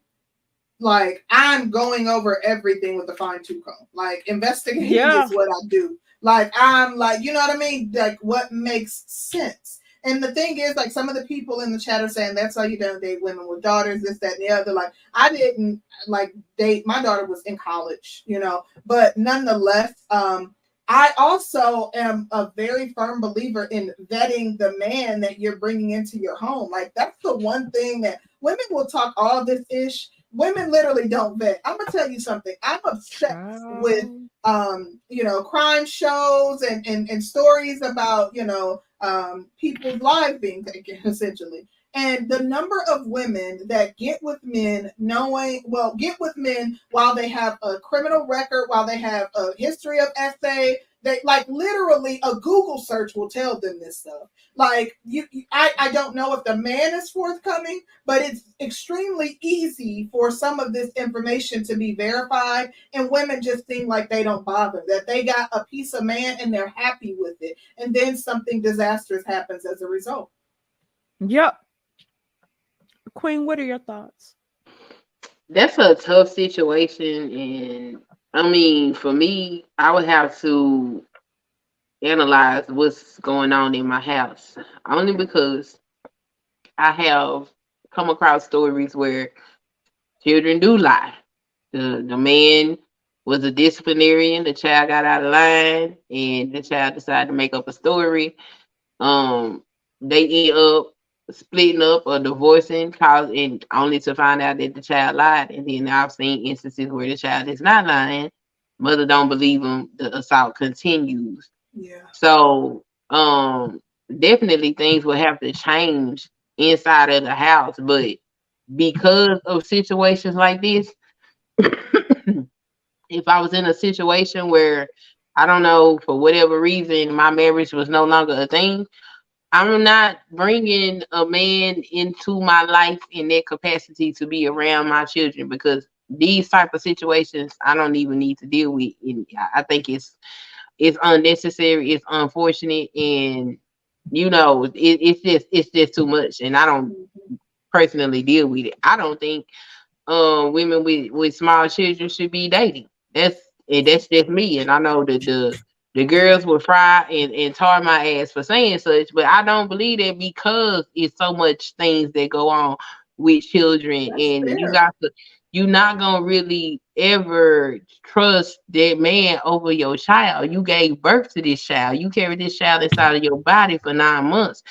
C: like I'm going over everything with a fine tooth comb. Like investigating [laughs]
A: Yeah.
C: is what I do. Like I'm like, you know what I mean? Like what makes sense. And the thing is, like some of the people in the chat are saying that's why you don't date women with daughters, this, that, and the other. Like I didn't like date my daughter was in college, you know, but nonetheless, um, I also am a very firm believer in vetting the man that you're bringing into your home. Like that's the one thing that women will talk all this ish. Women literally don't vet. I'm gonna tell you something. I'm obsessed with um, you know, crime shows and, and, and stories about, you know, um, people's lives being taken [laughs] essentially. And the number of women that get with men knowing, well, get with men while they have a criminal record, while they have a history of SA, they like literally a Google search will tell them this stuff. Like you, you- I, I don't know if the man is forthcoming, but it's extremely easy for some of this information to be verified and women just seem like they don't bother that they got a piece of man and they're happy with it and then something disastrous happens as a result.
A: Yep queen what are your thoughts?
B: That's a tough situation, and I mean, for me, I would have to analyze what's going on in my house, only because I have come across stories where children do lie. The the man was a disciplinarian. The child got out of line, and the child decided to make up a story. Um, they end up splitting up or divorcing, cause and only to find out that the child lied. And then I've seen instances where the child is not lying, mother don't believe him. The assault continues.
C: yeah
B: So um definitely things will have to change inside of the house. But because of situations like this, [coughs] if I was in a situation where I don't know for whatever reason my marriage was no longer a thing, I'm not bringing a man into my life in that capacity to be around my children because these type of situations I don't even need to deal with. And I- think it's it's unnecessary, it's unfortunate, and you know, it, it's just it's just too much. And I don't personally deal with it. I don't think um women with with small children should be dating. That's and that's just me. And I know that the the girls will fry and, and tar my ass for saying such, but I don't believe that because it's so much things that go on with children
C: That's
B: and you got to you're not gonna really ever trust that man over your child. You gave birth to this child. You carried this child inside of your body for nine months.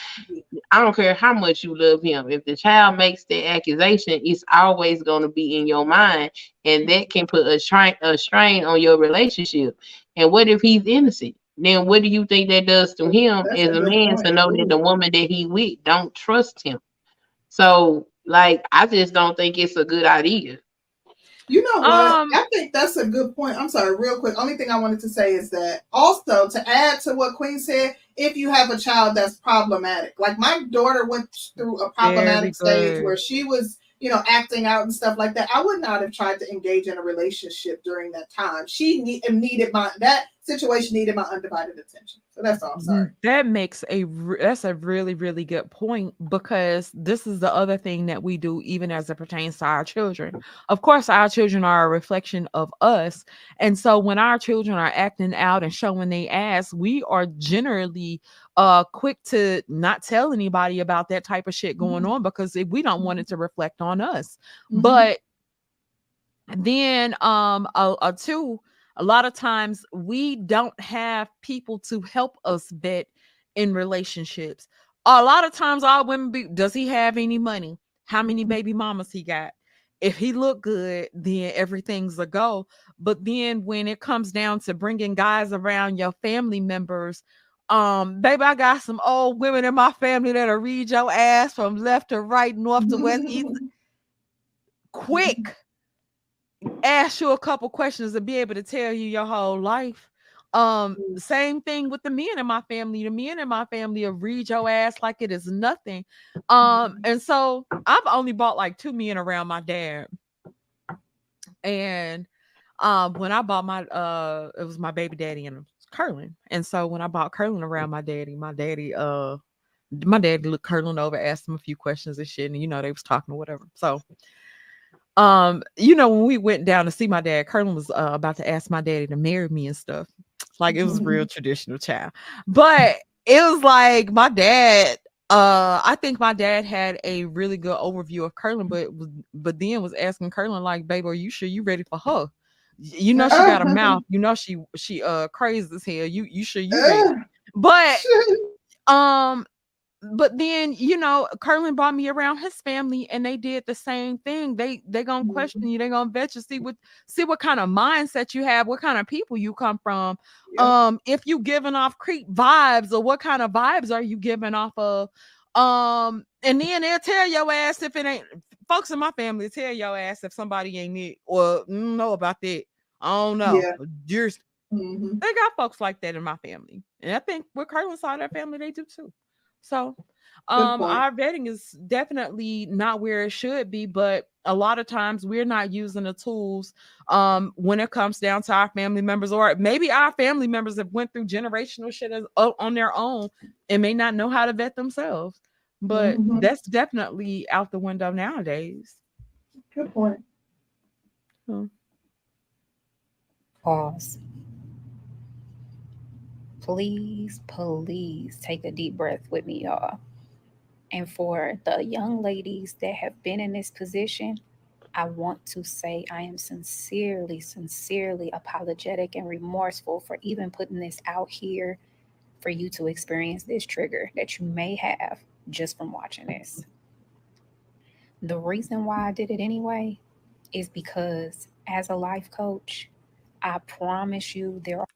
B: I don't care how much you love him. If the child makes that accusation, it's always going to be in your mind, and that can put a strain a strain on your relationship. And what if he's innocent? Then what do you think that does to him
C: That's
B: as
C: a
B: a
C: good
B: man to know that the woman that he with don't trust him? So, like, I just don't think it's a good idea.
C: You know what?
A: Um,
C: I think that's a good point. I'm sorry, real quick. Only thing I wanted to say is that also to add to what Queen said, if you have a child that's problematic, like my daughter went through a problematic stage where she was, you know, acting out and stuff like that. I would not have tried to engage in a relationship during that time. She need, needed my that situation needed my undivided attention. So that's all. Mm-hmm. Sorry.
A: That makes a that's a really really good point because this is the other thing that we do even as it pertains to our children. Of course, our children are a reflection of us, and so when our children are acting out and showing their ass, we are generally uh quick to not tell anybody about that type of shit going
C: Mhm.
A: on because if we don't want it to reflect on us.
C: Mhm.
A: But then um uh, uh two a lot of times we don't have people to help us vet in relationships. A lot of times our women be does he have any money? How many baby mamas he got? If he look good, then everything's a go. But then when it comes down to bringing guys around your family members, um, baby, I got some old women in my family that'll read your ass from left to right, north to west, east. Quick, ask you a couple questions to be able to tell you your whole life. Um, same thing with the men in my family. The men in my family will read your ass like it is nothing. Um, and so I've only bought like two men around my dad. And um, when I bought my uh it was my baby daddy and Curlin. And so when I bought Curlin around my daddy, my daddy uh my daddy looked Curlin over, asked him a few questions and shit, and you know they was talking or whatever. So um, you know, when we went down to see my dad, Curlin was uh, about to ask my daddy to marry me and stuff. Like it was real traditional child. But it was like my dad uh I think my dad had a really good overview of Curlin, but but then was asking Curlin like, babe, are you sure you ready for her? You know she got a mouth, [laughs] you know she she uh crazy as hell. You you sure you ready? But um but then you know Curlin brought me around his family and they did the same thing. They they gonna question you, they gonna vet you, see what see what kind of mindset you have, what kind of people you come from. Um, if you giving off creep vibes, or what kind of vibes are you giving off of? Um, and then they'll tell your ass if it ain't folks in my family tell your ass if somebody ain't it or "Mm, know about that. I don't know.
C: Yeah.
A: You're
C: Mhm.
A: they got folks like that in my family. And I think with Curlin's side of their family, they do too. So um our vetting is definitely not where it should be, but a lot of times we're not using the tools um when it comes down to our family members, or maybe our family members have went through generational shit as, on their own and may not know how to vet themselves. But
C: Mhm.
A: that's definitely out the window nowadays.
C: Good point.
I: Pause. Please, please take a deep breath with me, y'all. And for the young ladies that have been in this position, I want to say I am sincerely, sincerely apologetic and remorseful for even putting this out here for you to experience this trigger that you may have just from watching this. The reason why I did it anyway is because as a life coach, I promise you there are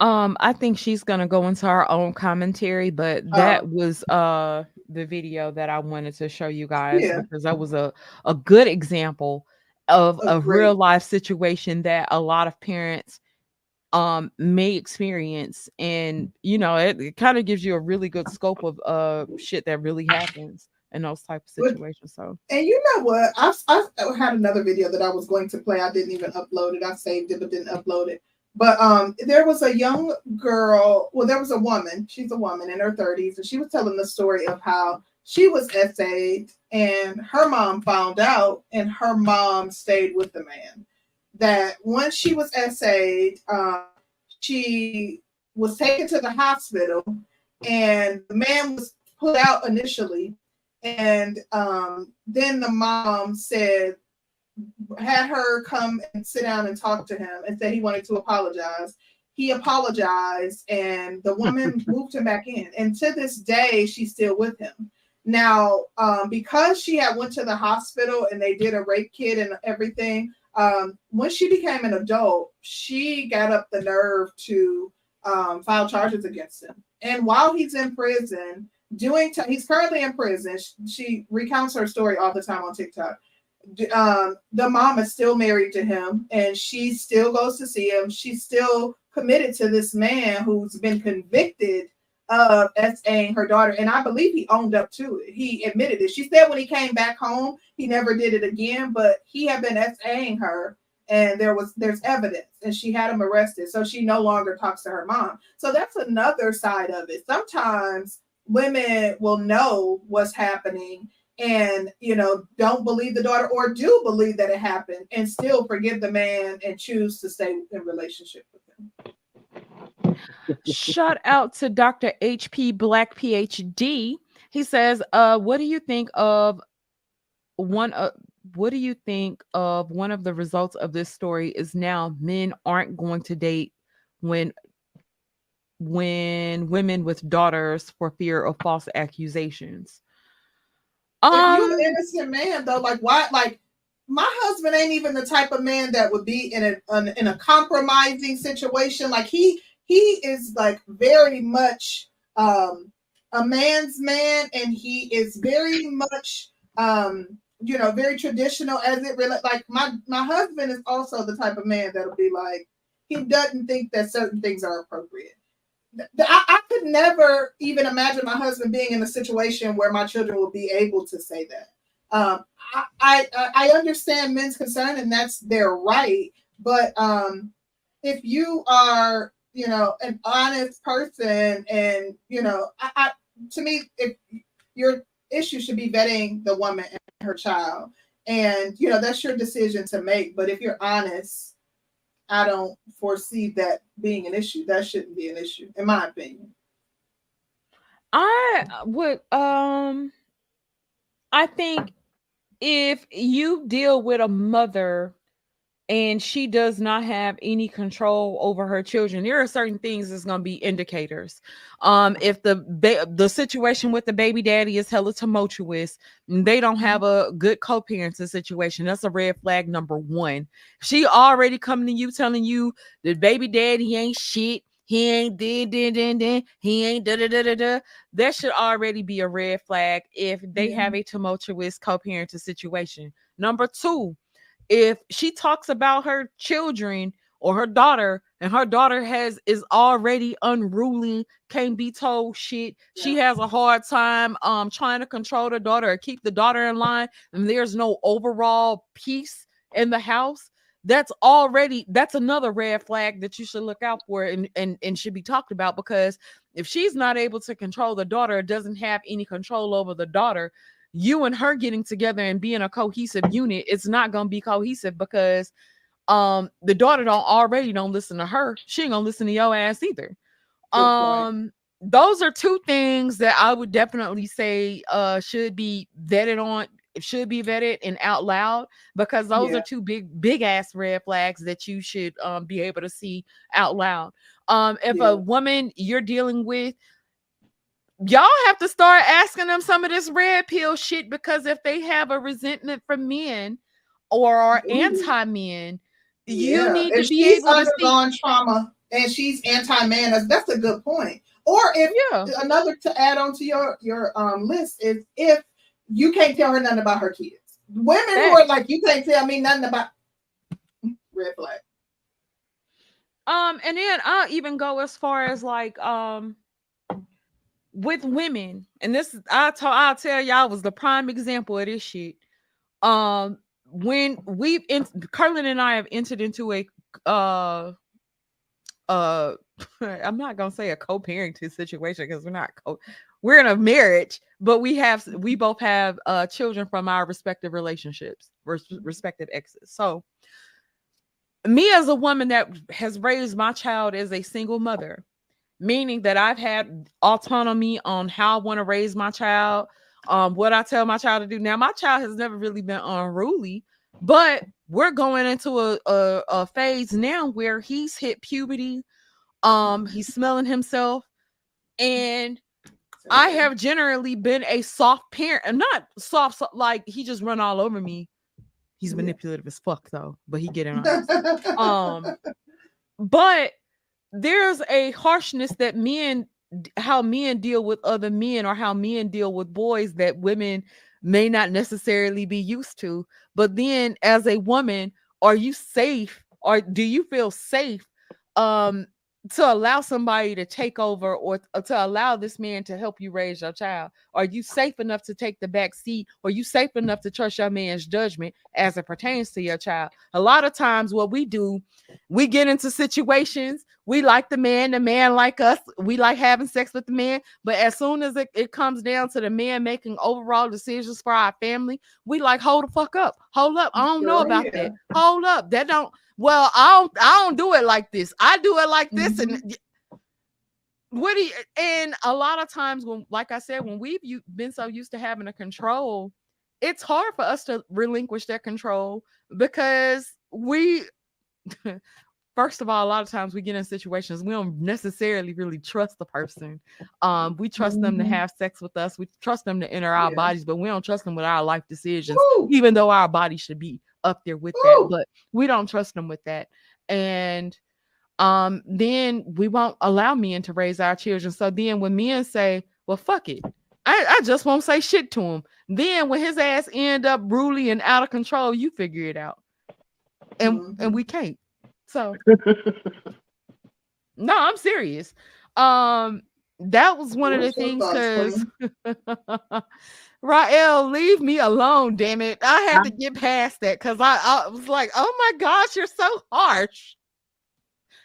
A: Um, I think she's gonna go into her own commentary, but
C: Oh.
A: that was uh the video that I wanted to show you guys
C: Yeah.
A: because that was a a good example of a real life situation that a lot of parents um may experience and you know it, it kind of gives you a really good scope of uh shit that really happens in those type of situations so
C: And you know what? I've, I've had another video that I was going to play. I didn't even upload it. I saved it, but didn't upload it. But um, there was a young girl. Well, there was a woman. She's a woman in her 30s, and she was telling the story of how she was SA'd, and her mom found out, and her mom stayed with the man. That once she was SA'd, uh, she was taken to the hospital, and the man was put out initially. And um, then the mom said had her come and sit down and talk to him and said he wanted to apologize. He apologized and the woman [laughs] moved him back in. And to this day she's still with him. Now um, because she had went to the hospital and they did a rape kit and everything um, when she became an adult she got up the nerve to um, file charges against him. And while he's in prison doing t- he's currently in prison. She, she recounts her story all the time on tiktok. Um, the mom is still married to him and she still goes to see him. She's still committed to this man who's been convicted Uh, of SAing her daughter and i believe he owned up to it. He admitted it. She said when he came back home he never did it again but he had been SAing her and there was there's evidence and she had him arrested so she no longer talks to her mom. So that's another side of it. Sometimes women will know what's happening and you know don't believe the daughter or do believe that it happened and still forgive the man and choose to stay in relationship with him
A: Shout out to Dr. HP Black PhD. He says, uh, what do you think of one of what do you think of one of the results of this story is now men aren't going to date when when women with daughters for fear of false accusations.
C: if
A: Um,
C: you're an innocent man though, like why like my husband ain't even the type of man that would be in a an, in a compromising situation. Like he he is like very much um a man's man and he is very much um you know very traditional as it really like my my husband is also the type of man that'll be like he doesn't think that certain things are appropriate I, I could never even imagine my husband being in a situation where my children will be able to say that. Um, I, I I understand men's concern and that's their right, but um, if you are you know an honest person and you know I, I to me if your issue should be vetting the woman and her child and you know that's your decision to make but if you're honest I don't foresee that being an issue. That shouldn't be an issue, in my opinion.
A: I would um I think if you deal with a mother and she does not have any control over her children. There are certain things that's going to be indicators. Um if the ba- the situation with the baby daddy is hella tumultuous they don't have a good co-parenting situation. That's a red flag number one. She already coming to you telling you the baby daddy ain't shit he ain't did did did did he ain't da da da da da that should already be a red flag if they have a tumultuous co-parenting situation. Number two if she talks about her children or her daughter and her daughter has is already unruly can't be told shit she has a hard time um trying to control the daughter or keep the daughter in line and there's no overall peace in the house that's already that's another red flag that you should look out for and and, and should be talked about because if she's not able to control the daughter doesn't have any control over the daughter you and her getting together and being a cohesive unit it's not going to be cohesive because um the daughter don't already don't listen to her she ain't gonna listen to your ass either um those are two things that i would definitely say uh should be vetted on it should be vetted and out loud because those
C: Yeah.
A: are two big big ass red flags that you should um be able to see out loud um if
C: Yeah.
A: a woman you're dealing with y'all have to start asking them some of this red pill shit because if they have a resentment for men or are
C: Ooh.
A: anti-men you
C: Yeah,
A: need
C: if
A: to be able to see
C: undergone trauma and she's anti-man. That's, that's a good point. Or if
A: yeah
C: another to add on to your your um list is if you can't tell her nothing about her kids. Women who are like, you can't tell me nothing about [laughs] red flag.
A: Um, and then I'll even go as far as like um with women, and this I tell I'll tell y'all was the prime example of this shit. Um, when we've in Carlin and I have entered into a uh uh [laughs] I'm not gonna say a co-parenting situation because we're not co we're in a marriage, but we have we both have uh children from our respective relationships, res- respective exes. So me as a woman that has raised my child as a single mother, meaning that I've had autonomy on how I want to raise my child, um, what I tell my child to do. Now, my child has never really been unruly, but we're going into a, a, a phase now where he's hit puberty, um, he's [laughs] smelling himself, and I have generally been a soft parent, and not soft, so- like he just run all over me. He's manipulative as fuck though, but he get it [laughs] on um but there's a harshness that men how men deal with other men or how men deal with boys that women may not necessarily be used to. But then as a woman are you safe? Or do you feel safe um to allow somebody to take over or uh, to allow this man to help you raise your child? Are you safe enough to take the back seat? Are you safe enough to trust your man's judgment as it pertains to your child? A lot of times what we do we get into situations we like the man the man like us we like having sex with the man but as soon as it, it comes down to the man making overall decisions for our family we like hold the fuck up hold up i don't know about that hold up that don't well i don't i don't do it like this i do it like this and
C: Mm-hmm.
A: y- what do you and a lot of times when like i said when we've been so used to having a control it's hard for us to relinquish that control because we [laughs] first of all a lot of times we get in situations we don't necessarily really trust the person um we trust them to
C: Mhm.
A: have sex with us we trust them to enter our
C: Yeah.
A: bodies but we don't trust them with our life decisions
C: Woo!
A: even though our body should be up there with that but we don't trust them with that. And um then we won't allow men to raise our children. So then when men say well fuck it. I, I just won't say shit to him then when his ass end up ruly and out of control you figure it out. And
C: Mhm.
A: and we can't. So [laughs] no i'm serious. Um that was one of the things because [laughs] Rael, leave me alone, damn it. I had to get past that because I, I was like, oh my gosh, you're so harsh.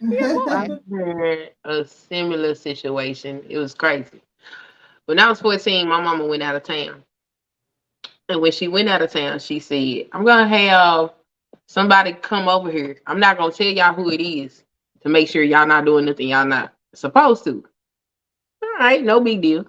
A: [laughs]
B: I had a similar situation. It was crazy. When I was 14, my mama went out of town. And when she went out of town, she said, I'm gonna have somebody come over here. I'm not gonna tell y'all who it is to make sure y'all not doing nothing y'all not supposed to. All right, no big deal.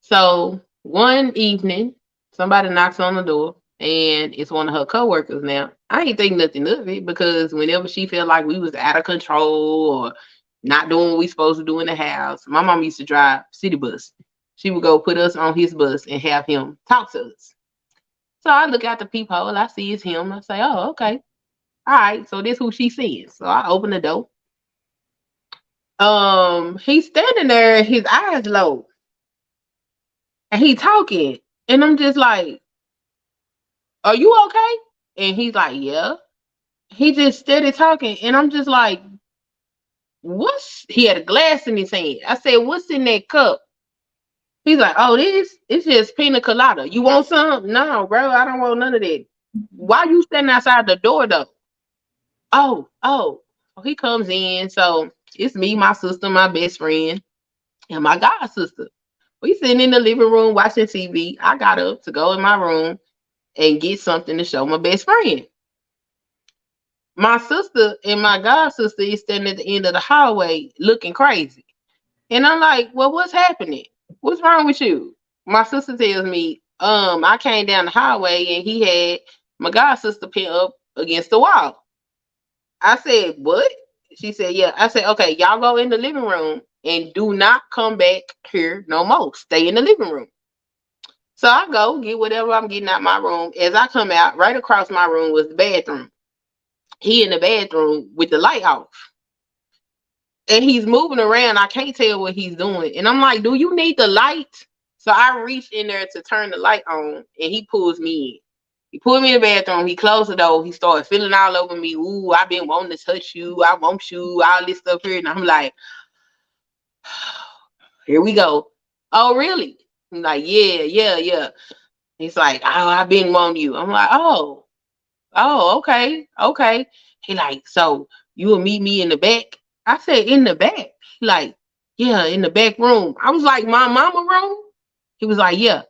B: So one evening, somebody knocks on the door and it's one of her coworkers now. I ain't think nothing of it because whenever she felt like we was out of control or not doing what we supposed to do in the house, my mom used to drive city bus. She would go put us on his bus and have him talk to us. So I look out the peephole, I see it's him. I say, Oh, okay. All right, so this who she sees. So I open the door. Um, he's standing there, his eyes low. And he talking. And I'm just like, Are you okay? And he's like, Yeah. He just steady talking. And I'm just like, What's he had a glass in his hand? I said, What's in that cup? He's like, Oh, this it's just pina colada. You want some? No, bro, I don't want none of that. Why you standing outside the door though? Oh, oh, he comes in. So it's me, my sister, my best friend, and my god sister. We sitting in the living room watching TV. I got up to go in my room and get something to show my best friend. My sister and my god sister is standing at the end of the hallway looking crazy. And I'm like, well, what's happening? What's wrong with you? My sister tells me, um, I came down the hallway and he had my god sister pinned up against the wall. I said, what? She said, yeah. I said, okay, y'all go in the living room and do not come back here no more. Stay in the living room. So I go get whatever I'm getting out my room. As I come out, right across my room was the bathroom. He in the bathroom with the light off. And he's moving around. I can't tell what he's doing. And I'm like, do you need the light? So I reach in there to turn the light on and he pulls me in. He pulled me in the bathroom. He closed the door. He started feeling all over me. Ooh, I've been wanting to touch you. I want you. All this stuff here. And I'm like, here we go. Oh, really? I'm like, yeah, yeah, yeah. He's like, oh, I've been wanting you. I'm like, oh, oh, okay, okay. He like, so you will meet me in the back? I said, in the back. He like, yeah, in the back room. I was like, my mama room? He was like, yeah.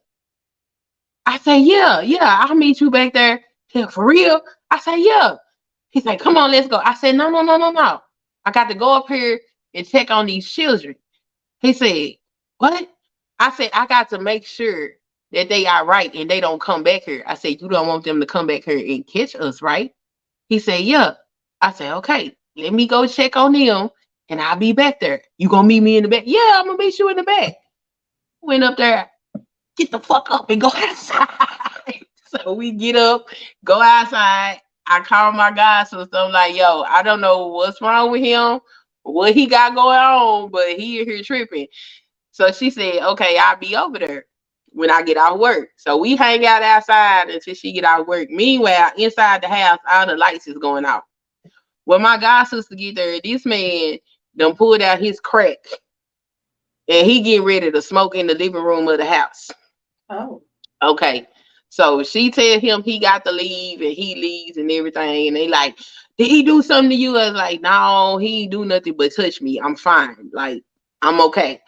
B: I said, yeah, yeah, I'll meet you back there. He for real? I said, yeah. He's like, come on, let's go. I said, no, no, no, no, no. I got to go up here and check on these children. He said, what? I said, I got to make sure that they are right and they don't come back here. I said, you don't want them to come back here and catch us, right? He said, yeah. I said, okay, let me go check on them and I'll be back there. You gonna meet me in the back? Yeah, I'm gonna meet you in the back. Went up there, get the fuck up and go [laughs] outside. so we get up, go outside. I call my guy sister. I'm like, yo, I don't know what's wrong with him, what he got going on, but he here tripping. So she said, okay, I'll be over there when I get out of work. So we hang out outside until she get out of work. Meanwhile, inside the house, all the lights is going out. When my god sister get there, this man done pulled out his crack and he getting ready to smoke in the living room of the house.
C: Oh.
B: Okay. So she tell him he got to leave and he leaves and everything. And they like, did he do something to you? I was like, no, he ain't do nothing but touch me. I'm fine. Like, I'm okay.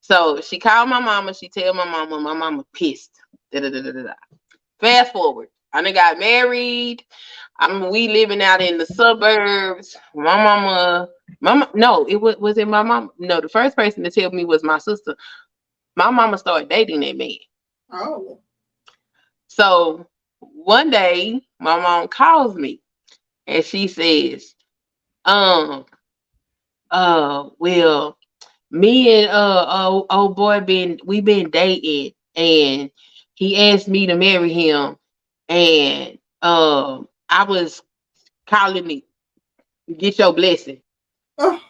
B: So she called my mama. She tell my mama, my mama pissed. Da, da, da. Fast forward. I done got married. I'm we living out in the suburbs. My mama, mama, no, it was was it my mom? No, the first person to tell me was my sister. My mama started dating that man.
C: Oh.
B: So one day my mom calls me and she says, um, uh, well, me and uh old, old boy been we been dating and he asked me to marry him and um I was calling me get your blessing.
C: Oh,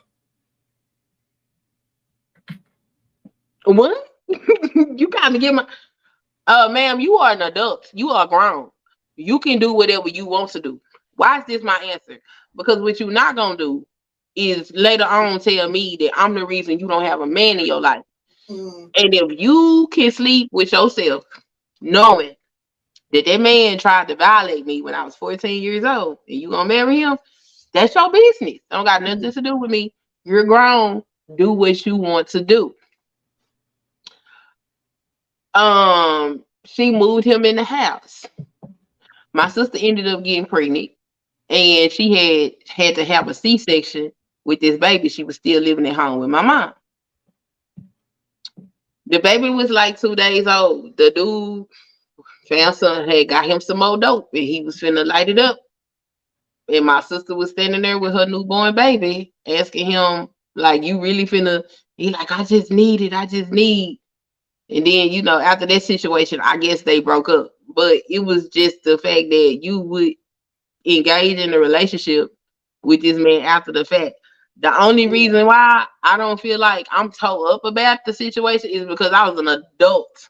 B: What? [laughs] you gotta get my uh ma'am, you are an adult. You are grown. You can do whatever you want to do. Why is this my answer? Because what you're not gonna do is later on tell me that I'm the reason you don't have a man in your life.
C: mm,
B: And if you can sleep with yourself, knowing that that man tried to violate me when I was 14 years old, and you gonna marry him, that's your business. Don't got nothing to do with me. You're grown. Do what you want to do. Um, she moved him in the house. My sister ended up getting pregnant, and she had had to have a C-section with this baby. She was still living at home with my mom. The baby was like two days old. The dude found some had got him some more dope, and he was finna light it up. And my sister was standing there with her newborn baby, asking him, like, you really finna, he like, I just need it, I just need. And then, you know, after that situation, I guess they broke up. But it was just the fact that you would engage in a relationship with this man after the fact. The only reason why I don't feel like I'm toe up about the situation is because I was an adult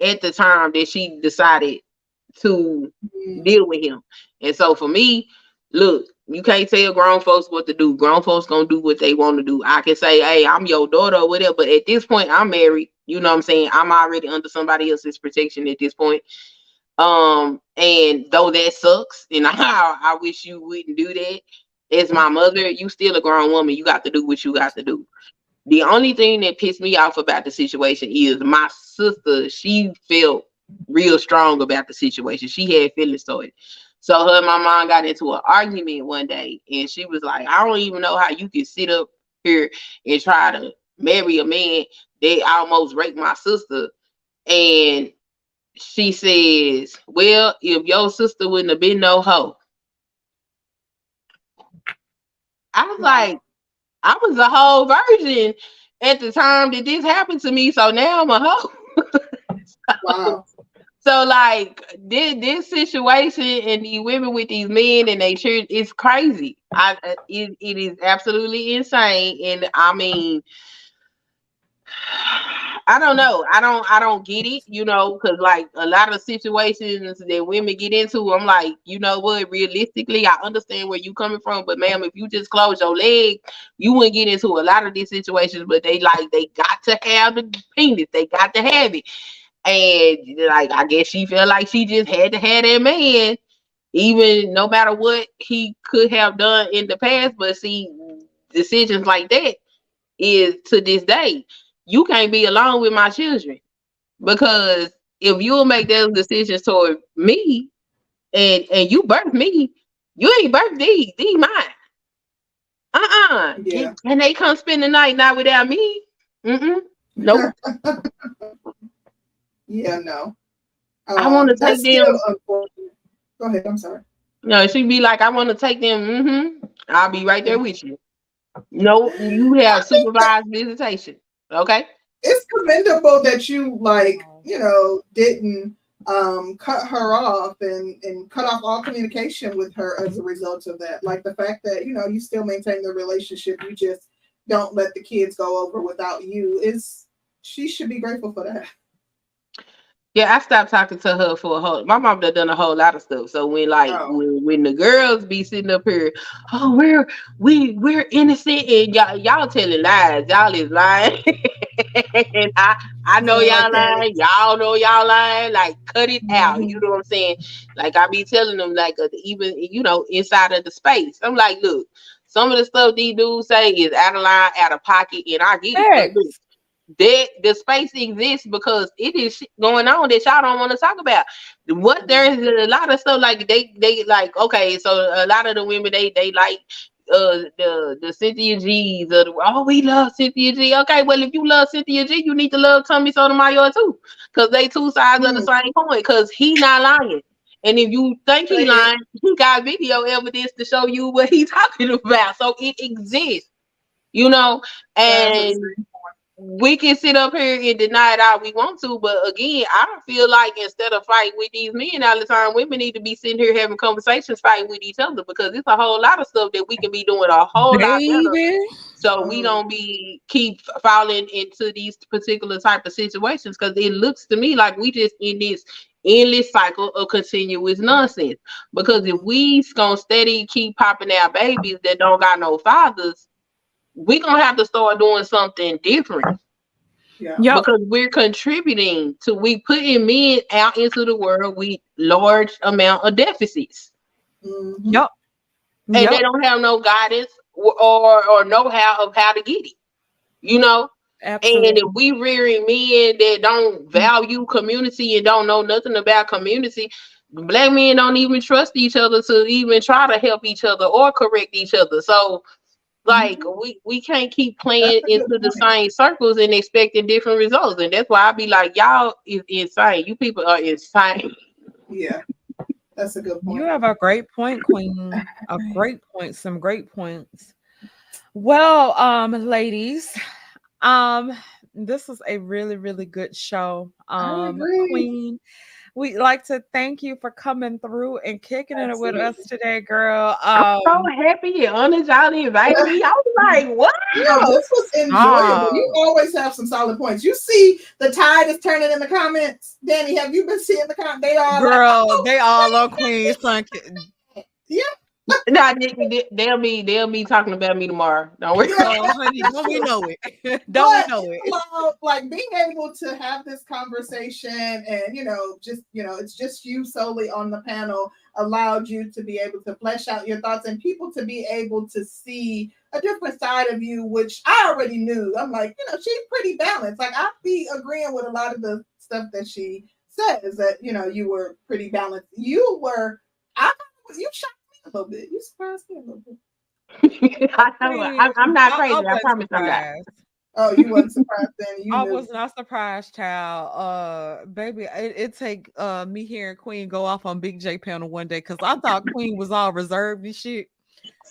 B: at the time that she decided to
C: mm,
B: deal with him. And so for me, look, you can't tell grown folks what to do. Grown folks gonna do what they want to do. I can say, hey, I'm your daughter or whatever, but at this point, I'm married. You know what I'm saying? I'm already under somebody else's protection at this point. Um, and though that sucks, and [laughs] I, I wish you wouldn't do that. As my mother, you still a grown woman. You got to do what you got to do. The only thing that pissed me off about the situation is my sister, she felt real strong about the situation. She had feelings to it. So her and my mom got into an argument one day, and she was like, I don't even know how you can sit up here and try to marry a man that almost raped my sister. And she says, Well, if your sister wouldn't have been no hoe. I was like, I was a whole virgin at the time that this happened to me. So now I'm a hoe. [laughs]
C: wow.
B: So like this this situation and these women with these men and they church it's crazy. I uh, it, it is absolutely insane. And I mean I don't know. I don't I don't get it, you know, because like a lot of situations that women get into, I'm like, you know what, realistically, I understand where you coming from, but ma'am, if you just close your leg, you wouldn't get into a lot of these situations, but they like they got to have the penis, they got to have it. And like I guess she felt like she just had to have that man, even no matter what he could have done in the past. But see, decisions like that is to this day, you can't be alone with my children. Because if you'll make those decisions toward me and and you birth me, you ain't birth these, these mine. Uh-uh.
C: Yeah.
B: Can they come spend the night not without me? Mm-mm. Nope. [laughs]
C: yeah, no.
B: I wanna
C: Um,
B: take them-
C: Go ahead. I'm sorry.
B: No, she'd be like, I want to take them. Mm-hmm. I'll be right there with you. No, you have supervised visitation. Okay.
C: It's commendable that you like, you know, didn't um cut her off and and cut off all communication with her as a result of that. Like the fact that you know you still maintain the relationship, you just don't let the kids go over without you is she should be grateful for that.
B: Yeah, I stopped talking to her for a whole. My mom done done a whole lot of stuff. So when like
C: Oh.
B: when, when the girls be sitting up here, oh we're we we're innocent and y'all y'all telling lies. Y'all is lying. [laughs] and I I know y'all lying. Y'all know y'all lying. Like cut it out.
C: Mhm.
B: You know what I'm saying? Like I be telling them like uh, even you know inside of the space. I'm like, look, some of the stuff these dudes say is out of line, out of pocket, and I get it. But look,
A: Facts.
B: that the space exists because it is going on that y'all don't want to talk about. What there's a lot of stuff like they they like okay, so a lot of the women they they like uh the the Cynthia G's of the oh we love Cynthia G. Okay, well if you love Cynthia G, you need to love Tommy Sotomayor too, cause they two sides of the same coin. Cause he not lying, and if you think he lying, he got video evidence to show you what he's [laughs] talking about. So it exists, you know, and we can sit up here and deny it all we want to, but again, I don't feel like instead of fighting with these men all the time, women need to be sitting here having conversations, fighting with each other because it's a whole lot of stuff that we can be doing a whole lot better.
A: Baby.
B: So mm-hmm. we don't be keep falling into these particular type of situations because it looks to me like we just in this endless cycle of continuous nonsense. Because if we gonna steady keep popping out babies that don't got no fathers, we gonna have to start doing something different.
C: Yeah.
B: Because we're contributing to we putting men out into the world with large amount of deficits.
C: Mhm.
A: Yep.
B: And
A: Yep.
B: they don't have no guidance or or, or know how of how to get it. You know?
A: Absolutely.
B: And if we rearing men that don't value community and don't know nothing about community, black men don't even trust each other to even try to help each other or correct each other. So like we, we can't keep playing
C: That's a good
B: into the same circles and expecting different results. And that's why I be like, y'all is insane. You people are insane. [laughs]
C: Yeah. That's a good point.
A: You have a great point, Queen. [laughs] A great point. Some great points. Well, um, ladies, um, this was a really, really good show.
C: I
A: Um,
C: agree.
A: Queen, we'd like to thank you for coming through and kicking it with us today, girl.
B: I'm so
A: Um,
B: happy and honored y'all invited me. I was [laughs] like, what?
C: Yeah, this was enjoyable.
A: Oh.
C: You always have some solid points. You see the tide is turning in the comments. Danny, have you been seeing the comments? They are like,
A: girl,
C: "Oh,
A: they all on Queen Sun. [laughs]
B: Nah, they, they, they'll be they'll be talking about me tomorrow. Don't worry.
A: Oh, [laughs] honey, don't we know it? [laughs] don't we know it?
C: well, like being able to have this conversation and you know just you know it's just you solely on the panel allowed you to be able to flesh out your thoughts and people to be able to see a different side of you which i already knew i'm like you know she's pretty balanced like i'd be agreeing with a lot of the stuff that she says that you know you were pretty balanced you were i you shocked me a little bit you surprised me a little bit [laughs]
B: I I'm, I'm not crazy. I,
A: wasn't
B: promise I'm not.
C: oh you weren't surprised then you [laughs]
A: I
C: knew.
A: was not surprised, child. Uh, baby, it, it take uh me hearing Queen go off on Big J panel one day because I thought Queen was all reserved and shit.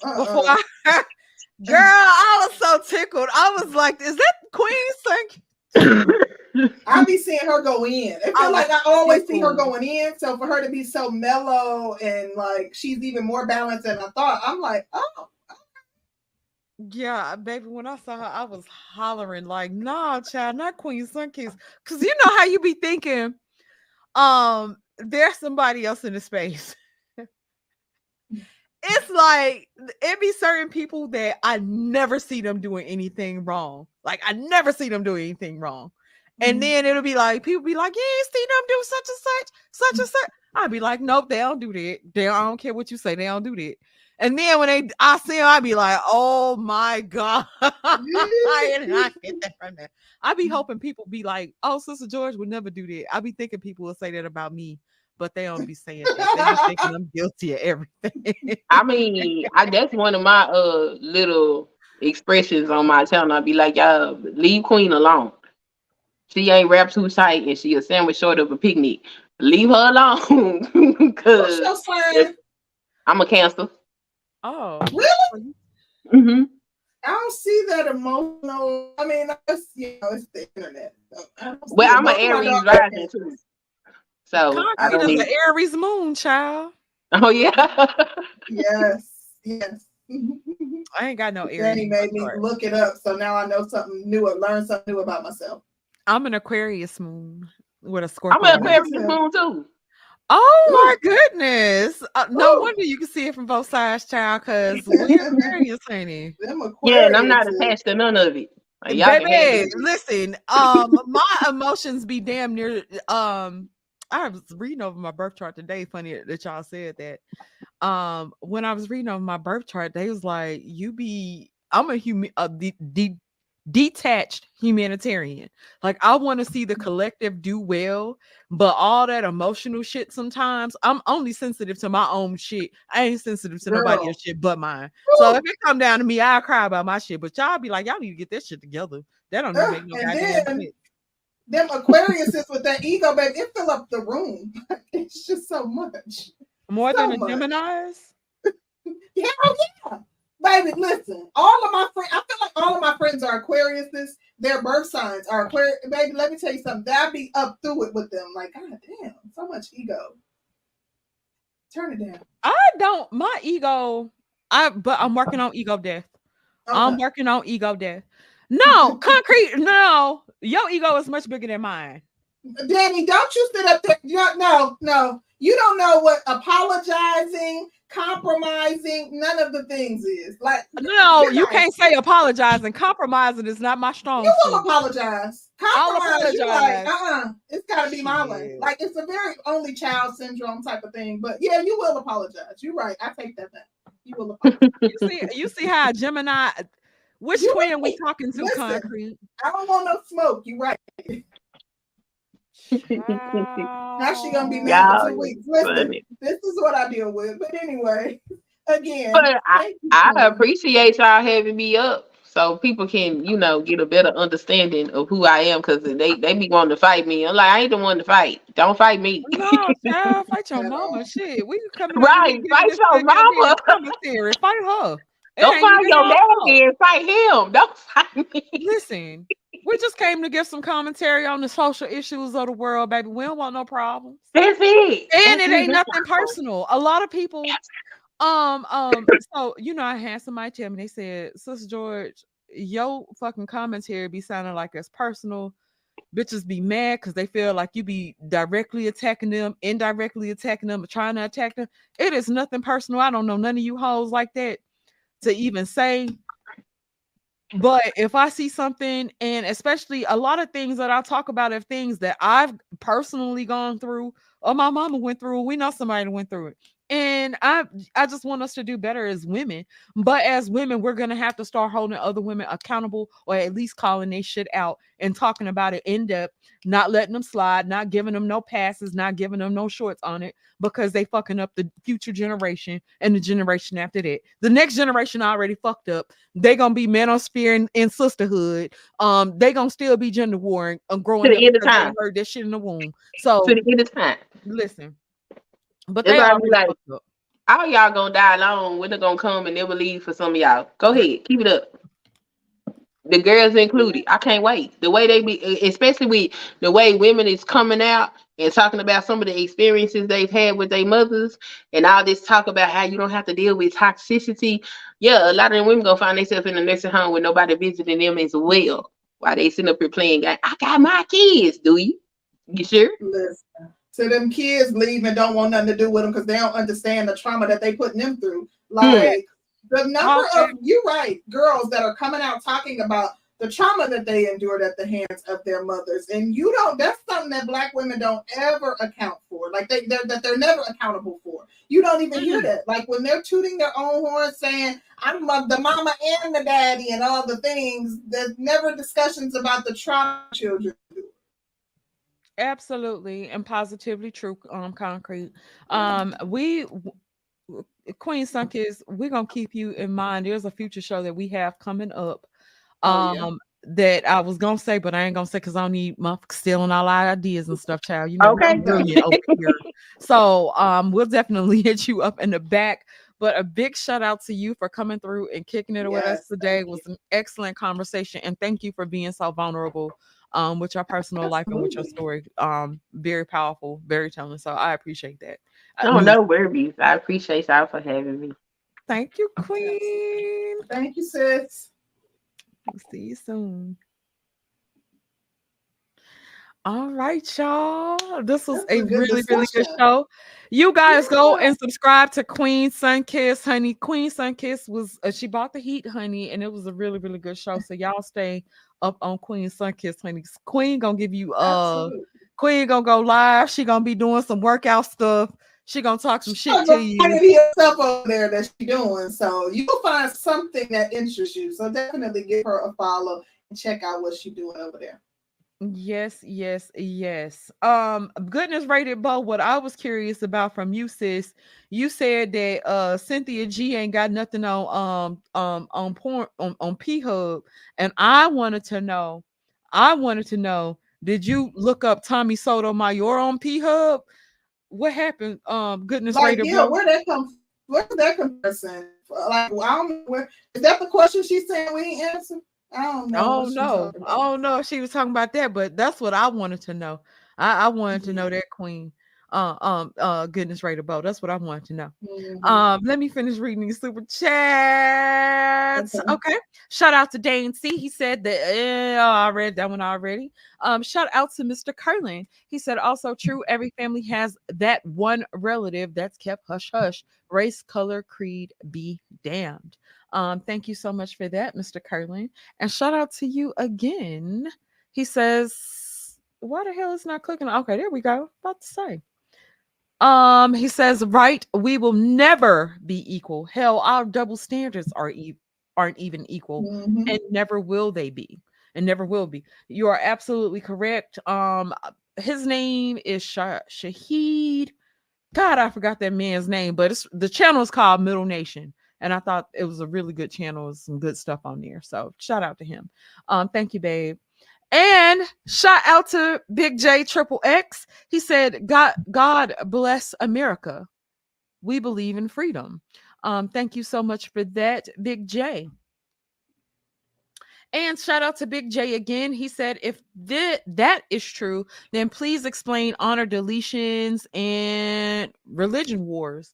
A: Before
C: Uh-uh.
A: I, [laughs] girl, I was so tickled. I was like, "Is that Queen sing?"
C: I be seeing her go in. It
A: I
C: feel like I always see her going in. So for her to be so mellow and like she's even more balanced than I thought, I'm like, oh,
A: Yeah, baby. When I saw her, I was hollering like, "Nah, child, not Queen Sunkiss," because you know how you be thinking, um, there's somebody else in the space. [laughs] it's like it be certain people that I never see them doing anything wrong. Like I never see them doing anything wrong. And
C: Mhm.
A: then it'll be like people be like, "You ain't seen them do such and such, such and such." I'd be like, "Nope, they don't do that. They I don't care what you say, they don't do that." And then when they I see them, I'd be like, "Oh my [laughs] god!" I get that from there. I be hoping people be like, "Oh, Sister George would never do that." I'd be thinking people will say that about me, but they don't be saying that. They be thinking [laughs] I'm guilty of everything.
B: I mean, I that's one of my uh little expressions on my channel. I'd be like, y'all leave Queen alone. She ain't wrapped too tight and she a sandwich short of a picnic. Leave her alone. [laughs]
C: what's
B: Cause
C: your sign?
B: I'm a cancer.
A: oh,
C: Really?
B: hmm
C: I don't see that emotional. I mean, that's you know, it's the internet. So I don't see
B: Well. I'm an
C: Both of my
B: Aries
C: daughters-
B: rising too. So I
A: concrete
B: don't
A: is
B: need.
A: an Aries moon, child.
B: Oh yeah. [laughs]
C: Yes, yes.
A: I ain't got no Aries.
C: Danny
A: in
C: made me look it up, so now I know something new or learn something new about myself.
A: I'm an Aquarius moon with a Scorpio.
B: I'm
A: an.
B: Aquarius moon too.
A: Oh my goodness! Uh, no
C: Ooh.
A: wonder you can see it from both sides, child. Because [laughs] we're Aquarius, honey.
C: Them
B: Yeah, and I'm not
C: Aquariuses.
B: attached to none of it. Like, y'all
A: Baby, listen. Um, my emotions be damn near. Um, I was reading over my birth chart today. Funny that y'all said that. Um, when I was reading over my birth chart, they was like, "You be." I'm a human. Uh, de- de- detached humanitarian. Like I want to see the mm. collective do well, but all that emotional shit sometimes I'm only sensitive to my own shit. I ain't sensitive to nobody
C: Girl.
A: else's shit but mine. So if it come down to me, I'll cry about my shit. But y'all be like, y'all need to get this shit together. That don't
C: Ugh,
A: make no
C: and
A: goddamn
C: then-
A: sense.
C: Them Aquariuses with that ego, baby, it fill up the room. [laughs] it's just so much.
A: More
C: so
A: than the
C: much.
A: Gemini's. [laughs]
C: Yeah, oh yeah. Baby, listen. All of my friends, I feel like all of my friends are Aquariuses. Their birth signs are Aquarius. Baby, let me tell you something. That'd be up through it with them. Like, God damn, so much ego. Turn it down.
A: I don't my ego. I but I'm working on ego death. I'm working on ego death. No, [laughs] concrete. No, your ego is much bigger than mine.
C: Danny, don't you sit up there. you No, no. You don't know what apologizing, compromising, none of the things is. Like,
A: No,
C: you're
A: you can't say apologizing. Compromising is not my strong
C: You will
A: suit.
C: apologize.
A: I'll
C: Compromise. You like, uh-uh. It's got to be my way. Like it's a very only child syndrome type of thing. But yeah, you will apologize. You're right. I take that back. You will apologize. [laughs]
A: You see, you see how Gemini. Which
C: You
A: twin we [laughs] talking to?
C: Listen.
A: Concrete.
C: I don't want no smoke. you're right. [laughs] Now she gonna be mad for two weeks. Listen,
B: funny.
C: this is what I deal with. But anyway, [laughs] again,
B: But I, I appreciate y'all having me up so people can, you know, get a better understanding of who I am because they, they be wanting to fight me. I'm like, I ain't the one to fight. Don't fight me.
A: No, child, fight your [laughs] mama. Shit, we can come in
B: Right, fight your mama. [laughs]
A: Fight her. It
B: Don't fight your
A: your fault.
B: daddy and fight him. Don't fight me.
A: Listen, we just came to give some commentary on the social issues of the world, baby. We don't want no problems.
B: That's it.
A: And
B: That's
A: it ain't nothing personal. A lot of people, um, um, [laughs] so you know, I had somebody tell me they said, Sister George, your fucking commentary be sounding like it's personal. Bitches be mad because they feel like you be directly attacking them, indirectly attacking them, or trying to attack them. It is nothing personal. I don't know none of you hoes like that to even say. But if I see something, and especially a lot of things that I talk about are things that I've personally gone through, or my mama went through, we know somebody went through it. And I I just want us to do better as women. But as women, we're gonna have to start holding other women accountable or at least calling their shit out and talking about it in depth, not letting them slide, not giving them no passes, not giving them no shorts on it because they fucking up the future generation and the generation after that. The next generation already fucked up. They gonna be manosphere and, and sisterhood. Um, they gonna still be gender warring and growing
B: to
A: the
B: end of time.
A: heard that shit in the womb. So
B: To the end of time.
A: listen, but they
B: why I like- All y'all gonna die alone. When they gonna come and never leave for some of y'all. Go ahead, keep it up. The girls included. I can't wait. The way they be, especially with the way women is coming out and talking about some of the experiences they've had with their mothers and all this talk about how you don't have to deal with toxicity. Yeah, a lot of them women gonna find themselves in a nursing home with nobody visiting them as well. While they sitting up here playing. I got my kids, do you? You sure?
C: Listen. So them kids leave and don't want nothing to do with them because they don't understand the trauma that they putting them through. Hmm. Like the number of you're right, girls that are coming out talking about the trauma that they endured at the hands of their mothers. And you don't that's something that black women don't ever account for. Like they they're, that they're never accountable for. You don't even hear mm-hmm. that. Like when they're tooting their own horn saying, I'm mo- the mama and the daddy and all the things, there's never discussions about the trauma children.
A: Absolutely and positively true. Um, concrete. Um, we Queen Sunkiss, we're gonna keep you in mind. There's a future show that we have coming up.
C: Oh, yeah.
A: Um, that I was gonna say, but I ain't gonna say because I don't need motherfuckers stealing all our ideas and stuff, child. You know,
B: Okay.
A: I'm brilliant over here. So um, we'll definitely [laughs] hit you up in the back. But a big shout out to you for coming through and kicking it with us today. It was an excellent conversation, and thank you for being so vulnerable um with your personal life and with your story. Um, very powerful, very telling. So I appreciate that. I-
B: Oh no worries. I appreciate y'all for having me.
A: Thank you, Queen.
C: Thank you, sis.
A: We'll See you soon. All right, y'all. This was
C: That's
A: a
C: a good
A: really, really good show. You guys go and subscribe to Queen Sunkiss, honey. Queen Sunkiss was uh, she bought the heat, honey, and it was a really, really good show. So y'all stay up on Queen Sunkiss, honey. Queen gonna give you uh
C: Absolutely.
A: Queen gonna go live. She gonna be doing some workout stuff. She gonna talk some shit to you.
C: herself over there that she's doing. So you'll find something that interests you. So definitely give her a follow and check out what she's doing over there.
A: Yes, yes, yes. Um, goodness rated Bo, what I was curious about from you, sis, you said that uh Cynthia G ain't got nothing on um um on porn on, on P Hub, and I wanted to know, I wanted to know, did you look up Tommy Soto Sotomayor on P Hub? What happened? Um, goodness
C: Like,
A: rated
C: yeah,
A: Bo.
C: where that come? Where's that comparison? Like, I don't know where. Is that the question she's saying we ain't answer? I don't know.
A: Oh no,
C: about.
A: oh no, she was talking about that, but that's what I wanted to know. I, I wanted to know that queen. Uh um uh goodness rated Bo. That's what I wanted to know.
C: Mhm.
A: Um, let me finish reading these super chats.
C: Okay.
A: Okay. Shout out to Dane C. He said that eh, oh, I read that one already. Um, shout out to Mr. Curlin. He said also true, every family has that one relative that's kept hush hush. Race, color, creed, be damned. Um, thank you so much for that, Mr. Curlin. And shout out to you again. He says, why the hell is not clicking? Okay, there we go. About to say. Um, he says, right, we will never be equal. Hell, our double standards are e- aren't even equal,
C: Mhm.
A: and never will they be, and never will be. You are absolutely correct. Um, his name is Sha- Shahid. God, I forgot that man's name, but it's the channel is called Middle Nation, and I thought it was a really good channel with some good stuff on there. So shout out to him. Um, thank you, babe. And shout out to Big J Triple X. He said, God, God bless America. We believe in freedom. Um, thank you so much for that, Big J. And shout out to Big J again. He said, if that that is true, then please explain honor deletions and religion wars.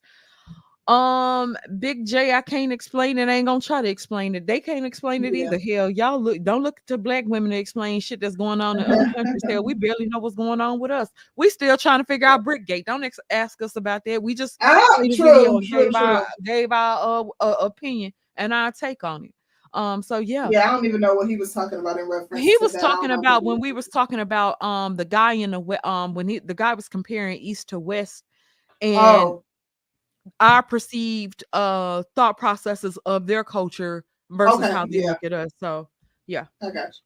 A: Um, Big J, I can't explain it. I ain't gonna try to explain it. They can't explain it
C: Yeah.
A: either. Hell, y'all look don't look to black women to explain shit that's going on in other [laughs] countries. Hell, we barely know what's going on with us. We still trying to figure out Brickgate. Don't ex- ask us about that. We just a
C: true, true,
A: gave our gave our uh, uh, opinion and our take on it. Um, so yeah.
C: Yeah, I don't even know what he was talking about in reference.
A: He was. Talking about when we was talking about um the guy in the um when he the guy was comparing east to west and
C: Oh,
A: our perceived uh thought processes of their culture versus
C: Okay,
A: how they
C: yeah.
A: look at us. So yeah.
C: I got you.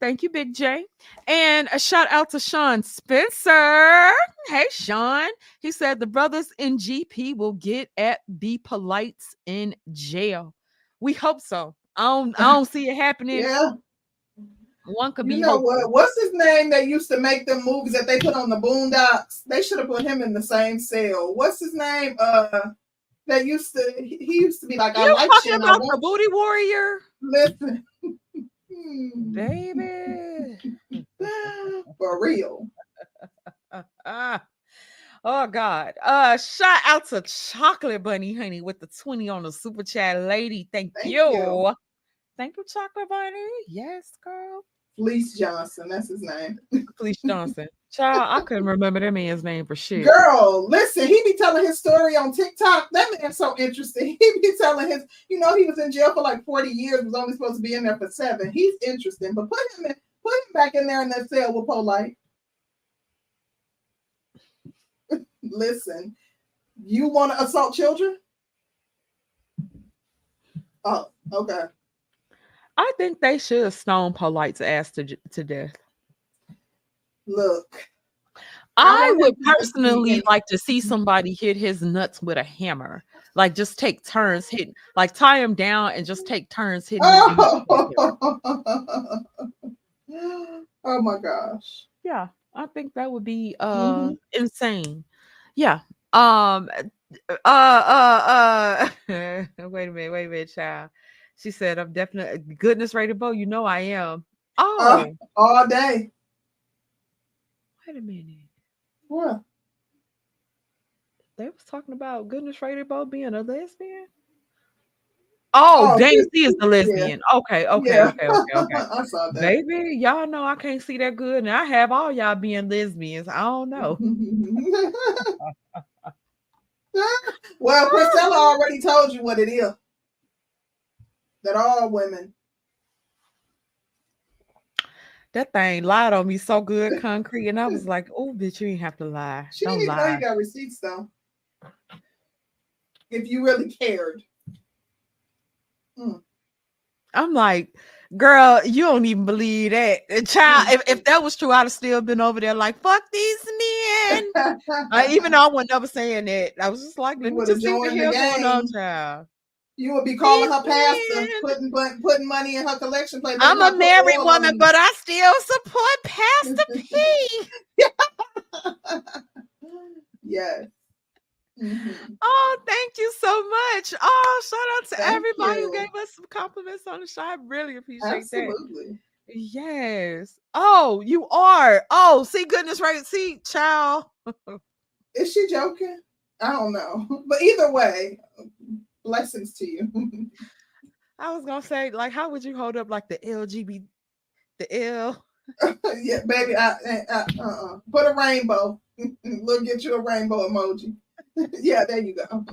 A: Thank you, Big J. And a shout out to Sean Spencer. Hey, Sean. He said the brothers in GP will get at Be Polites in jail. We hope so. I don't, I [laughs] don't see it happening.
C: Yeah.
A: One could be
C: You know
A: hopeful.
C: what? What's his name that used to make them movies that they put on the Boondocks? They should have put him in the same cell. What's his name? Uh, that used to he used to be like I
A: You
C: like
A: talking
C: you. and I
A: about the booty warrior,
C: Listen, [laughs]
A: baby? [laughs]
C: for real. [laughs]
A: Oh God. Uh shout out to Chocolate Bunny Honey with the 20 on the super chat lady. Thank,
C: Thank
A: you.
C: you.
A: Thank you, Chocolate Bunny. Yes, girl.
C: Fleece Johnson, that's his name. [laughs]
A: Fleece Johnson. Child, I couldn't remember that man's name for shit.
C: Girl, listen, he be telling his story on TikTok. That man's so interesting. [laughs] He be telling his, you know, he was in jail for like 40 years, was only supposed to be in there for seven. He's interesting, but put him in, put him back in there in that cell with Polite. [laughs] listen, you want to assault children? Oh, okay.
A: I think they should stone Polite's ass to, j- to death.
C: Look, I
A: I would
C: think he would be
A: personally like to see somebody hit his nuts with a hammer. Like just take turns hitting, like tie him down and just take turns hitting. his nuts with a hammer.
C: oh, [laughs] oh my gosh.
A: Yeah, I think that would be uh
C: Mhm.
A: insane. Yeah. Um uh uh uh [laughs] wait a minute, wait a minute, child. She said, I'm definitely goodness rated bow. You know I am. Uh, oh,
C: All day.
A: wait a minute.
C: What?
A: They was talking about goodness rated bow being a lesbian. Oh,
C: Oh,
A: C is the lesbian. Okay, okay,
C: Yeah.
A: okay, okay, [laughs] okay.
C: I saw that.
A: Baby, y'all know I can't see that good, and I have all y'all being lesbians. I don't know. [laughs]
C: well, Priscilla already told you what it is. That all women.
A: That thing lied on me so good, [laughs] concrete, and I was like, "Oh, bitch, you ain't have to lie.
C: She
A: Don't
C: didn't even know you got receipts though. If you really cared.
A: I'm like, girl, you don't even believe that. Child, if, if that was true, I'd have still been over there like, fuck these men. [laughs] Uh, even though I wasn't never saying that. I was just like, let me just see what the hell going on, child.
C: You would be calling her pastor, putting putting, putting money in her collection plate.
A: I'm a married woman, but I still support Pastor [laughs] P.
C: yes. Mhm.
A: Oh, thank you so much. Oh, shout out to
C: Thank
A: everybody who gave us some compliments on the show. I really appreciate that.
C: Absolutely.
A: Yes. Oh, you are. Oh, see, goodness, right? See, child. [laughs]
C: Is she joking? I don't know. [laughs] But either way, blessings to you. [laughs]
A: I was gonna say, like, how would you hold up like the LGBT, the L? [laughs]
C: yeah, baby. I, I, uh, uh, put a rainbow. [laughs] Look, get you a rainbow emoji. yeah, there you go.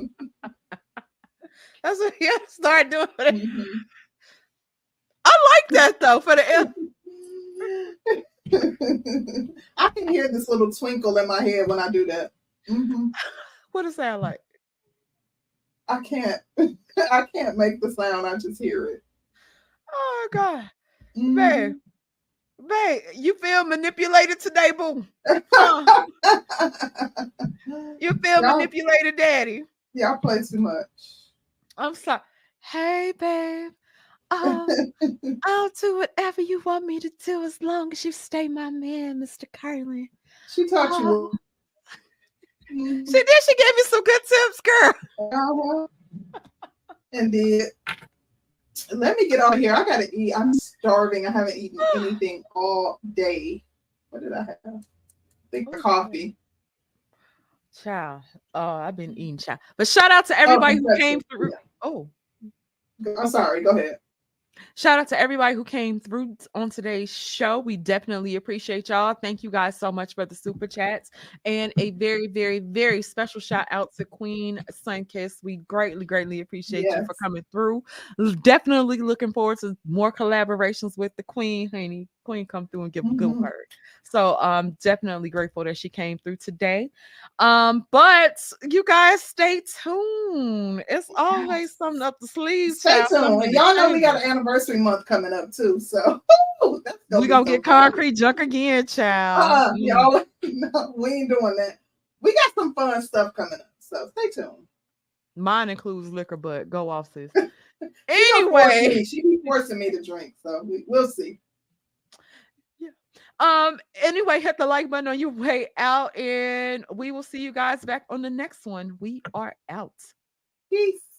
A: That's what you gotta start doing.
C: Mhm.
A: I like that though for the L.
C: I can hear this little twinkle in my head when I do that. Mhm.
A: What does that like?
C: I can't. [laughs] I can't make the sound. I just hear it.
A: Oh God,
C: Mhm.
A: babe, babe, you feel manipulated today, boo? Huh? [laughs] You feel
C: Y'all-
A: manipulated, daddy?
C: Y'all play too much.
A: I'm sorry. Hey, babe. Um, [laughs] I'll do whatever you want me to do as long as you stay my man, Mr. Curlin.
C: She taught
A: Oh.
C: you. Mhm.
A: She did. She gave me some good tips, girl. [laughs]
C: Uh-huh. Indeed. Let me get out here. I gotta eat. I'm starving. I haven't eaten [gasps] anything all day. What did I have? I think coffee.
A: Child. Oh, I've been eating child. But shout out to everybody who came through.
C: Yeah.
A: Oh,
C: I'm sorry. Go ahead.
A: Shout out to everybody who came through on today's show. We definitely appreciate y'all. Thank you guys so much for the super chats. And a very, very, very special shout out to Queen Sunkiss. We greatly, greatly appreciate you for coming through. Definitely looking forward to more collaborations with the Queen, honey. Queen come through and give a good
C: Mhm.
A: word. So I'm definitely grateful that she came through today. Um, but you guys stay tuned. It's always something up the sleeves.
C: Stay
A: child,
C: tuned.
A: in
C: And
A: the
C: y'all know we got an anniversary month coming up too. So [laughs] that's
A: we
C: be
A: gonna
C: so
A: get
C: fun.
A: concrete junk again, child.
C: Uh-uh,
A: Mm.
C: y'all, [laughs] no, we ain't doing that. We got some fun stuff coming up. So stay tuned.
A: Mine includes liquor, but go off, sis. [laughs]
C: She don't force
A: anyway,
C: she be forcing me to drink. So we, we'll see.
A: Um, anyway, hit the like button on your way out, and we will see you guys back on the next one. We are out.
C: Peace.